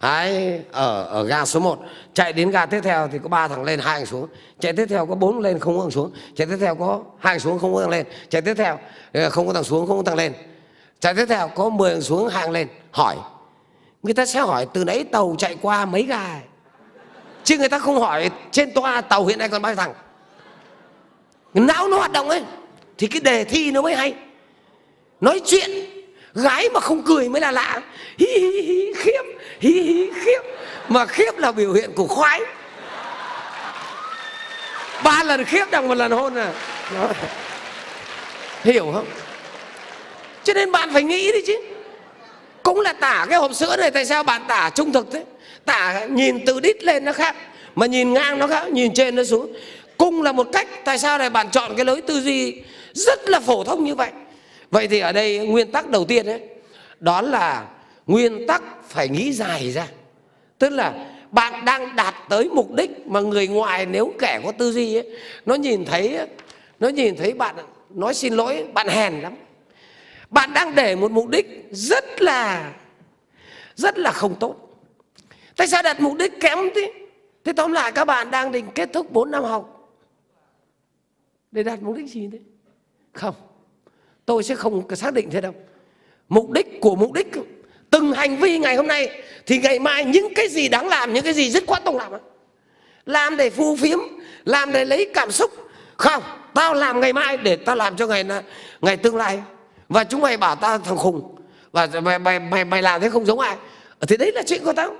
Đấy, ở ở ga số 1 chạy đến ga tiếp theo thì có ba thằng lên hai thằng xuống. Chạy tiếp theo có bốn lên không có thằng xuống. Chạy tiếp theo có hai thằng xuống không có thằng lên. Chạy tiếp theo ờ, không có thằng xuống không có thằng lên. Chạy tiếp theo có 10 thằng xuống hàng lên. Hỏi. Người ta sẽ hỏi từ nãy tàu chạy qua mấy ga chứ người ta không hỏi trên toa tàu hiện nay còn bao nhiêu thằng? Não nó hoạt động ấy. Thì cái đề thi nó mới hay. Nói chuyện gái mà không cười mới là lạ. Hi hi hi khiếp. Hi hi khiếp. Mà khiếp là biểu hiện của khoái. Ba lần khiếp đằng một lần hôn à. Đó. hiểu không? Cho nên bạn phải nghĩ đi chứ. Cũng là tả cái hộp sữa này, tại sao bạn tả trung thực thế? Tả nhìn từ đít lên nó khác, mà nhìn ngang nó khác, nhìn trên nó xuống. Cung là một cách tại sao lại bạn chọn cái lối tư duy rất là phổ thông như vậy vậy thì ở đây nguyên tắc đầu tiên ấy đó là nguyên tắc phải nghĩ dài ra. Tức là bạn đang đạt tới mục đích mà người ngoài nếu kẻ có tư duy ấy, nó nhìn thấy nó nhìn thấy bạn nói xin lỗi bạn hèn lắm. Bạn đang để một mục đích rất là rất là không tốt. Tại sao đặt mục đích kém thế? Thế tóm lại các bạn đang định kết thúc 4 năm học. Để đạt mục đích gì thế? Không tôi sẽ không xác định thế đâu. Mục đích của mục đích từng hành vi ngày hôm nay thì ngày mai những cái gì đáng làm những cái gì rất quan trọng làm làm để phu phiếm làm để lấy cảm xúc. Không tao làm ngày mai để tao làm cho ngày ngày tương lai. Và chúng mày bảo tao thằng khùng. Và mày mày mày, mày làm thế không giống ai. Thì đấy là chuyện của tao.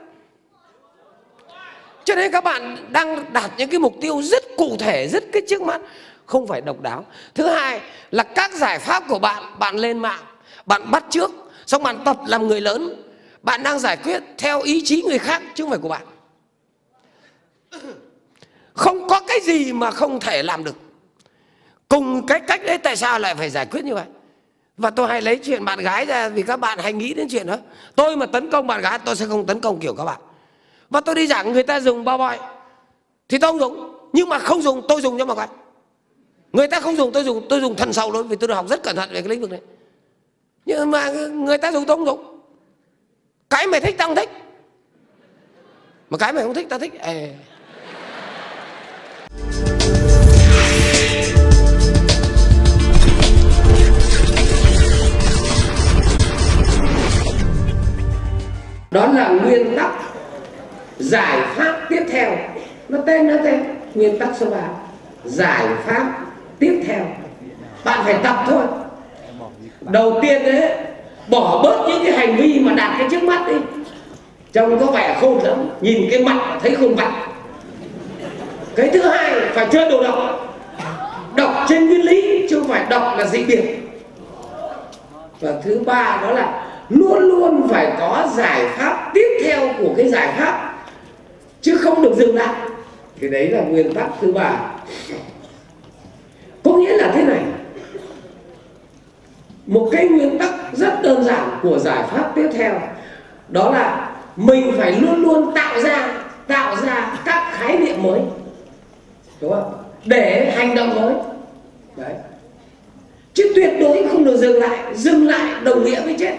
Cho nên các bạn đang đạt những cái mục tiêu rất cụ thể rất cái trước mắt không phải độc đáo. Thứ hai là các giải pháp của bạn bạn lên mạng, bạn bắt trước, xong bạn tập làm người lớn. Bạn đang giải quyết theo ý chí người khác chứ không phải của bạn. Không có cái gì mà không thể làm được. Cùng cái cách đấy tại sao lại phải giải quyết như vậy? Và tôi hay lấy chuyện bạn gái ra vì các bạn hay nghĩ đến chuyện đó. Tôi mà tấn công bạn gái, tôi sẽ không tấn công kiểu các bạn. Và tôi đi giảng người ta dùng bao bòi thì tôi không dùng. Nhưng mà không dùng, tôi dùng cho mọi người người ta không dùng, tôi dùng tôi dùng thần sầu luôn, vì tôi được học rất cẩn thận về cái lĩnh vực này. Nhưng mà người ta dùng, tôi không dùng. Cái mày thích, tao không thích. Mà cái mày không thích, tao thích. Ê. đó là nguyên tắc giải pháp tiếp theo. Nó tên nó tên. Nguyên tắc số 3 giải pháp tiếp theo, bạn phải tập thôi. Đầu tiên đấy bỏ bớt những cái hành vi mà đạt cái trước mắt đi. Trông có vẻ khôn lắm, nhìn cái mặt thấy khôn vặt. Cái thứ hai, phải chơi đồ độc đọc trên nguyên lý, chứ không phải đọc là dị biệt. Và thứ ba đó là luôn luôn phải có giải pháp tiếp theo của cái giải pháp, chứ không được dừng lại. Thì đấy là nguyên tắc thứ ba có nghĩa là thế này. Một cái nguyên tắc rất đơn giản của giải pháp tiếp theo, đó là mình phải luôn luôn tạo ra tạo ra các khái niệm mới. Đúng không? Để hành động mới. Đấy. Chứ tuyệt đối không được dừng lại dừng lại đồng nghĩa với chết.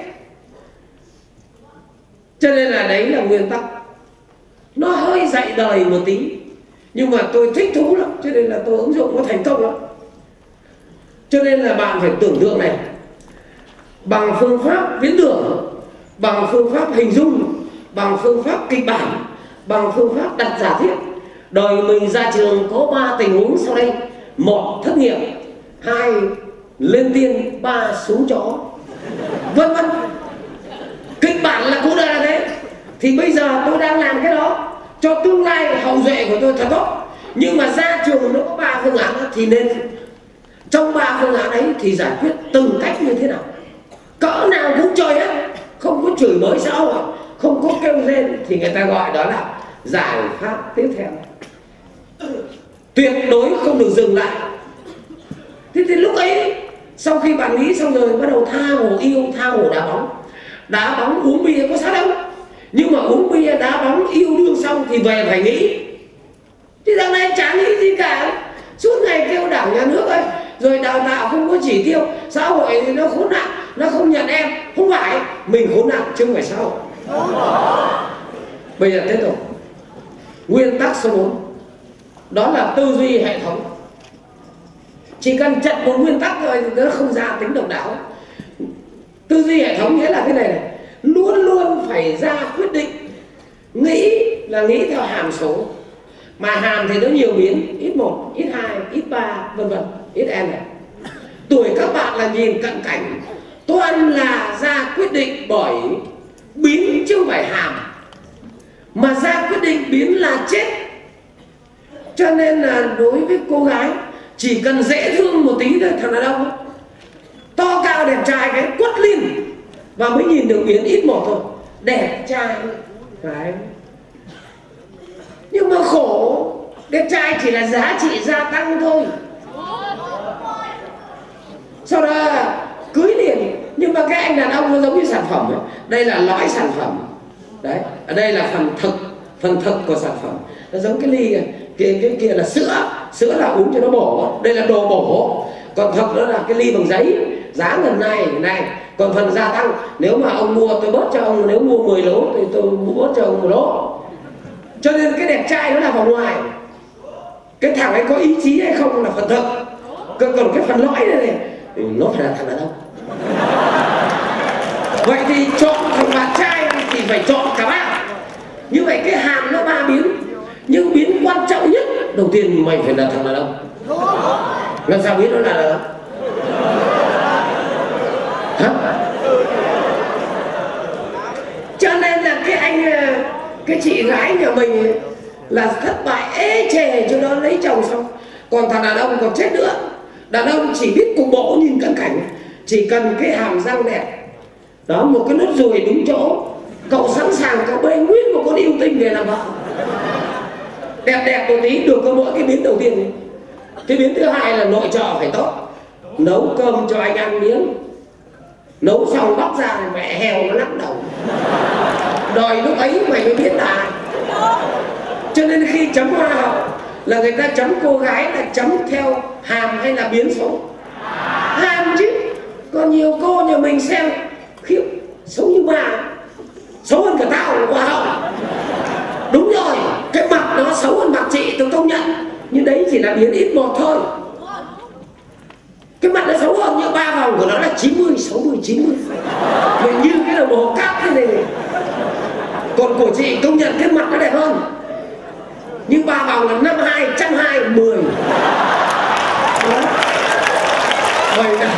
Cho nên là đấy là nguyên tắc. Nó hơi dạy đời một tí, nhưng mà tôi thích thú lắm, cho nên là tôi ứng dụng có thành công lắm cho nên là bạn phải tưởng tượng này. Bằng phương pháp viễn tưởng, bằng phương pháp hình dung, bằng phương pháp kịch bản, bằng phương pháp đặt giả thiết, đời mình ra trường có ba tình huống sau đây. Một, thất nghiệp. Hai, lên tiên. Ba, xuống chó. Vân vân. Kịch bản là cũng là thế. Thì bây giờ tôi đang làm cái đó. Cho tương lai hậu duệ của tôi thật tốt. Nhưng mà ra trường nó có ba phương án thì nên trong ba phương án ấy thì giải quyết từng cách như thế nào? Cỡ nào cũng chơi hết. Không có chửi bới xã hội, không có kêu lên thì người ta gọi đó là giải pháp tiếp theo. Tuyệt đối không được dừng lại. Thế thì lúc ấy, sau khi bạn nghĩ xong rồi, bắt đầu tha hồ yêu, tha hồ đá bóng. Đá bóng uống bia có sao đâu nhưng mà uống bia, đá bóng yêu đương xong thì về phải nghĩ. Thì thằng này chả nghĩ gì cả. Suốt ngày kêu đảng, nhà nước ấy rồi đào tạo không có chỉ tiêu, xã hội thì nó khốn nạn, nó không nhận em. Không phải, mình khốn nạn chứ không phải xã hội. Bây giờ tiếp tục. Nguyên tắc số 4 đó là tư duy hệ thống. Chỉ cần chặt một nguyên tắc thôi thì nó không ra tính độc đáo. Tư duy hệ thống nghĩa là cái này này, luôn luôn phải ra quyết định. Nghĩ là nghĩ theo hàm số. Mà hàm thì nó nhiều biến, ít một, ít hai, ít ba, vân vân ít em này. Tuổi các bạn là nhìn cận cảnh. Toàn là ra quyết định bởi biến chứ không phải hàm. Mà ra quyết định biến là chết. Cho nên là đối với cô gái, chỉ cần dễ thương một tí thôi thằng đàn ông to cao đẹp trai cái, quất lên và mới nhìn được biến ít một thôi. Đẹp trai cái. Nhưng mà khổ, đẹp trai chỉ là giá trị gia tăng thôi sau đó, cưới liền. Nhưng mà cái anh đàn ông nó giống như sản phẩm ấy. đây là lõi sản phẩm. Đấy, ở đây là phần thực phần thực của sản phẩm. Nó giống cái ly kia cái kia là sữa. Sữa là uống cho nó bổ. Đây là đồ bổ. Còn thực đó là cái ly bằng giấy. Giá lần này này. Còn phần gia tăng. Nếu mà ông mua, tôi bớt cho ông. Nếu mua 10 lỗ thì tôi bớt cho ông một lỗ. Cho nên cái đẹp trai nó là vào ngoài cái thằng ấy có ý chí hay không là phần thực còn, còn cái phần lõi này, này nó phải là thằng đàn ông. Vậy thì chọn thằng bạn trai thì phải chọn cả ba như vậy cái hàm nó ba biến. Nhưng biến quan trọng nhất đầu tiên mày phải là thằng đàn ông. Làm sao biết nó là đàn ông? Hả? Cho nên là cái anh ờ, cái chị gái nhà mình là thất bại ê chề cho nó lấy chồng xong. Còn thằng đàn ông còn chết nữa. Đàn ông chỉ biết cục bộ nhìn cận cảnh, chỉ cần cái hàm răng đẹp. Đó, một cái nốt ruồi đúng chỗ. Cậu sẵn sàng, cậu bê nguyên một con yêu tinh về làm vợ. Đẹp đẹp một tí, được có mỗi cái biến đầu tiên. Này. cái biến thứ hai là nội trợ phải tốt. Nấu cơm cho anh ăn miếng. Nấu xong bóc ra mẹ heo nó lắc đầu. Đòi lúc ấy mày mới biết là cho nên khi chấm hoa hậu là người ta chấm cô gái là chấm theo hàm hay là biến số? Hàm chứ. Còn nhiều cô nhà mình xem khiếp xấu như bà. Xấu hơn cả tao hoa hậu đúng rồi cái mặt nó xấu hơn mặt chị tôi công nhận. Nhưng đấy chỉ là biến ít một thôi. Cái mặt nó xấu hơn như ba vòng của nó là 90, 60, 90 Vậy như cái đồng hồ cát thế này. Còn của chị công nhận cái mặt nó đẹp hơn. Nhưng ba vòng là năm hai trăm hai mười, Vậy là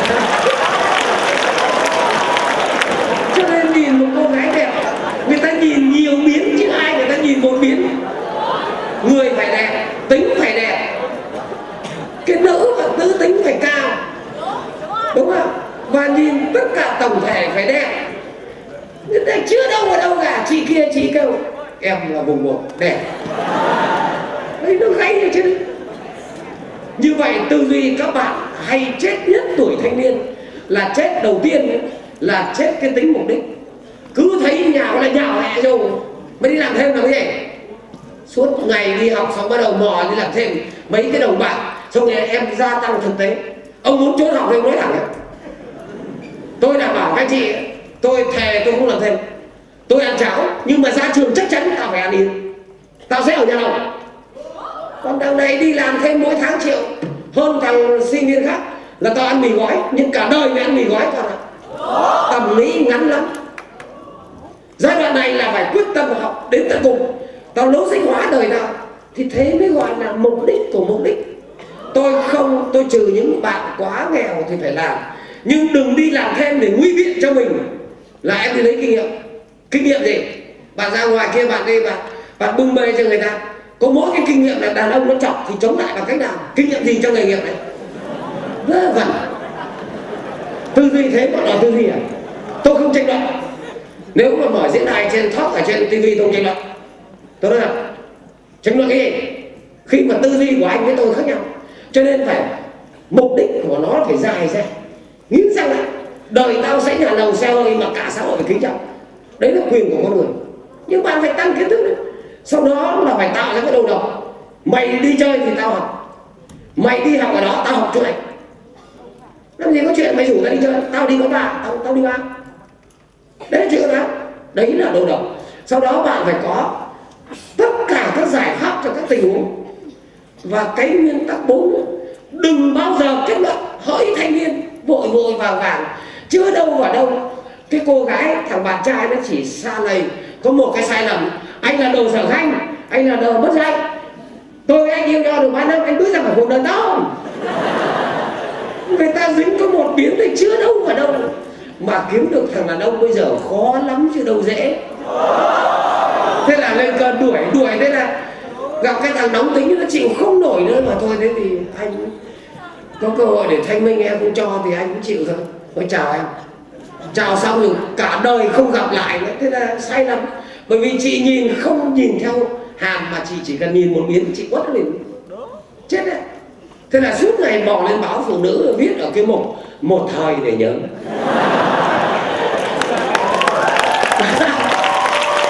Cho nên nhìn một cô gái đẹp Người ta nhìn nhiều biến chứ ai người ta nhìn một biến. Người phải đẹp, tính phải đẹp. Cái nữ và nữ tính phải cao. Đúng không? Và nhìn tất cả tổng thể phải đẹp. Người ta chưa đâu vào đâu cả chị kia chị kêu em là vùng một đẹp chứ. Như vậy tư duy các bạn hay chết nhất tuổi thanh niên là chết đầu tiên ấy, là chết cái tính mục đích. Cứ thấy nhào là nhào hẹ rồi mới đi làm thêm làm cái gì? Suốt ngày đi học xong bắt đầu mò đi làm thêm mấy cái đồng bạc xong rồi em gia tăng thực tế. Ông muốn trốn học thì ông nói thẳng ấy. tôi đảm bảo các chị tôi thề tôi không làm thêm. Tôi ăn cháo nhưng mà ra trường chắc chắn tao phải ăn yên tao sẽ ở nhà lâu còn đằng này đi làm thêm mỗi tháng triệu. Hơn thằng sinh viên khác. Là tao ăn mì gói. Nhưng cả đời mày ăn mì gói toàn à? tầm lý ngắn lắm. Giai đoạn này là phải quyết tâm học đến tận cùng. Tao lố sinh hóa đời nào thì thế mới gọi là mục đích của mục đích. Tôi không, tôi trừ những bạn quá nghèo thì phải làm. Nhưng đừng đi làm thêm để nguy biện cho mình. Là em đi lấy kinh nghiệm. Kinh nghiệm gì? Bạn ra ngoài kia, bạn đi, bạn bạn bưng bê cho người ta có mỗi cái kinh nghiệm là đàn ông nó chọc thì chống lại bằng cách nào? Kinh nghiệm gì trong nghề nghiệp đấy? Vớ vẩn. Tư duy thế bọn là tư duy à? Tôi không tranh luận. Nếu mà mở diễn đàn trên talk ở trên tivi tôi không tranh luận. Tôi nói là, tranh luận cái gì? Khi mà tư duy của anh với tôi khác nhau. Cho nên phải, mục đích của nó phải dài ra. Nghĩ rằng lại. Đời tao sẽ nhà lầu, xe hơi mà cả xã hội phải kính trọng. Đấy là quyền của con người. Nhưng bạn phải tăng kiến thức đấy sau đó là phải tạo ra cái đầu độc. Mày đi chơi thì tao học. Mày đi học ở đó, tao học chỗ này làm gì có chuyện mày rủ tao đi chơi. Tao đi có bạn tao tao đi bạn đấy là chuyện đó đấy là đầu độc. Sau đó bạn phải có tất cả các giải pháp cho các tình huống. Và cái nguyên tắc bốn, đừng bao giờ kết luận hỡi thanh niên, vội vội vàng vàng. Chưa đâu vào đâu. Cái cô gái thằng bạn trai nó chỉ xa lầy có một cái sai lầm anh là đồ sở danh, anh là đồ bất danh. Tôi anh yêu nhau được ba năm anh bước ra khỏi cuộc đời tao. Người ta dính có một biến thì chưa đâu vào đâu. Mà kiếm được thằng đàn ông bây giờ khó lắm chứ đâu dễ. Thế là lên cơn đuổi đuổi thế là gặp cái thằng nóng tính nó chịu không nổi nữa mà thôi. Thế thì anh có cơ hội để thanh minh em cũng cho thì anh cũng chịu thôi. Tôi chào em, chào xong rồi cả đời không gặp lại nữa. Thế là sai lầm bởi vì chị nhìn không nhìn theo hàm mà chị chỉ cần nhìn một miếng, chị quất lên. Chết đấy. Thế là suốt ngày bỏ lên báo phụ nữ, viết ở cái mục, một thời để nhớ.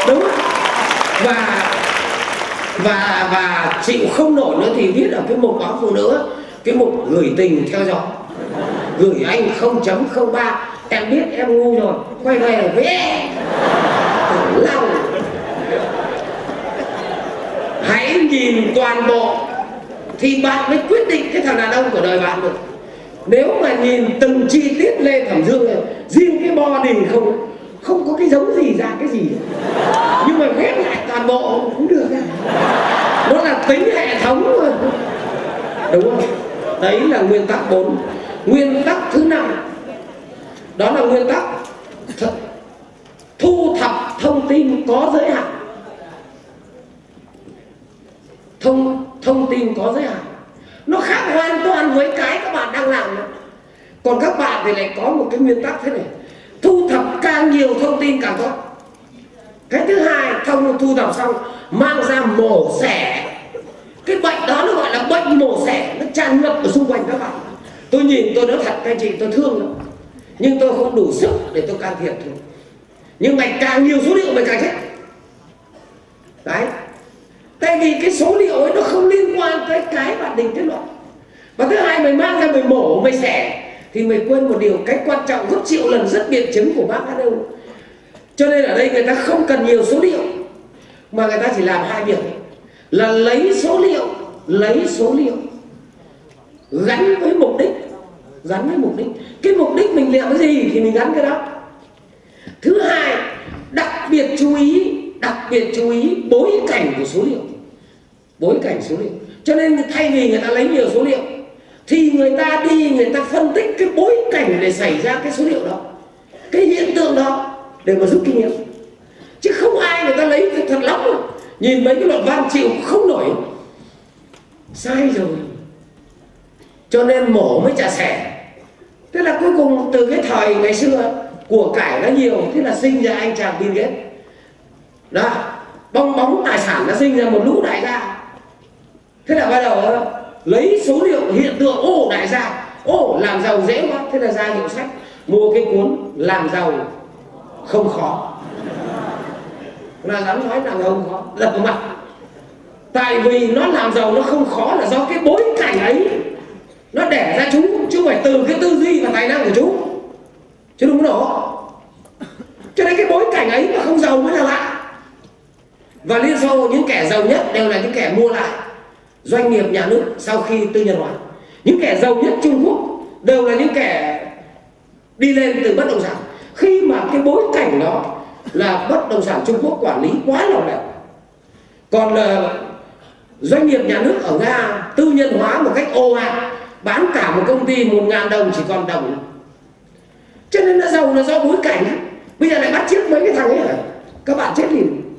Đúng và và và chịu không nổi nữa thì viết ở cái mục báo phụ nữ, cái mục gửi tình theo dõi. Gửi anh 0.03 em biết em ngu rồi, quay về là vẽ lòng nhìn toàn bộ thì bạn mới quyết định cái thằng đàn ông của đời bạn được. Nếu mà nhìn từng chi tiết lê thẩm dương này, riêng cái body không không có cái dấu gì ra cái gì. Nhưng mà ghép lại toàn bộ cũng được Đó là tính hệ thống mà. Đúng không? Đấy là nguyên tắc 4 nguyên tắc thứ năm. Đó là nguyên tắc thu thập thông tin có giới hạn thông thông tin có giới hạn. Nó khác hoàn toàn với cái các bạn đang làm đó. còn các bạn thì lại có một cái nguyên tắc thế này. Thu thập càng nhiều thông tin càng tốt. Cái thứ hai, thông thu thập xong, mang ra mổ xẻ. Cái bệnh đó nó gọi là bệnh mổ xẻ. Nó tràn ngập ở xung quanh các bạn. Tôi nhìn tôi nói thật, các chị, tôi thương lắm. Nhưng tôi không đủ sức để tôi can thiệp thôi nhưng mày càng nhiều số liệu, mày càng chết. Đấy tại vì cái số liệu ấy nó không liên quan tới cái bạn định kết luận. Và thứ hai, mày mang ra mày mổ, mày xẻ, thì mày quên một điều cái quan trọng gấp triệu lần rất biện chứng của bác đâu cho nên ở đây người ta không cần nhiều số liệu, mà người ta chỉ làm hai việc. Là lấy số liệu, lấy số liệu, gắn với mục đích, gắn với mục đích. Cái mục đích mình làm cái gì thì mình gắn cái đó. Thứ hai, đặc biệt chú ý đặc biệt chú ý bối cảnh của số liệu. Bối cảnh số liệu. Cho nên thay vì người ta lấy nhiều số liệu, thì người ta đi, người ta phân tích cái bối cảnh để xảy ra cái số liệu đó. Cái hiện tượng đó để mà rút kinh nghiệm. Chứ không ai người ta lấy thật lắm. Rồi nhìn mấy cái luận văn chịu không nổi. Sai rồi. Cho nên mổ mới trả sẻ. Thế là cuối cùng từ cái thời ngày xưa, của cải nó nhiều. Thế là sinh ra anh chàng Bill Gates đó bong bóng tài sản nó sinh ra một lũ đại gia. Thế là bắt đầu lấy số liệu hiện tượng ô đại gia. Ô làm giàu dễ quá. Thế là ra hiệu sách mua cái cuốn làm giàu không khó. Là dám nói làm giàu không khó lật mặt tại vì nó làm giàu nó không khó là do cái bối cảnh ấy. Nó đẻ ra chúng chứ không phải từ cái tư duy và tài năng của chúng, chứ đúng không? Nổ cho nên cái bối cảnh ấy mà không giàu mới là lạ và liên xô những kẻ giàu nhất đều là những kẻ mua lại doanh nghiệp nhà nước sau khi tư nhân hóa. Những kẻ giàu nhất trung quốc đều là những kẻ đi lên từ bất động sản. Khi mà cái bối cảnh đó là bất động sản trung quốc quản lý quá lòng lẻo còn là doanh nghiệp nhà nước ở nga tư nhân hóa một cách ô ạt bán cả một công ty một ngàn đồng chỉ còn đồng. Cho nên nó giàu là do bối cảnh bây giờ lại bắt chiếc mấy cái thằng ấy hả? Các bạn chết liền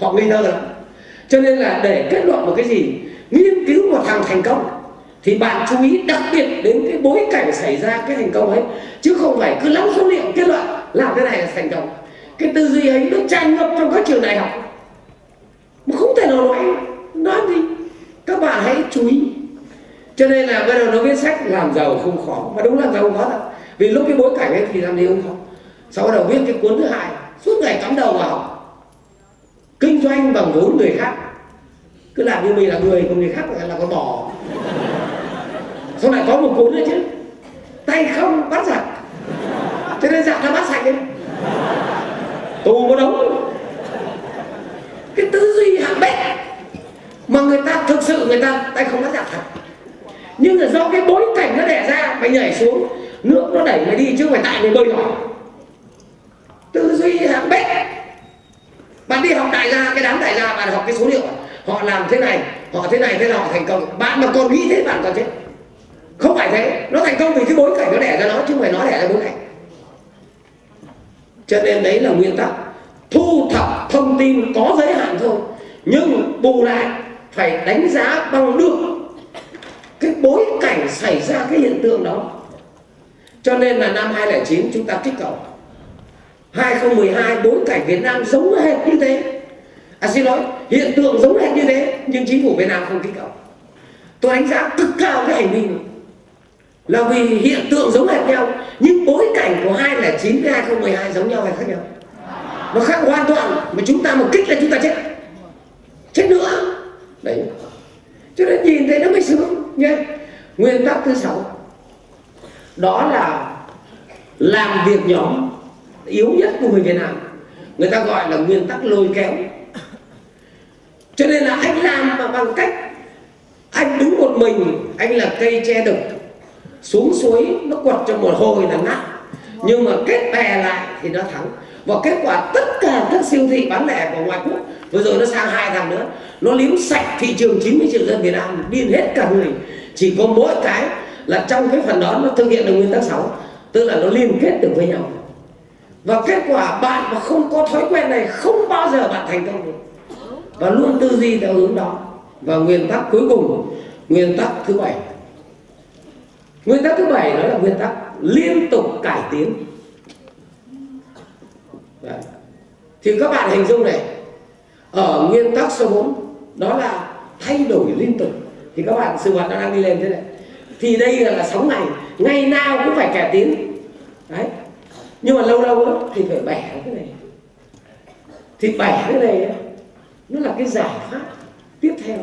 họ nghi ngờ lắm cho nên là để kết luận một cái gì, nghiên cứu một thằng thành công, thì bạn chú ý đặc biệt đến cái bối cảnh xảy ra cái thành công ấy, chứ không phải cứ lắm số liệu kết luận làm cái này là thành công. Cái tư duy ấy nó tràn ngập trong các trường đại học. Mà không thể nào nói nói gì. Các bạn hãy chú ý. Cho nên là bây giờ nó viết sách làm giàu không khó, mà đúng là giàu không khó thật. Vì lúc cái bối cảnh ấy thì làm gì không khó. Sau đó viết cái cuốn thứ hai, suốt ngày cắm đầu vào học kinh doanh bằng vốn người khác. Cứ làm như mình là người, còn người khác là con bò. Sau này có một cuốn nữa chứ. Tay không bắt giặc cho nên giặc nó bắt sạch đấy tù có đống cái tư duy hạng bét mà người ta thực sự, người ta, tay không bắt giặc thật. Nhưng là do cái bối cảnh nó đẻ ra, mày nhảy xuống, nước nó đẩy mày đi chứ không phải tại mày bơi nổi tư duy hạng bét bạn đi học đại gia cái đám đại gia bạn học cái số liệu họ làm thế này, họ thế này, thế là họ thành công. Bạn mà còn nghĩ thế bạn còn chết. Không phải thế, nó thành công vì cái bối cảnh nó đẻ ra nó chứ không phải nó đẻ ra bối cảnh. Cho nên đấy là nguyên tắc. Thu thập thông tin có giới hạn thôi, nhưng bù lại phải đánh giá bằng được cái bối cảnh xảy ra cái hiện tượng đó. Cho nên là năm 2009 chúng ta kích cầu. 2012 bối cảnh Việt Nam giống hệt như thế. À xin lỗi, hiện tượng giống hệt như thế, nhưng chính phủ Việt Nam không kích cầu tôi đánh giá cực cao cái hành vi này. Là vì hiện tượng giống hệt nhau, nhưng bối cảnh của 2009 với 2012 giống nhau hay khác nhau? Nó khác hoàn toàn, mà chúng ta một kích là chúng ta chết. Chết nữa. Đấy. Cho nên nhìn thấy nó mới sướng, nhé. Nguyên tắc thứ sáu, đó là làm việc nhóm yếu nhất của người Việt Nam. Người ta gọi là nguyên tắc lôi kéo. Cho nên là anh làm mà bằng cách anh đứng một mình, anh là cây che đực, xuống suối, nó quật trong một hồi là nát nhưng mà kết bè lại thì nó thắng. Và kết quả tất cả các siêu thị bán lẻ của ngoại quốc, vừa rồi nó sang hai thằng nữa, nó liếm sạch thị trường 90 triệu dân Việt Nam, điên hết cả người. Chỉ có mỗi cái là trong cái phần đó nó thực hiện được nguyên tắc 6 tức là nó liên kết được với nhau và kết quả bạn mà không có thói quen này không bao giờ bạn thành công được. Và luôn tư duy theo hướng đó. Và nguyên tắc cuối cùng nguyên tắc thứ bảy. Nguyên tắc thứ bảy đó là nguyên tắc liên tục cải tiến. Đấy. thì các bạn hình dung này ở nguyên tắc số 4 đó là thay đổi liên tục. Thì các bạn sự vật nó đang đi lên thế này. Thì đây là, là sống ngày ngày nào cũng phải cải tiến. Đấy nhưng mà lâu lâu đó, thì phải bẻ cái này. Thì bẻ cái này nó là cái giải pháp tiếp theo.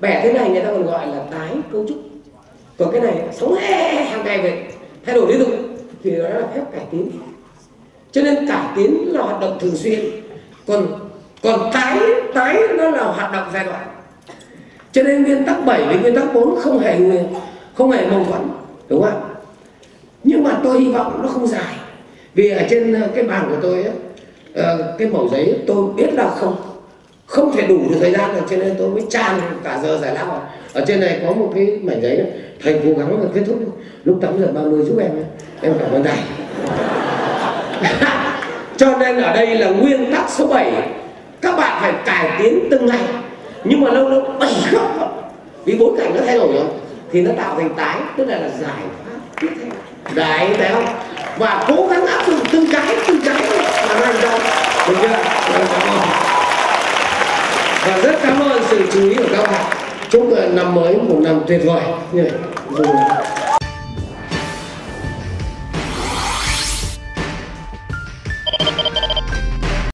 Bẻ thế này người ta còn gọi là tái cấu trúc. Còn cái này sống hàng ngày vậy. Thay đổi liên tục. Thì đó là phép cải tiến. Cho nên cải tiến là hoạt động thường xuyên. Còn còn tái tái nó là hoạt động giai đoạn. Cho nên nguyên tắc 7 với nguyên tắc 4 không hề không hề mâu thuẫn đúng không ạ? Nhưng mà tôi hy vọng nó không dài vì ở trên ờ, cái bàn của tôi ấy, ờ, cái mẩu giấy tôi biết là không không thể đủ được thời gian rồi cho nên tôi mới tràn cả giờ giải lao. Ở trên này có một cái mảnh giấy đó. thầy cố gắng là kết thúc. Lúc 8 giờ 30 giúp em em cảm ơn thầy. Cho nên ở đây là nguyên tắc số 7 các bạn phải cải tiến từng ngày. Nhưng mà lâu lâu bảy góc vì bối cảnh nó thay đổi rồi thì nó tạo thành tái tức là, là giải pháp tiếp theo. Đấy thấy không? Và cố gắng áp dụng từng cái từng cái mà nó thành công được chưa? Cảm ơn. Và rất cảm ơn sự chú ý của các bạn. Chúc năm mới một năm tuyệt vời.